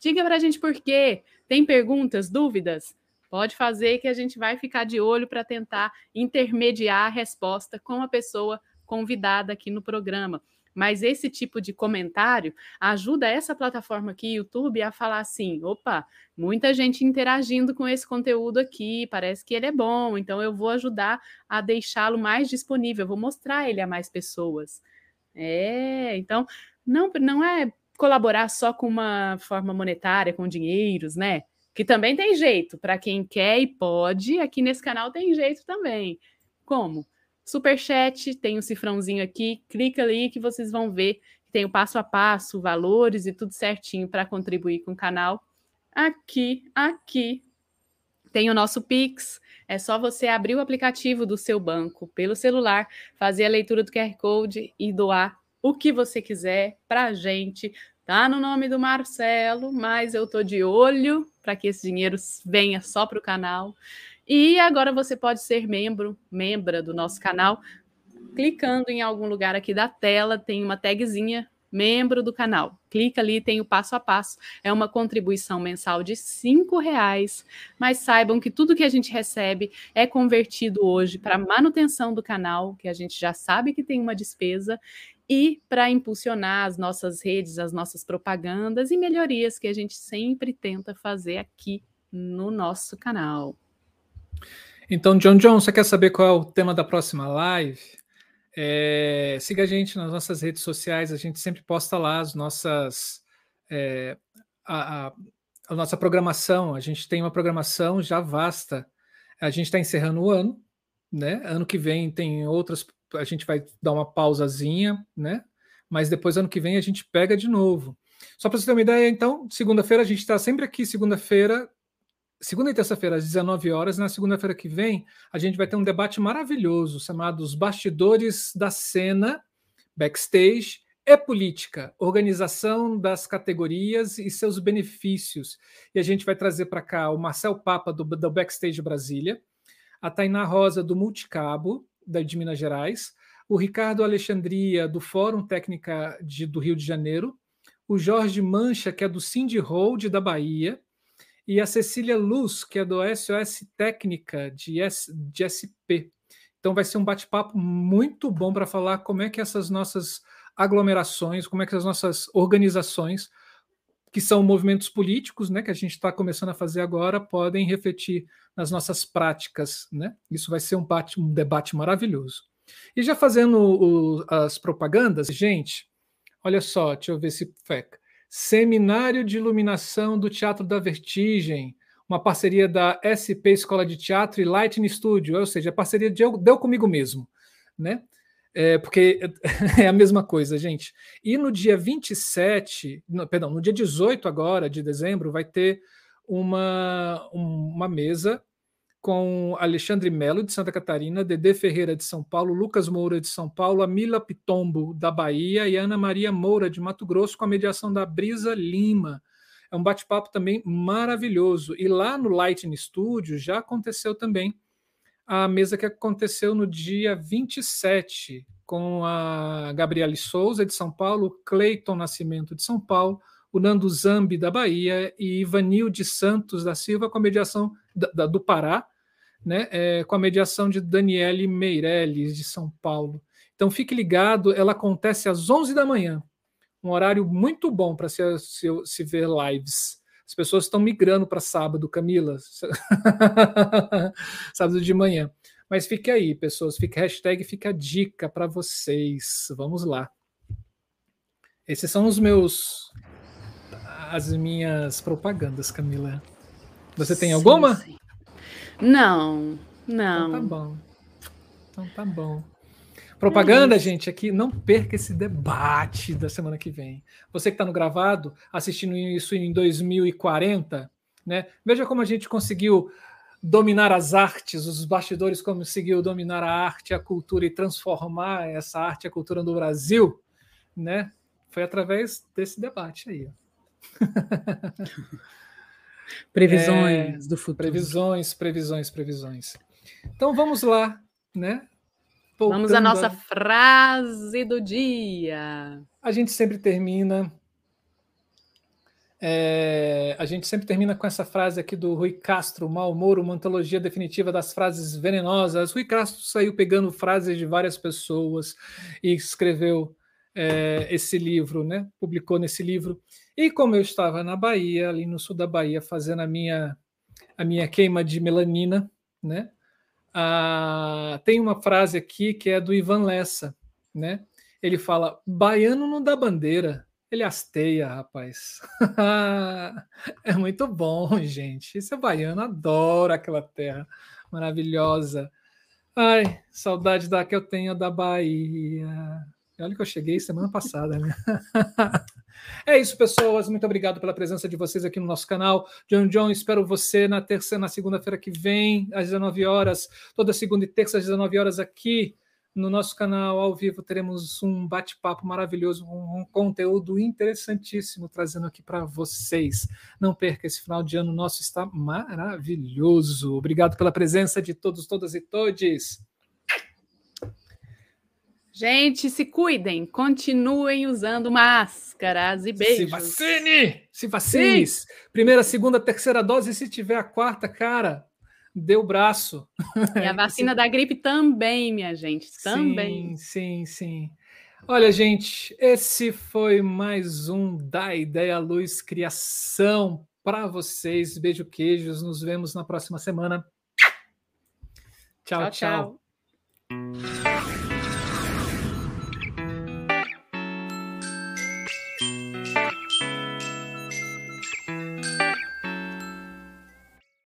diga pra gente por quê. Tem perguntas, dúvidas? Pode fazer que a gente vai ficar de olho para tentar intermediar a resposta com a pessoa convidada aqui no programa. Mas esse tipo de comentário ajuda essa plataforma aqui, YouTube, a falar assim: opa, muita gente interagindo com esse conteúdo aqui, parece que ele é bom, então eu vou ajudar a deixá-lo mais disponível, vou mostrar ele a mais pessoas. É, então não, não é colaborar só com uma forma monetária, com dinheiros, né? Que também tem jeito, para quem quer e pode, aqui nesse canal tem jeito também. Como? Superchat, tem um cifrãozinho aqui, clica ali que vocês vão ver que tem o passo a passo, valores e tudo certinho para contribuir com o canal. Aqui, aqui, tem o nosso Pix. É só você abrir o aplicativo do seu banco pelo celular, fazer a leitura do QR Code e doar o que você quiser para a gente. Tá no nome do Marcelo, mas eu tô de olho para que esse dinheiro venha só para o canal. E agora você pode ser membro, membra do nosso canal, clicando em algum lugar aqui da tela, tem uma tagzinha membro do canal. Clica ali, tem o passo a passo. É uma contribuição mensal de cinco reais. Mas saibam que tudo que a gente recebe é convertido hoje para manutenção do canal, que a gente já sabe que tem uma despesa, e para impulsionar as nossas redes, as nossas propagandas e melhorias que a gente sempre tenta fazer aqui no nosso canal. Então, John John, você quer saber qual é o tema da próxima live? É, siga a gente nas nossas redes sociais, a gente sempre posta lá as nossas é, a, a, a, nossa programação. A gente tem uma programação já vasta. A gente está encerrando o ano, né? Ano que vem tem outras a gente vai dar uma pausazinha, né? Mas depois, ano que vem, a gente pega de novo. Só para você ter uma ideia, então, segunda-feira, a gente está sempre aqui, segunda-feira, segunda e terça-feira, às 19 horas. Na segunda-feira que vem, a gente vai ter um debate maravilhoso chamado Os Bastidores da Cena, Backstage e Política, Organização das Categorias e seus Benefícios. E a gente vai trazer para cá o Marcel Papa, do, do Backstage Brasília, a Tainá Rosa, do Multicabo, de Minas Gerais, o Ricardo Alexandria, do Fórum Técnica de, do Rio de Janeiro, o Jorge Mancha, que é do Cindy Hold da Bahia, e a Cecília Luz, que é do SOS Técnica de, S, de SP. Então vai ser um bate-papo muito bom para falar como é que essas nossas aglomerações, como é que as nossas organizações, que são movimentos políticos, né, que a gente está começando a fazer agora, podem refletir nas nossas práticas. Né? Isso vai ser um, bate, um debate maravilhoso. E já fazendo o, as propagandas, gente, olha só, deixa eu ver se feca. Seminário de Iluminação do Teatro da Vertigem. uma parceria da SP Escola de Teatro e Lightning Studio, ou seja, a parceria deu, deu comigo mesmo, né? É, porque é a mesma coisa, gente. E no dia 27, no, perdão, no dia 18 agora de dezembro, vai ter uma, uma mesa com Alexandre Melo, de Santa Catarina, Dedê Ferreira, de São Paulo, Lucas Moura, de São Paulo, Amila Pitombo, da Bahia, e Ana Maria Moura, de Mato Grosso, com a mediação da Brisa Lima. É um bate-papo também maravilhoso. E lá no Lightning Studio já aconteceu também a mesa que aconteceu no dia 27, com a Gabriele Souza, de São Paulo, Cleiton Nascimento, de São Paulo, o Nando Zambi, da Bahia, e Ivanil de Santos da Silva, com a mediação da, da, do Pará, né, é, com a mediação de Daniele Meirelles, de São Paulo. Então fique ligado, ela acontece às 11 da manhã, um horário muito bom para se, se, se, ver lives. As pessoas estão migrando para sábado, Camila, sábado de manhã. Mas fique aí, pessoas, fica hashtag, fica a dica para vocês. Vamos lá. Esses são os meus, as minhas propagandas, Camila. Você tem alguma? Sim. Não, não. Então tá bom. Então tá bom. Propaganda, é gente, aqui, não perca esse debate da semana que vem. Você que está no gravado, assistindo isso em 2040, né? Veja como a gente conseguiu dominar as artes, os bastidores conseguiu dominar a arte, a cultura e transformar essa arte e a cultura do Brasil, né? Foi através desse debate aí. Previsões é, do futuro. Previsões, previsões, previsões. Então vamos lá, né? Voltando vamos à nossa a... frase do dia. A gente sempre termina. É, a gente sempre termina com essa frase aqui do Rui Castro, Malmoro, uma antologia definitiva das frases venenosas. Rui Castro saiu pegando frases de várias pessoas e escreveu é, esse livro, né? Publicou nesse livro. E como eu estava na Bahia, ali no sul da Bahia, fazendo a minha, a minha queima de melanina, né? Ah, tem uma frase aqui que é do Ivan Lessa, né? Ele fala: baiano não dá bandeira, ele hasteia, rapaz. é muito bom, gente. Esse é baiano, adora aquela terra maravilhosa. Ai, saudade da que eu tenho da Bahia. Olha que eu cheguei semana passada, né? é isso, pessoas. Muito obrigado pela presença de vocês aqui no nosso canal. John John, espero você na terça, na segunda-feira que vem, às 19 horas. Toda segunda e terça, às 19 horas, aqui no nosso canal ao vivo teremos um bate-papo maravilhoso, um, um, conteúdo interessantíssimo trazendo aqui para vocês. Não perca esse final de ano nosso está maravilhoso. Obrigado pela presença de todos, todas e todes. Gente, se cuidem, continuem usando máscaras e beijos. Se vacine! Se vacine! Sim. Primeira, segunda, terceira dose, se tiver a quarta, cara, dê o braço. E a vacina da gripe também, minha gente, também. Sim, sim, sim. Olha, gente, esse foi mais um Da Ideia Luz Criação para vocês. Beijo, queijos. Nos vemos na próxima semana. tchau. tchau. tchau.